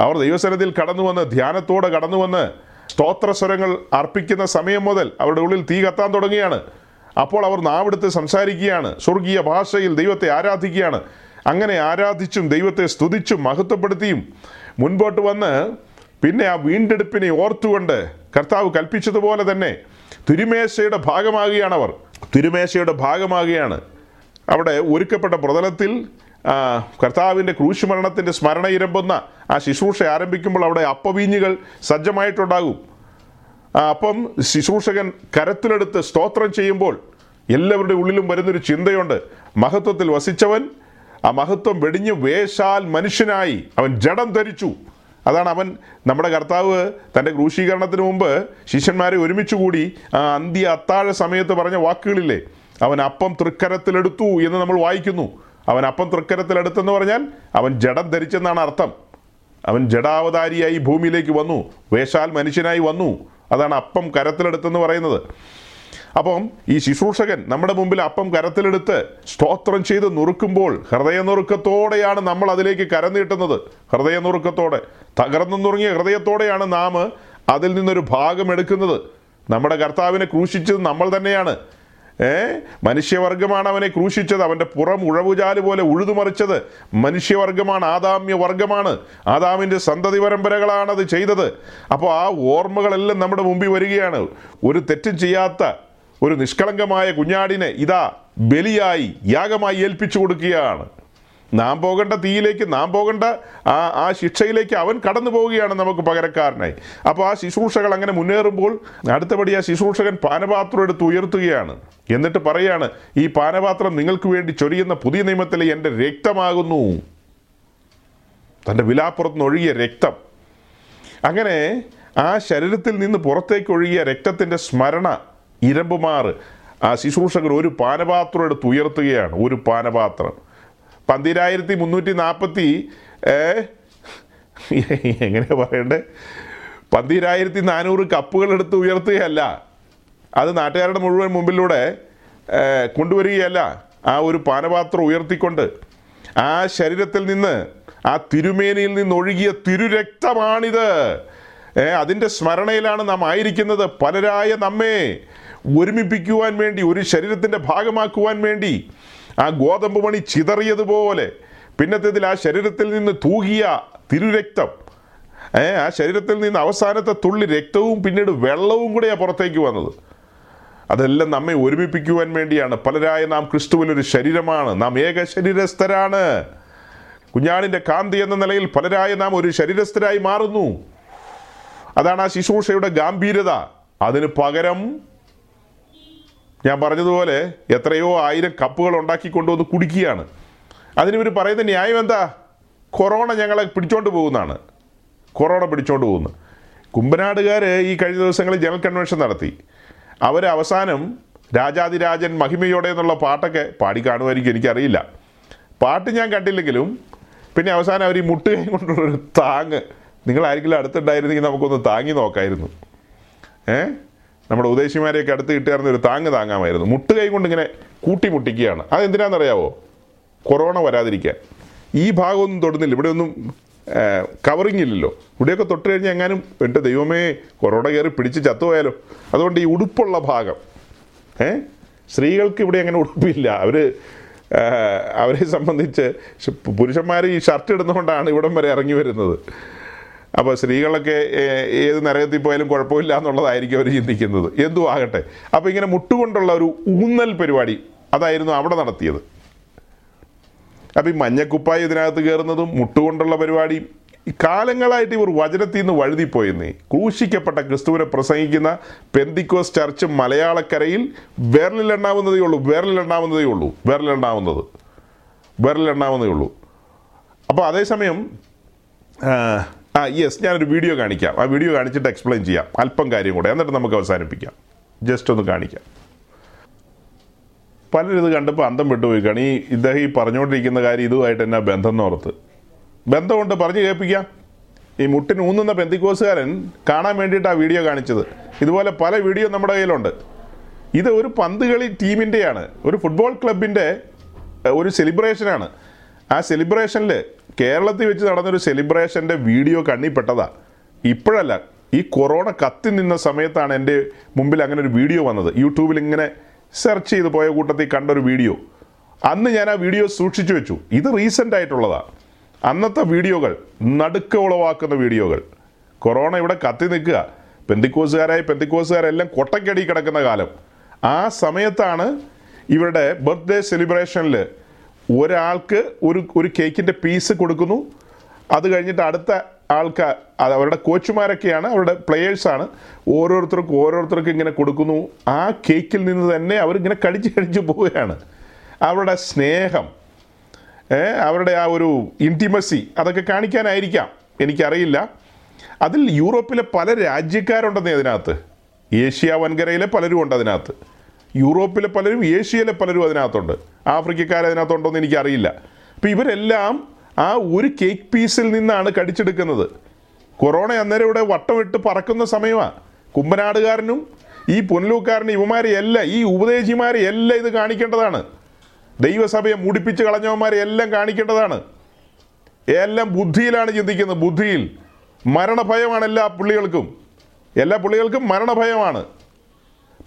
അവർ ദൈവസന്നിധിയിൽ കടന്നു വന്ന് ധ്യാനത്തോടെ കടന്നു വന്ന് സ്തോത്രസ്വരങ്ങൾ അർപ്പിക്കുന്ന സമയം മുതൽ അവരുടെ ഉള്ളിൽ തീ കത്താൻ തുടങ്ങിയാണ് അപ്പോൾ അവർ നാവിടുത്ത് സംസാരിക്കുകയാണ്. സ്വർഗീയ ഭാഷയിൽ ദൈവത്തെ ആരാധിക്കുകയാണ്. അങ്ങനെ ആരാധിച്ചും ദൈവത്തെ സ്തുതിച്ചും മഹത്വപ്പെടുത്തിയും മുൻപോട്ട് വന്ന് പിന്നെ ആ വീണ്ടെടുപ്പിനെ ഓർത്തുകൊണ്ട് കർത്താവ് കൽപ്പിച്ചതുപോലെ തന്നെ തിരുമേശയുടെ ഭാഗമാകുകയാണ് അവർ തിരുമേശയുടെ ഭാഗമാകുകയാണ്. അവിടെ ഒരുക്കപ്പെട്ട പ്രതലത്തിൽ കർത്താവിന്റെ ക്രൂശുമരണത്തിന്റെ സ്മരണ ഇരമ്പുന്ന ആ ശുശ്രൂഷ ആരംഭിക്കുമ്പോൾ അവിടെ അപ്പവീഞ്ഞുകൾ സജ്ജമായിട്ടുണ്ടാകും. അപ്പം ശുശ്രൂഷകൻ കരത്തിലെടുത്ത് സ്തോത്രം ചെയ്യുമ്പോൾ എല്ലാവരുടെ ഉള്ളിലും വരുന്നൊരു ചിന്തയുണ്ട്. മഹത്വത്തിൽ വസിച്ചവൻ ആ മഹത്വം വെടിഞ്ഞ് വേശാൽ മനുഷ്യനായി അവൻ ജഡം ധരിച്ചു. അതാണ് അവൻ നമ്മുടെ കർത്താവ് തന്റെ ക്രൂശീകരണത്തിന് മുമ്പ് ശിഷ്യന്മാരെ ഒരുമിച്ച് കൂടി ആ അന്ത്യ അത്താഴ സമയത്ത് പറഞ്ഞ വാക്കുകളില്ലേ? അവൻ അപ്പം തൃക്കരത്തിലെടുത്തു എന്ന് നമ്മൾ വായിക്കുന്നു. അവൻ അപ്പം തൃക്കരത്തിലെടുത്തെന്ന് പറഞ്ഞാൽ അവൻ ജഡം ധരിച്ചെന്നാണ് അർത്ഥം. അവൻ ജഡാവതാരിയായി ഭൂമിയിലേക്ക് വന്നു. വേഷാൽ മനുഷ്യനായി വന്നു. അതാണ് അപ്പം കരത്തിലെടുത്തെന്ന് പറയുന്നത്. അപ്പം ഈ ശുശ്രൂഷകൻ നമ്മുടെ മുമ്പിൽ അപ്പം കരത്തിലെടുത്ത് സ്തോത്രം ചെയ്ത് നുറുക്കുമ്പോൾ ഹൃദയനുറുക്കത്തോടെയാണ് നമ്മൾ അതിലേക്ക് കരനീട്ടുന്നത്. ഹൃദയനുറുക്കത്തോടെ. തകർന്നു നുറുങ്ങിയ ഹൃദയത്തോടെയാണ് നാം അതിൽ നിന്നൊരു ഭാഗം എടുക്കുന്നത്. നമ്മുടെ കർത്താവിനെ ക്രൂശിച്ചത് നമ്മൾ തന്നെയാണ്. ഏ? മനുഷ്യവർഗമാണ് അവനെ ക്രൂശിച്ചത്. അവന്റെ പുറം ഉഴവുചാൽ പോലെ ഉഴുതുമറിച്ചത് മനുഷ്യവർഗമാണ് ആദാമ്യ വർഗമാണ് ആദാമിന്റെ സന്തതി പരമ്പരകളാണ് അത് ചെയ്തത്. അപ്പോൾ ആ ഓർമ്മകളെല്ലാം നമ്മുടെ മുമ്പിൽ വരികയാണ്. ഒരു തെറ്റും ചെയ്യാത്ത ഒരു നിഷ്കളങ്കമായ കുഞ്ഞാടിനെ ഇതാ ബലിയായി യാഗമായി ഏൽപ്പിച്ചു കൊടുക്കുകയാണ്. നാം പോകേണ്ട തീയിലേക്ക് നാം പോകേണ്ട ആ ആ ശിക്ഷയിലേക്ക് അവൻ കടന്നു പോവുകയാണ് നമുക്ക് പകരക്കാരനായി. അപ്പോൾ ആ ശുശ്രൂഷകൾ അങ്ങനെ മുന്നേറുമ്പോൾ അടുത്തപടി ആ ശുശ്രൂഷകൻ പാനപാത്രം എടുത്ത് ഉയർത്തുകയാണ്. എന്നിട്ട് പറയാണ് ഈ പാനപാത്രം നിങ്ങൾക്ക് വേണ്ടി ചൊരിയുന്ന പുതിയ നിയമത്തിലെ എന്റെ രക്തമാകുന്നു. തന്റെ വിലാപ്പുറത്തുനിന്ന് രക്തം. അങ്ങനെ ആ ശരീരത്തിൽ നിന്ന് പുറത്തേക്ക് ഒഴുകിയ രക്തത്തിന്റെ സ്മരണ ഇരമ്പുമാറ് ആ ശുശ്രൂഷകർ ഒരു പാനപാത്രം എടുത്ത് ഉയർത്തുകയാണ്. ഒരു പാനപാത്രം. പന്തിരായിരത്തി മുന്നൂറ്റി നാൽപ്പത്തി എങ്ങനെ പറയണ്ടേ? പന്തിരായിരത്തി നാനൂറ് കപ്പുകൾ എടുത്ത് ഉയർത്തുകയല്ല. അത് നാട്ടുകാരുടെ മുഴുവൻ മുമ്പിലൂടെ കൊണ്ടുവരികയല്ല. ആ ഒരു പാനപാത്രം ഉയർത്തിക്കൊണ്ട് ആ ശരീരത്തിൽ നിന്ന് ആ തിരുമേനിയിൽ നിന്ന് ഒഴുകിയ തിരുരക്തമാണിത് അതിന്റെ സ്മരണയിലാണ് നാം ആയിരിക്കുന്നത്. പലരായ നമ്മെ ഒരുമിപ്പിക്കുവാൻ വേണ്ടി ഒരു ശരീരത്തിന്റെ ഭാഗമാക്കുവാൻ വേണ്ടി ആ ഗോതമ്പ് മണി ചിതറിയതുപോലെ പിന്നത്തേതിൽ ആ ശരീരത്തിൽ നിന്ന് തൂകിയ തിരുരക്തം. ഏ ആ ശരീരത്തിൽ നിന്ന് അവസാനത്തെ തുള്ളി രക്തവും പിന്നീട് വെള്ളവും കൂടെയാണ് പുറത്തേക്ക് വന്നത്. അതെല്ലാം നമ്മെ ഒരുമിപ്പിക്കുവാൻ വേണ്ടിയാണ്. പലരായ നാം ക്രിസ്തുവിലൊരു ശരീരമാണ്. നാം ഏക ശരീരസ്ഥരാണ്. കുഞ്ഞാടിന്റെ കാന്തി എന്ന നിലയിൽ പലരായ നാം ഒരു ശരീരസ്ഥരായി മാറുന്നു. അതാണ് ആ ശുശ്രൂഷയുടെ ഗാംഭീര്യത. അതിന് പകരം ഞാൻ പറഞ്ഞതുപോലെ എത്രയോ ആയിരം കപ്പുകൾ ഉണ്ടാക്കി കൊണ്ടുവന്ന് കുടിക്കുകയാണ്. അതിനിവർ പറയുന്ന ന്യായം എന്താ? കൊറോണ ഞങ്ങളെ പിടിച്ചോണ്ട് പോകുന്നതാണ്. കൊറോണ പിടിച്ചോണ്ട് പോകുന്നു. കുമ്പനാടുകാർ ഈ കഴിഞ്ഞ ദിവസങ്ങളിൽ ജനറൽ കൺവെൻഷൻ നടത്തി. അവർ അവസാനം രാജാതിരാജൻ മഹിമയോടെ എന്നുള്ള പാട്ടൊക്കെ പാടി കാണുമായിരിക്കും എനിക്കറിയില്ല. പാട്ട് ഞാൻ കണ്ടില്ലെങ്കിലും പിന്നെ അവസാനം അവർ ഈ മുട്ടുകൈ കൊണ്ടുള്ളൊരു താങ്ങ്. നിങ്ങൾ ആരെങ്കിലും അടുത്തുണ്ടായിരുന്നെങ്കിൽ നമുക്കൊന്ന് താങ്ങി നോക്കായിരുന്നു. ഏ? നമ്മുടെ ഉദ്ദേശിമാരെയൊക്കെ അടുത്ത് കിട്ടുകയായിരുന്ന ഒരു താങ്ങ് താങ്ങാമായിരുന്നു. മുട്ടുകൈ കൊണ്ട് ഇങ്ങനെ കൂട്ടി മുട്ടിക്കുകയാണ് അതെന്തിനാണെന്നറിയാവോ കൊറോണ വരാതിരിക്കാൻ. ഈ ഭാഗമൊന്നും തൊടുന്നില്ല. ഇവിടെ ഒന്നും കവറിങ് ഇല്ലല്ലോ. ഇവിടെയൊക്കെ തൊട്ട് കഴിഞ്ഞാൽ എങ്ങാനും എന്റെ ദൈവമേ കൊറോണ കയറി പിടിച്ച് ചത്തുപോയാലോ? അതുകൊണ്ട് ഈ ഉടുപ്പുള്ള ഭാഗം ഏ? സ്ത്രീകൾക്ക് ഇവിടെ അങ്ങനെ ഉടുപ്പില്ല. അവർ അവരെ സംബന്ധിച്ച് പുരുഷന്മാർ ഈ ഷർട്ട് ഇടുന്നതുകൊണ്ടാണ് ഇവിടം വരെ ഇറങ്ങി വരുന്നത്. അപ്പോൾ സ്ത്രീകളൊക്കെ ഏത് നരകത്തിൽ പോയാലും കുഴപ്പമില്ല എന്നുള്ളതായിരിക്കും അവർ ചിന്തിക്കുന്നത്. എന്തു ആകട്ടെ അപ്പോൾ ഇങ്ങനെ മുട്ടുകൊണ്ടുള്ള ഒരു ഊന്നൽ പരിപാടി അതായിരുന്നു അവിടെ നടത്തിയത്. അപ്പോൾ ഈ മഞ്ഞക്കുപ്പായി ഇതിനകത്ത് കയറുന്നതും മുട്ടുകൊണ്ടുള്ള പരിപാടിയും കാലങ്ങളായിട്ട് ഇവർ വചനത്തിൽ നിന്ന് വഴുതിപ്പോയെന്നേ. ക്രൂശിക്കപ്പെട്ട ക്രിസ്തുവിനെ പ്രസംഗിക്കുന്ന പെന്തിക്കോസ് ചർച്ച് മലയാളക്കരയിൽ വിരലിലെണ്ണാവുന്നതേ ഉള്ളൂ വിരലിലെണ്ണാവുന്നതേ ഉള്ളൂ വിരലിലെണ്ണാവുന്നത് വിരലിലെണ്ണാവുന്നതേ ഉള്ളൂ. അപ്പോൾ അതേസമയം ആ, യെസ് ഞാനൊരു വീഡിയോ കാണിക്കാം. ആ വീഡിയോ കാണിച്ചിട്ട് എക്സ്പ്ലെയിൻ ചെയ്യാം. അല്പം കാര്യം കൂടെ. എന്നിട്ട് നമുക്ക് അവസാനിപ്പിക്കാം. ജസ്റ്റ് ഒന്ന് കാണിക്കാം. പലരും ഇത് കണ്ടപ്പോൾ അന്തം വിട്ടുപോയി. കാണി ഈ ഇദ്ദേഹം ഈ പറഞ്ഞുകൊണ്ടിരിക്കുന്ന കാര്യം ഇതുമായിട്ട് എന്നാ ബന്ധം എന്ന് ഓർത്ത് ബന്ധമുണ്ട് പറഞ്ഞു കേൾപ്പിക്കാം. ഈ മുട്ടിന് ഊന്നുന്ന പെന്തിക്കോസുകാരൻ കാണാൻ വേണ്ടിയിട്ട് ആ വീഡിയോ കാണിച്ചത്. ഇതുപോലെ പല വീഡിയോ നമ്മുടെ കയ്യിലുണ്ട്. ഇത് ഒരു പന്ത് കളി ടീമിന്റെയാണ് ഒരു ഫുട്ബോൾ ക്ലബിന്റെ ഒരു സെലിബ്രേഷനാണ് ആ സെലിബ്രേഷനിൽ കേരളത്തിൽ വെച്ച് നടന്നൊരു സെലിബ്രേഷന്റെ വീഡിയോ കണ്ണിപ്പെട്ടതാ ഇപ്പോഴല്ല ഈ കൊറോണ കത്തി നിന്ന സമയത്താണ് എന്റെ മുമ്പിൽ അങ്ങനെ ഒരു വീഡിയോ വന്നത്. യൂട്യൂബിൽ ഇങ്ങനെ സെർച്ച് ചെയ്ത് പോയ കൂട്ടത്തിൽ കണ്ടൊരു വീഡിയോ അന്ന് ഞാൻ ആ വീഡിയോ സൂക്ഷിച്ചു വെച്ചു. ഇത് റീസെന്റ് ആയിട്ടുള്ളതാണ് അന്നത്തെ വീഡിയോകൾ നടുക്ക ഉളവാക്കുന്ന വീഡിയോകൾ കൊറോണ ഇവിടെ കത്തി നിൽക്കുക. പെന്തിക്കോസുകാരായ പെന്തിക്കോസുകാരെല്ലാം കൊട്ടക്കടി കിടക്കുന്ന കാലം. ആ സമയത്താണ് ഇവരുടെ ബർത്ത്ഡേ സെലിബ്രേഷനിൽ ഒരാൾക്ക് ഒരു ഒരു കേക്കിന്റെ പീസ് കൊടുക്കുന്നു. അത് കഴിഞ്ഞിട്ട് അടുത്ത ആൾക്ക് അത് അവരുടെ കോച്ചുമാരൊക്കെയാണ് അവരുടെ പ്ലെയേഴ്സാണ്. ഓരോരുത്തർക്കും ഓരോരുത്തർക്കും ഇങ്ങനെ കൊടുക്കുന്നു. ആ കേക്കിൽ നിന്ന് തന്നെ അവരിങ്ങനെ കടിച്ച് കടിച്ച് പോവുകയാണ്. അവരുടെ സ്നേഹം അവരുടെ ആ ഒരു ഇന്റിമസി അതൊക്കെ കാണിക്കാനായിരിക്കാം. എനിക്കറിയില്ല. അതിൽ യൂറോപ്പിലെ പല രാജ്യക്കാരുണ്ടെന്നേ അതിനകത്ത്. ഏഷ്യ വൻകരയിലെ പലരും ഉണ്ട് അതിനകത്ത്. യൂറോപ്പിലെ പലരും ഏഷ്യയിലെ പലരും അതിനകത്തുണ്ട്. ആഫ്രിക്കക്കാർ അതിനകത്തുണ്ടോയെന്ന് എനിക്കറിയില്ല. അപ്പോൾ ഇവരെല്ലാം ആ ഒരു കേക്ക് പീസിൽ നിന്നാണ് കടിച്ചെടുക്കുന്നത്. കൊറോണ അന്നേരം ഇവിടെ വട്ടമിട്ട് പറക്കുന്ന സമയമാണ് കുമ്പനാടുകാരനും ഈ പുനലൂക്കാരനും ഇവമാരെ ഈ ഉപദേശിമാരെ ഇത് കാണിക്കേണ്ടതാണ്. ദൈവസഭയെ മുടിപ്പിച്ച് കളഞ്ഞവന്മാരെ എല്ലാം കാണിക്കേണ്ടതാണ്. എല്ലാം ബുദ്ധിയിലാണ് ചിന്തിക്കുന്നത്. ബുദ്ധിയിൽ മരണഭയമാണ് എല്ലാ പുള്ളികൾക്കും. എല്ലാ പുള്ളികൾക്കും മരണഭയമാണ്.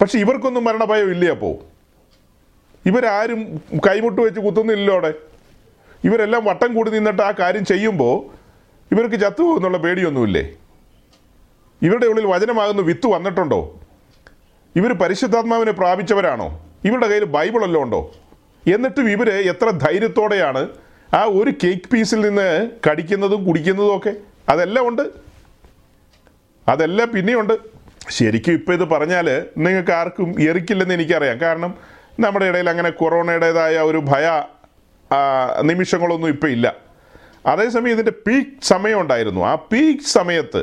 പക്ഷെ ഇവർക്കൊന്നും മരണഭയം ഇല്ലേ അപ്പോൾ ഇവരാരും കൈമുട്ട് വെച്ച് കുത്തുന്നില്ലല്ലോ അവിടെ. ഇവരെല്ലാം വട്ടം കൂടി നിന്നിട്ട് ആ കാര്യം ചെയ്യുമ്പോൾ ഇവർക്ക് ചത്തുപോകുന്നുള്ള പേടിയൊന്നുമില്ലേ? ഇവരുടെ ഉള്ളിൽ വചനമാകുന്ന വിത്ത് വന്നിട്ടുണ്ടോ? ഇവർ പരിശുദ്ധാത്മാവിനെ പ്രാപിച്ചവരാണോ? ഇവരുടെ കയ്യിൽ ബൈബിളല്ലോ ഉണ്ടോ? എന്നിട്ടും ഇവർ എത്ര ധൈര്യത്തോടെയാണ് ആ ഒരു കേക്ക് പീസിൽ നിന്ന് കടിക്കുന്നതും കുടിക്കുന്നതും ഒക്കെ? അതെല്ലാം ഉണ്ട്. അതെല്ലാം പിന്നെയുണ്ട്. ശരിക്കും ഇപ്പം ഇത് പറഞ്ഞാൽ നിങ്ങൾക്ക് ആർക്കും എറിക്കില്ലെന്ന് എനിക്കറിയാം. കാരണം നമ്മുടെ ഇടയിൽ അങ്ങനെ കൊറോണയുടേതായ ഒരു ഭയ നിമിഷങ്ങളൊന്നും ഇപ്പം ഇല്ല. അതേസമയം ഇതിന്റെ പീക്ക് സമയം ഉണ്ടായിരുന്നു. ആ പീക്ക് സമയത്ത്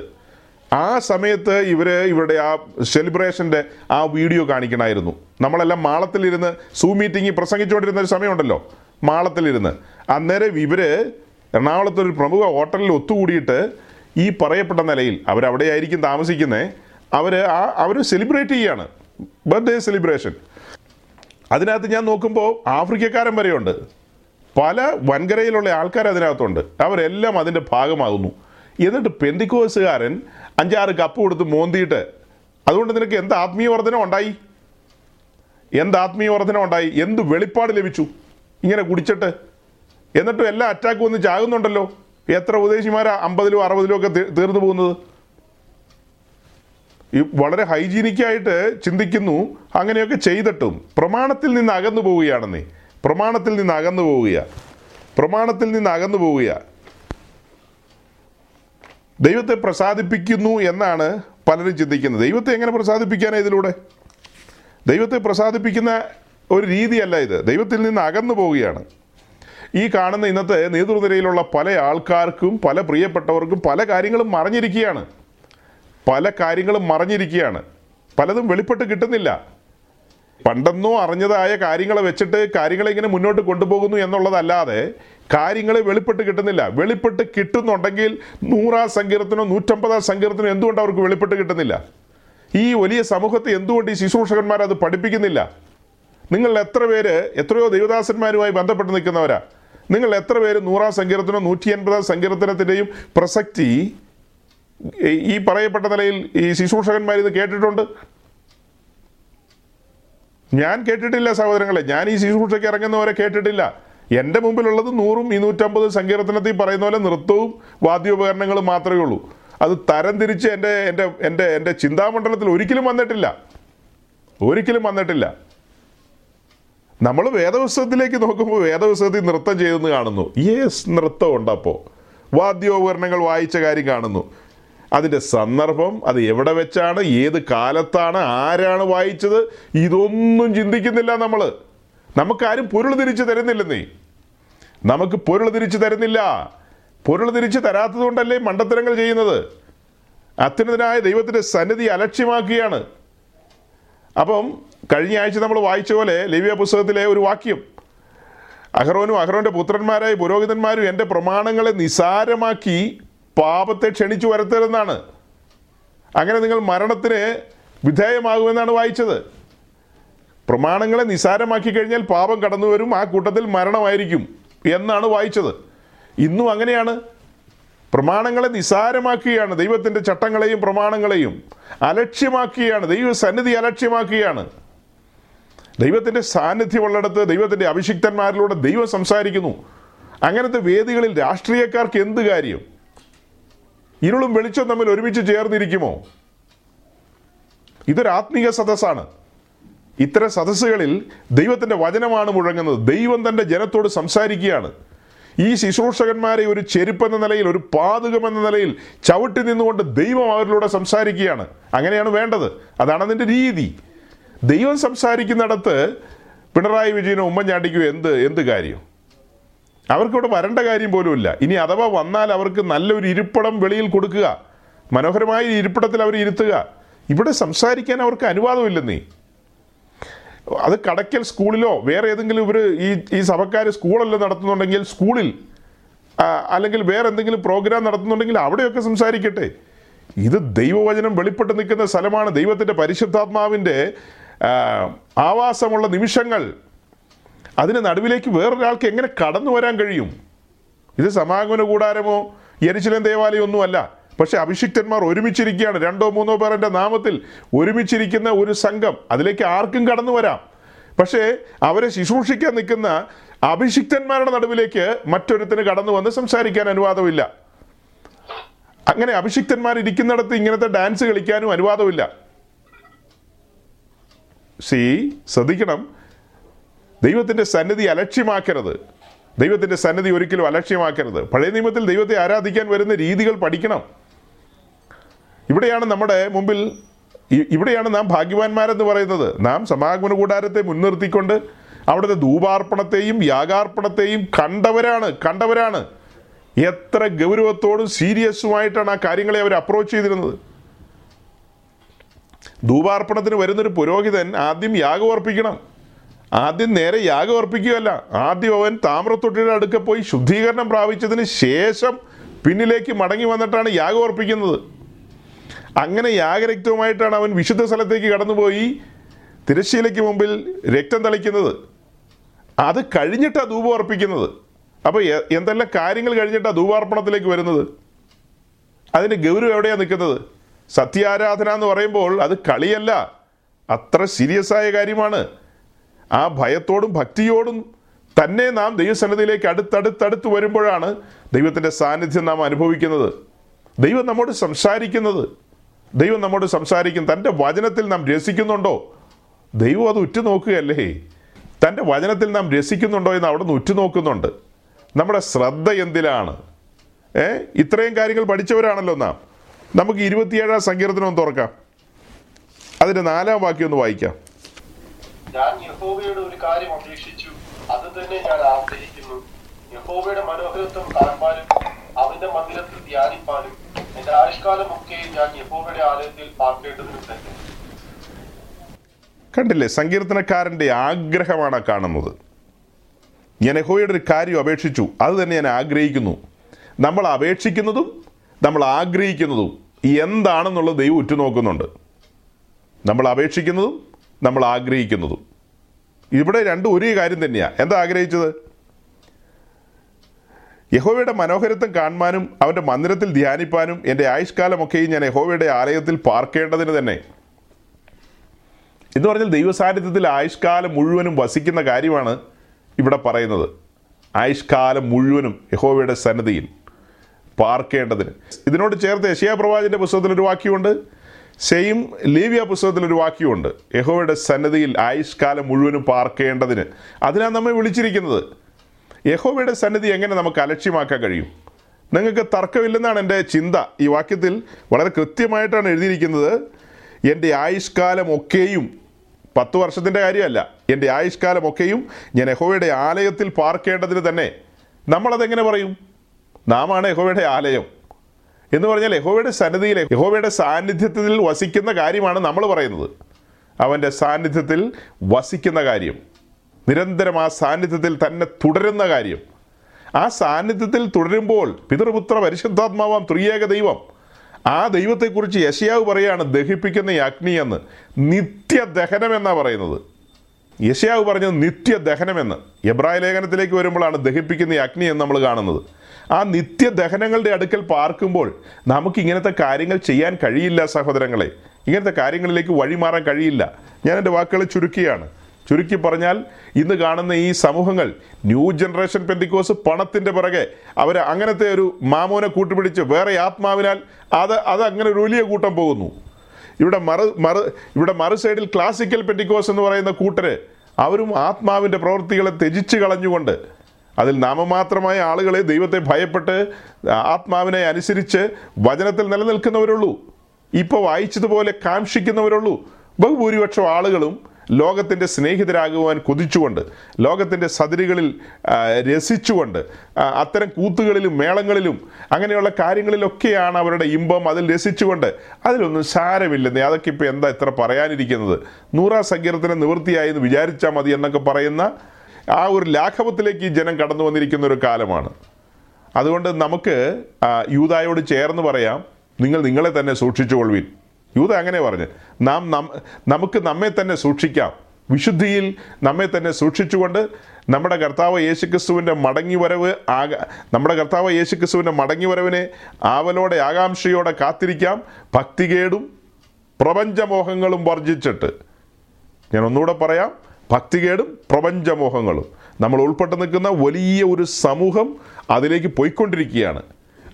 ആ സമയത്ത് ഇവർ ഇവരുടെ ആ സെലിബ്രേഷന്റെ ആ വീഡിയോ കാണിക്കണമായിരുന്നു നമ്മളെല്ലാം മാളത്തിലിരുന്ന് സൂ മീറ്റിംഗ് പ്രസംഗിച്ചുകൊണ്ടിരുന്ന ഒരു സമയമുണ്ടല്ലോ മാളത്തിലിരുന്ന്. അന്നേരം ഇവർ എറണാകുളത്തൊരു പ്രമുഖ ഹോട്ടലിൽ ഒത്തുകൂടിയിട്ട് ഈ പറയപ്പെട്ട നിലയിൽ അവരവിടെയായിരിക്കും താമസിക്കുന്നത് അവർ ആ അവർ സെലിബ്രേറ്റ് ചെയ്യാണ്. ബർത്ത്ഡേ സെലിബ്രേഷൻ അതിനകത്ത് ഞാൻ നോക്കുമ്പോൾ ആഫ്രിക്കക്കാരൻ വരെയുണ്ട്. പല വൻകരയിലുള്ള ആൾക്കാർ അതിനകത്തുണ്ട്. അവരെല്ലാം അതിന്റെ ഭാഗമാകുന്നു. എന്നിട്ട് പെന്തിക്കോസുകാരൻ അഞ്ചാറ് കപ്പ് കൊടുത്ത് മോന്തിയിട്ട് അതുകൊണ്ട് നിനക്ക് എന്ത് ആത്മീയ വർധന ഉണ്ടായി? എന്ത് ആത്മീയ വർധന ഉണ്ടായി? എന്ത് വെളിപ്പാട് ലഭിച്ചു? ഇങ്ങനെ കുടിച്ചിട്ട്? എന്നിട്ടും എല്ലാ അറ്റാക്കും വന്ന് ചാകുന്നുണ്ടല്ലോ. എത്ര ഉപദേശിമാരാ അമ്പതിലും അറുപതിലും ഒക്കെ തീർന്നു പോകുന്നത്? വളരെ ഹൈജീനിക്കായിട്ട് ചിന്തിക്കുന്നു അങ്ങനെയൊക്കെ ചെയ്തിട്ടും പ്രമാണത്തിൽ നിന്ന് അകന്നു പോവുകയാണെന്നേ. പ്രമാണത്തിൽ നിന്ന് അകന്നു പോവുക പ്രമാണത്തിൽ നിന്ന് അകന്നു പോവുക ദൈവത്തെ പ്രസാദിപ്പിക്കുന്നു എന്നാണ് പലരും ചിന്തിക്കുന്നത്. ദൈവത്തെ എങ്ങനെ പ്രസാദിപ്പിക്കാനാണ് ഇതിലൂടെ? ദൈവത്തെ പ്രസാദിപ്പിക്കുന്ന ഒരു രീതിയല്ല ഇത്. ദൈവത്തിൽ നിന്ന് അകന്നു പോവുകയാണ്. ഈ കാണുന്ന ഇന്നത്തെ നേതൃനിരയിലുള്ള പല ആൾക്കാർക്കും പല പ്രിയപ്പെട്ടവർക്കും പല കാര്യങ്ങളും മറഞ്ഞിരിക്കുകയാണ്. പല കാര്യങ്ങളും മറിഞ്ഞിരിക്കുകയാണ്. പലതും വെളിപ്പെട്ട് കിട്ടുന്നില്ല. പണ്ടെന്നോ അറിഞ്ഞതായ കാര്യങ്ങളെ വെച്ചിട്ട് കാര്യങ്ങളെ ഇങ്ങനെ മുന്നോട്ട് കൊണ്ടുപോകുന്നു എന്നുള്ളതല്ലാതെ കാര്യങ്ങളെ വെളിപ്പെട്ട് കിട്ടുന്നില്ല. വെളിപ്പെട്ട് കിട്ടുന്നുണ്ടെങ്കിൽ നൂറാം സങ്കീർത്തനോ നൂറ്റമ്പതാം സങ്കീർത്തനോ എന്തുകൊണ്ട് അവർക്ക് വെളിപ്പെട്ട് കിട്ടുന്നില്ല? ഈ വലിയ സമൂഹത്തെ എന്തുകൊണ്ട് ഈ ശുശ്രൂഷകന്മാർ അത് പഠിപ്പിക്കുന്നില്ല? നിങ്ങൾ എത്ര പേര് എത്രയോ ദൈവദാസന്മാരുമായി ബന്ധപ്പെട്ട് നിൽക്കുന്നവരാ? നിങ്ങൾ എത്ര പേര് നൂറാം സങ്കീർത്തനോ നൂറ്റി എൺപതാം സങ്കീർത്തനത്തിന്റെയും പ്രസക്തി ഈ- പറയപ്പെട്ട നിലയിൽ ഈ ശുശ്രൂഷകന്മാർ ഇത് കേട്ടിട്ടുണ്ട്? ഞാൻ കേട്ടിട്ടില്ല സഹോദരങ്ങളെ. ഞാൻ ഈ ശുശ്രൂഷയ്ക്ക് ഇറങ്ങുന്നവരെ കേട്ടിട്ടില്ല. എന്റെ മുമ്പിലുള്ളത് നൂറും ഇരുന്നൂറ്റമ്പത് നൂറ്റമ്പത് സങ്കീർത്തനത്തിൽ പറയുന്ന പോലെ നൃത്തവും വാദ്യോപകരണങ്ങളും മാത്രമേ ഉള്ളൂ. അത് തരംതിരിച്ച് എന്റെ എന്റെ എന്റെ എന്റെ ചിന്താമണ്ഡലത്തിൽ ഒരിക്കലും വന്നിട്ടില്ല. ഒരിക്കലും വന്നിട്ടില്ല. നമ്മൾ വേദപുസ്തകത്തിലേക്ക് നോക്കുമ്പോൾ വേദപുസ്തകത്തിൽ നൃത്തം ചെയ്തെന്ന് കാണുന്നു. യേസ് നൃത്തം ഉണ്ട് അപ്പോൾ വാദ്യോപകരണങ്ങൾ വായിച്ച കാര്യം കാണുന്നു. അതിന്റെ സന്ദർഭം അത് എവിടെ വെച്ചാണ് ഏത് കാലത്താണ് ആരാണ് വായിച്ചത് ഇതൊന്നും ചിന്തിക്കുന്നില്ല നമ്മൾ നമുക്കാരും പൊരുൾ തിരിച്ചു തരുന്നില്ലെന്നേ. നമുക്ക് പൊരുൾ തിരിച്ചു തരുന്നില്ല. പൊരുൾ തിരിച്ചു തരാത്തതുകൊണ്ടല്ലേ മണ്ടത്തരങ്ങൾ ചെയ്യുന്നത്? അത്യുന്നതനായ ദൈവത്തിന്റെ സന്നിധി അലക്ഷ്യമാക്കുകയാണ് അപ്പം കഴിഞ്ഞ ആഴ്ച നമ്മൾ വായിച്ച പോലെ ലിവ്യ പുസ്തകത്തിലെ ഒരു വാക്യം. അഹ്റോനും അഹ്റോന്റെ പുത്രന്മാരായ പുരോഹിതന്മാരും എന്റെ പ്രമാണങ്ങളെ നിസാരമാക്കി പാപത്തെ ക്ഷണിച്ചു വരുത്തരുതെന്നാണ്. അങ്ങനെ നിങ്ങൾ മരണത്തിന് വിധേയമാകുമെന്നാണ് വായിച്ചത്. പ്രമാണങ്ങളെ നിസാരമാക്കി കഴിഞ്ഞാൽ പാപം കടന്നു വരും ആ കൂട്ടത്തിൽ മരണമായിരിക്കും എന്നാണ് വായിച്ചത്. ഇന്നും അങ്ങനെയാണ്. പ്രമാണങ്ങളെ നിസാരമാക്കുകയാണ് ദൈവത്തിന്റെ ചട്ടങ്ങളെയും പ്രമാണങ്ങളെയും അലക്ഷ്യമാക്കുകയാണ് ദൈവ സന്നിധി അലക്ഷ്യമാക്കുകയാണ്. ദൈവത്തിന്റെ സാന്നിധ്യമുള്ളിടത്ത് ദൈവത്തിന്റെ അഭിഷിക്തന്മാരിലൂടെ ദൈവം സംസാരിക്കുന്നു. അങ്ങനത്തെ വേദികളിൽ രാഷ്ട്രീയക്കാർക്ക് എന്ത് കാര്യം? ഇരുളും വെളിച്ചം തമ്മിൽ ഒരുമിച്ച് ചേർന്നിരിക്കുമോ? ഇതൊരു ആത്മീയ സദസ്സാണ്. ഇത്തരം സദസ്സുകളിൽ ദൈവത്തിന്റെ വചനമാണ് മുഴങ്ങുന്നത്. ദൈവം തന്റെ ജനത്തോട് സംസാരിക്കുകയാണ്. ഈ ശുശ്രൂഷകന്മാരെ ഒരു ചെരുപ്പെന്ന നിലയിൽ ഒരു പാതകമെന്ന നിലയിൽ ചവിട്ടി നിന്നുകൊണ്ട് ദൈവം അവരിലൂടെ സംസാരിക്കുകയാണ്. അങ്ങനെയാണ് വേണ്ടത്. അതാണ് അതിന്റെ രീതി. ദൈവം സംസാരിക്കുന്നിടത്ത് പിണറായി വിജയനും ഉമ്മൻചാണ്ടിക്കും എന്ത് എന്ത് കാര്യം? അവർക്കിവിടെ വരേണ്ട കാര്യം പോലുമില്ല. ഇനി അഥവാ വന്നാൽ അവർക്ക് നല്ലൊരു ഇരിപ്പിടം വെളിയിൽ കൊടുക്കുക. മനോഹരമായ ഇരിപ്പിടത്തിൽ അവർ ഇരുത്തുക. ഇവിടെ സംസാരിക്കാൻ അവർക്ക് അനുവാദമില്ലെന്നേ. അത് കടയ്ക്കൽ സ്കൂളിലോ വേറെ ഏതെങ്കിലും ഇവർ ഈ ഈ സഭക്കാർ സ്കൂളല്ലോ നടത്തുന്നുണ്ടെങ്കിൽ സ്കൂളിൽ അല്ലെങ്കിൽ വേറെ എന്തെങ്കിലും പ്രോഗ്രാം നടത്തുന്നുണ്ടെങ്കിൽ അവിടെയൊക്കെ സംസാരിക്കട്ടെ. ഇത് ദൈവവചനം വെളിപ്പെട്ട് നിൽക്കുന്ന സ്ഥലമാണ്. ദൈവത്തിന്റെ പരിശുദ്ധാത്മാവിന്റെ ആവാസമുള്ള നിമിഷങ്ങൾ അതിന് നടുവിലേക്ക് വേറൊരാൾക്ക് എങ്ങനെ കടന്നു വരാൻ കഴിയും? ഇത് സമാഗമന കൂടാരമോ? യരിശിലൻ ദേവാലയം ഒന്നുമല്ല പക്ഷെ അഭിഷിക്തന്മാർ ഒരുമിച്ചിരിക്കുകയാണ്. രണ്ടോ മൂന്നോ പേരന്റെ നാമത്തിൽ ഒരുമിച്ചിരിക്കുന്ന ഒരു സംഘം. അതിലേക്ക് ആർക്കും കടന്നു വരാം. പക്ഷേ അവരെ ശുശ്രൂഷിക്കാൻ നിൽക്കുന്ന അഭിഷിക്തന്മാരുടെ നടുവിലേക്ക് മറ്റൊരുത്തിന് കടന്നു വന്ന് സംസാരിക്കാൻ അനുവാദമില്ല. അങ്ങനെ അഭിഷിക്തന്മാർ ഇരിക്കുന്നിടത്ത് ഇങ്ങനത്തെ ഡാൻസ് കളിക്കാനും അനുവാദമില്ല. സി ശ്രദ്ധിക്കണം. ദൈവത്തിന്റെ സന്നിധി അലക്ഷ്യമാക്കരുത്. ദൈവത്തിന്റെ സന്നിധി ഒരിക്കലും അലക്ഷ്യമാക്കരുത്. പഴയ നിയമത്തിൽ ദൈവത്തെ ആരാധിക്കാൻ വരുന്ന രീതികൾ പഠിക്കണം. ഇവിടെയാണ് നമ്മുടെ മുമ്പിൽ ഇവിടെയാണ് നാം ഭാഗ്യവാന്മാരെന്ന് പറയുന്നത്. നാം സമാഗമന കൂടാരത്തെ മുൻനിർത്തിക്കൊണ്ട് അവിടുത്തെ ധൂപാർപ്പണത്തെയും യാഗാർപ്പണത്തെയും കണ്ടവരാണ് കണ്ടവരാണ്. എത്ര ഗൗരവത്തോടും സീരിയസുമായിട്ടാണ് ആ കാര്യങ്ങളെ അവർ അപ്രോച്ച് ചെയ്തിരുന്നത്. ധൂപാർപ്പണത്തിന് വരുന്നൊരു പുരോഹിതൻ ആദ്യം യാഗം അർപ്പിക്കണം ആദ്യം നേരെ യാഗം അർപ്പിക്കുകയല്ല. ആദ്യം അവൻ താമ്രത്തൊട്ടിയുടെ അടുക്ക പോയി ശുദ്ധീകരണം പ്രാപിച്ചതിന് ശേഷം പിന്നിലേക്ക് മടങ്ങി വന്നിട്ടാണ് യാഗം അർപ്പിക്കുന്നത്. അങ്ങനെ യാഗരക്തവുമായിട്ടാണ് അവൻ വിശുദ്ധ സ്ഥലത്തേക്ക് കടന്നുപോയി തിരശ്ശീലയ്ക്ക് മുമ്പിൽ രക്തം തളിക്കുന്നത്. അത് കഴിഞ്ഞിട്ടാണ് ധൂപം അർപ്പിക്കുന്നത്. അപ്പോൾ എന്തെല്ലാം കാര്യങ്ങൾ കഴിഞ്ഞിട്ടാണ് ധൂപാർപ്പണത്തിലേക്ക് വരുന്നത്? അതിന്റെ ഗൗരവം എവിടെയാണ് നിൽക്കുന്നത്? സത്യാരാധന എന്ന് പറയുമ്പോൾ അത് കളിയല്ല. അത്ര സീരിയസ് ആയ കാര്യമാണ്. ആ ഭയത്തോടും ഭക്തിയോടും തന്നെ നാം ദൈവസന്നിധിയിലേക്ക് അടുത്തടുത്തടുത്ത് വരുമ്പോഴാണ് ദൈവത്തിന്റെ സാന്നിധ്യം നാം അനുഭവിക്കുന്നത്. ദൈവം നമ്മോട് സംസാരിക്കുന്നത്. ദൈവം നമ്മോട് സംസാരിക്കും. തന്റെ വചനത്തിൽ നാം രസിക്കുന്നുണ്ടോ? ദൈവം അത് ഉറ്റുനോക്കുകയല്ലേ? തന്റെ വചനത്തിൽ നാം രസിക്കുന്നുണ്ടോ എന്ന് അവിടെ നിന്ന് ഉറ്റുനോക്കുന്നുണ്ട്. നമ്മുടെ ശ്രദ്ധ എന്തിലാണ്? ഏ? ഇത്രയും കാര്യങ്ങൾ പഠിച്ചവരാണല്ലോ നാം. നമുക്ക് ഇരുപത്തിയേഴാം സങ്കീർത്തനം തുറക്കാം. അതിന്റെ നാലാം വാക്യം ഒന്ന് വായിക്കാം.
ഞാൻ യഹോവയുടെ ഒരു കാര്യം അപേക്ഷിച്ചു. അത് തന്നെ ഞാൻ ആഗ്രഹിക്കുന്നു. യഹോവയുടെ മനോഹരത്വം കാണുവാനും അവന്റെ മന്ദിരത്തിൽ ധ്യാനിപ്പാനും എന്റെ ആയുഷ്കാലമൊക്കെ ഞാൻ യഹോവയുടെ ആലയത്തിൽ പാർക്കേണ്ടതിനും തന്നെ
കണ്ടില്ലേ സങ്കീർത്തനക്കാരന്റെ ആഗ്രഹമാണ് കാണുന്നത്. ഞാൻ യഹോയുടെ ഒരു കാര്യം അപേക്ഷിച്ചു. അത് തന്നെ ഞാൻ ആഗ്രഹിക്കുന്നു. നമ്മൾ അപേക്ഷിക്കുന്നതും നമ്മൾ ആഗ്രഹിക്കുന്നതും എന്താണെന്നുള്ളത് ദൈവം ഉറ്റുനോക്കുന്നുണ്ട്. നമ്മൾ അപേക്ഷിക്കുന്നതും നമ്മൾ ആഗ്രഹിക്കുന്നതും. ഇവിടെ രണ്ടും ഒരേ കാര്യം തന്നെയാണ് എന്താ ആഗ്രഹിച്ചത്? യഹോവയുടെ മനോഹരത്വം കാണുവാനും അവന്റെ മന്ദിരത്തിൽ ധ്യാനിപ്പാനും എന്റെ ആയുഷ്കാലമൊക്കെയും ഞാൻ യഹോവയുടെ ആലയത്തിൽ പാർക്കേണ്ടതിന് തന്നെ. എന്ന് പറഞ്ഞാൽ ദൈവസാന്നിധ്യത്തിൽ ആയുഷ്കാലം മുഴുവനും വസിക്കുന്ന കാര്യമാണ് ഇവിടെ പറയുന്നത്. ആയുഷ്കാലം മുഴുവനും യഹോവയുടെ സന്നദ്ധിയിൽ പാർക്കേണ്ടതിന്. ഇതിനോട് ചേർത്ത് യശയാ പ്രവാചന്റെ പുസ്തകത്തിൽ ഒരു വാക്യമുണ്ട്. സെയിം ലീവിയ പുസ്തകത്തിലൊരു വാക്യമുണ്ട്. യഹോവയുടെ സന്നിധിയിൽ ആയുഷ്കാലം മുഴുവനും പാർക്കേണ്ടതിന്. അതിനാണ് നമ്മെ വിളിച്ചിരിക്കുന്നത്. യഹോവയുടെ സന്നിധി എങ്ങനെ നമുക്ക് അലക്ഷ്യമാക്കാൻ കഴിയും? നിങ്ങൾക്ക് തർക്കമില്ലെന്നാണ് എന്റെ ചിന്ത. ഈ വാക്യത്തിൽ വളരെ കൃത്യമായിട്ടാണ് എഴുതിയിരിക്കുന്നത്. എന്റെ ആയുഷ്കാലമൊക്കെയും പത്ത് വർഷത്തിന്റെ കാര്യമല്ല. എന്റെ ആയുഷ്കാലമൊക്കെയും ഞാൻ യഹോവയുടെ ആലയത്തിൽ പാർക്കേണ്ടതിന് തന്നെ. നമ്മളതെങ്ങനെ പറയും? നാമാണ് യഹോവയുടെ ആലയം. എന്ന് പറഞ്ഞാൽ യഹോവയുടെ സന്നിധിയിൽ യഹോവയുടെ സാന്നിധ്യത്തിൽ വസിക്കുന്ന കാര്യമാണ് നമ്മൾ പറയുന്നത്. അവന്റെ സാന്നിധ്യത്തിൽ വസിക്കുന്ന കാര്യം. നിരന്തരം ആ സാന്നിധ്യത്തിൽ തന്നെ തുടരുന്ന കാര്യം. ആ സാന്നിധ്യത്തിൽ തുടരുമ്പോൾ പിതൃപുത്ര പരിശുദ്ധാത്മാവാം ത്രിയേക ദൈവം. ആ ദൈവത്തെക്കുറിച്ച് യശയാവ് പറയാണ് ദഹിപ്പിക്കുന്ന അഗ്നി എന്ന്. നിത്യദഹനം എന്നാണ് പറയുന്നത്. യശയാവ് പറഞ്ഞത് നിത്യദഹനമെന്ന് എബ്രായ ലേഖനത്തിലേക്ക് വരുമ്പോഴാണ് ദഹിപ്പിക്കുന്ന അഗ്നി എന്ന് നമ്മൾ കാണുന്നത്. ആ നിത്യദഹനങ്ങളുടെ അടുക്കൽ പാർക്കുമ്പോൾ നമുക്ക് ഇങ്ങനത്തെ കാര്യങ്ങൾ ചെയ്യാൻ കഴിയില്ല സഹോദരങ്ങളെ. ഇങ്ങനത്തെ കാര്യങ്ങളിലേക്ക് വഴിമാറാൻ കഴിയില്ല. ഞാൻ എന്റെ വാക്കുകൾ ചുരുക്കിയാണ്. ചുരുക്കി പറഞ്ഞാൽ ഇന്ന് കാണുന്ന ഈ സമൂഹങ്ങൾ ന്യൂ ജനറേഷൻ പെന്തിക്കോസ് പണത്തിന്റെ പിറകെ അവർ അങ്ങനത്തെ ഒരു മാമോനെ കൂട്ടുപിടിച്ച് വേറെ ആത്മാവിനാൽ അത് അത് അങ്ങനെ ഒരു വലിയ കൂട്ടം പോകുന്നു. ഇവിടെ മറു മറു ഇവിടെ മറു സൈഡിൽ ക്ലാസിക്കൽ പെന്റിക്കോസ് എന്ന് പറയുന്ന കൂട്ടര് അവരും ആത്മാവിന്റെ പ്രവൃത്തികളെ ത്യജിച്ച് കളഞ്ഞുകൊണ്ട് അതിൽ നാമമാത്രമായ ആളുകളെ ദൈവത്തെ ഭയപ്പെട്ട് ആത്മാവിനെ അനുസരിച്ച് വചനത്തിൽ നിലനിൽക്കുന്നവരുള്ളൂ. ഇപ്പോൾ വായിച്ചതുപോലെ കാംക്ഷിക്കുന്നവരുള്ളൂ. ബഹുഭൂരിപക്ഷം ആളുകളും ലോകത്തിന്റെ സ്നേഹിതരാകുവാൻ കൊതിച്ചുകൊണ്ട് ലോകത്തിന്റെ സതിരുകളിൽ രസിച്ചുകൊണ്ട് അത്തരം കൂത്തുകളിലും മേളങ്ങളിലും അങ്ങനെയുള്ള കാര്യങ്ങളിലൊക്കെയാണ് അവരുടെ ഇമ്പം. അതിൽ രസിച്ചുകൊണ്ട് അതിലൊന്നും സാരമില്ലെന്നേ. അതൊക്കെ ഇപ്പോൾ എന്താ ഇത്ര പറയാനിരിക്കുന്നത്? നൂറാ സങ്കീർത്തനം നിവൃത്തിയായി എന്ന് വിചാരിച്ചാൽ മതി എന്നൊക്കെ പറയുന്ന ആ ഒരു ലാഘവത്തിലേക്ക് ഈ ജനം കടന്നു വന്നിരിക്കുന്ന ഒരു കാലമാണ്. അതുകൊണ്ട് നമുക്ക് യൂതായോട് ചേർന്ന് പറയാം നിങ്ങൾ നിങ്ങളെ തന്നെ സൂക്ഷിച്ചുകൊള്ളുവിൻ. യൂത അങ്ങനെ പറഞ്ഞ്. നാം നമുക്ക് നമ്മെ തന്നെ സൂക്ഷിക്കാം. വിശുദ്ധിയിൽ നമ്മെ തന്നെ സൂക്ഷിച്ചുകൊണ്ട് നമ്മുടെ കർത്താവ് യേശുക്രിസ്തുവിന്റെ മടങ്ങി വരവ് ആക നമ്മുടെ കർത്താവ് യേശുക്രിസ്തുവിന്റെ മടങ്ങി വരവിനെ ആവലോടെ ആകാംക്ഷയോടെ കാത്തിരിക്കാം. ഭക്തികേടും പ്രപഞ്ചമോഹങ്ങളും വർജിച്ചിട്ട്. ഞാൻ ഒന്നുകൂടെ പറയാം. ഭക്തികേടും പ്രപഞ്ചമോഹങ്ങളും. നമ്മൾ ഉൾപ്പെട്ട് നിൽക്കുന്ന വലിയ ഒരു സമൂഹം അതിലേക്ക് പോയിക്കൊണ്ടിരിക്കുകയാണ്.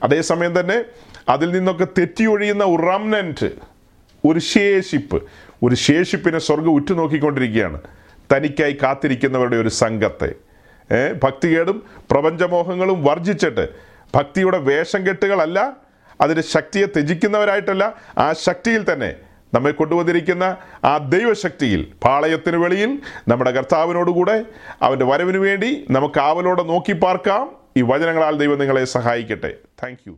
അതേസമയം തന്നെ അതിൽ നിന്നൊക്കെ തെറ്റിയൊഴിയുന്ന ഒരു റംനന്റ് ഒരു ശേഷിപ്പ് ഒരു ശേഷിപ്പിനെ സ്വർഗം ഉറ്റുനോക്കിക്കൊണ്ടിരിക്കുകയാണ്. തനിക്കായി കാത്തിരിക്കുന്നവരുടെ ഒരു സംഘത്തെ. ഭക്തികേടും പ്രപഞ്ചമോഹങ്ങളും വർജിച്ചിട്ട് ഭക്തിയുടെ വേഷം കെട്ടുകളല്ല അതിന്റെ ശക്തിയെ ത്യജിക്കുന്നവരായിട്ടല്ല ആ ശക്തിയിൽ തന്നെ നമ്മെ കൊണ്ടുവന്നിരിക്കുന്ന ആ ദൈവശക്തിയിൽ പാളയത്തിന് വെളിയിൽ നമ്മുടെ കർത്താവിനോടുകൂടെ അവന്റെ വരവിന് വേണ്ടി നമുക്ക് ആവലോടെ നോക്കി പാർക്കാം. ഈ വചനങ്ങളാൽ ദൈവം നിങ്ങളെ സഹായിക്കട്ടെ. താങ്ക്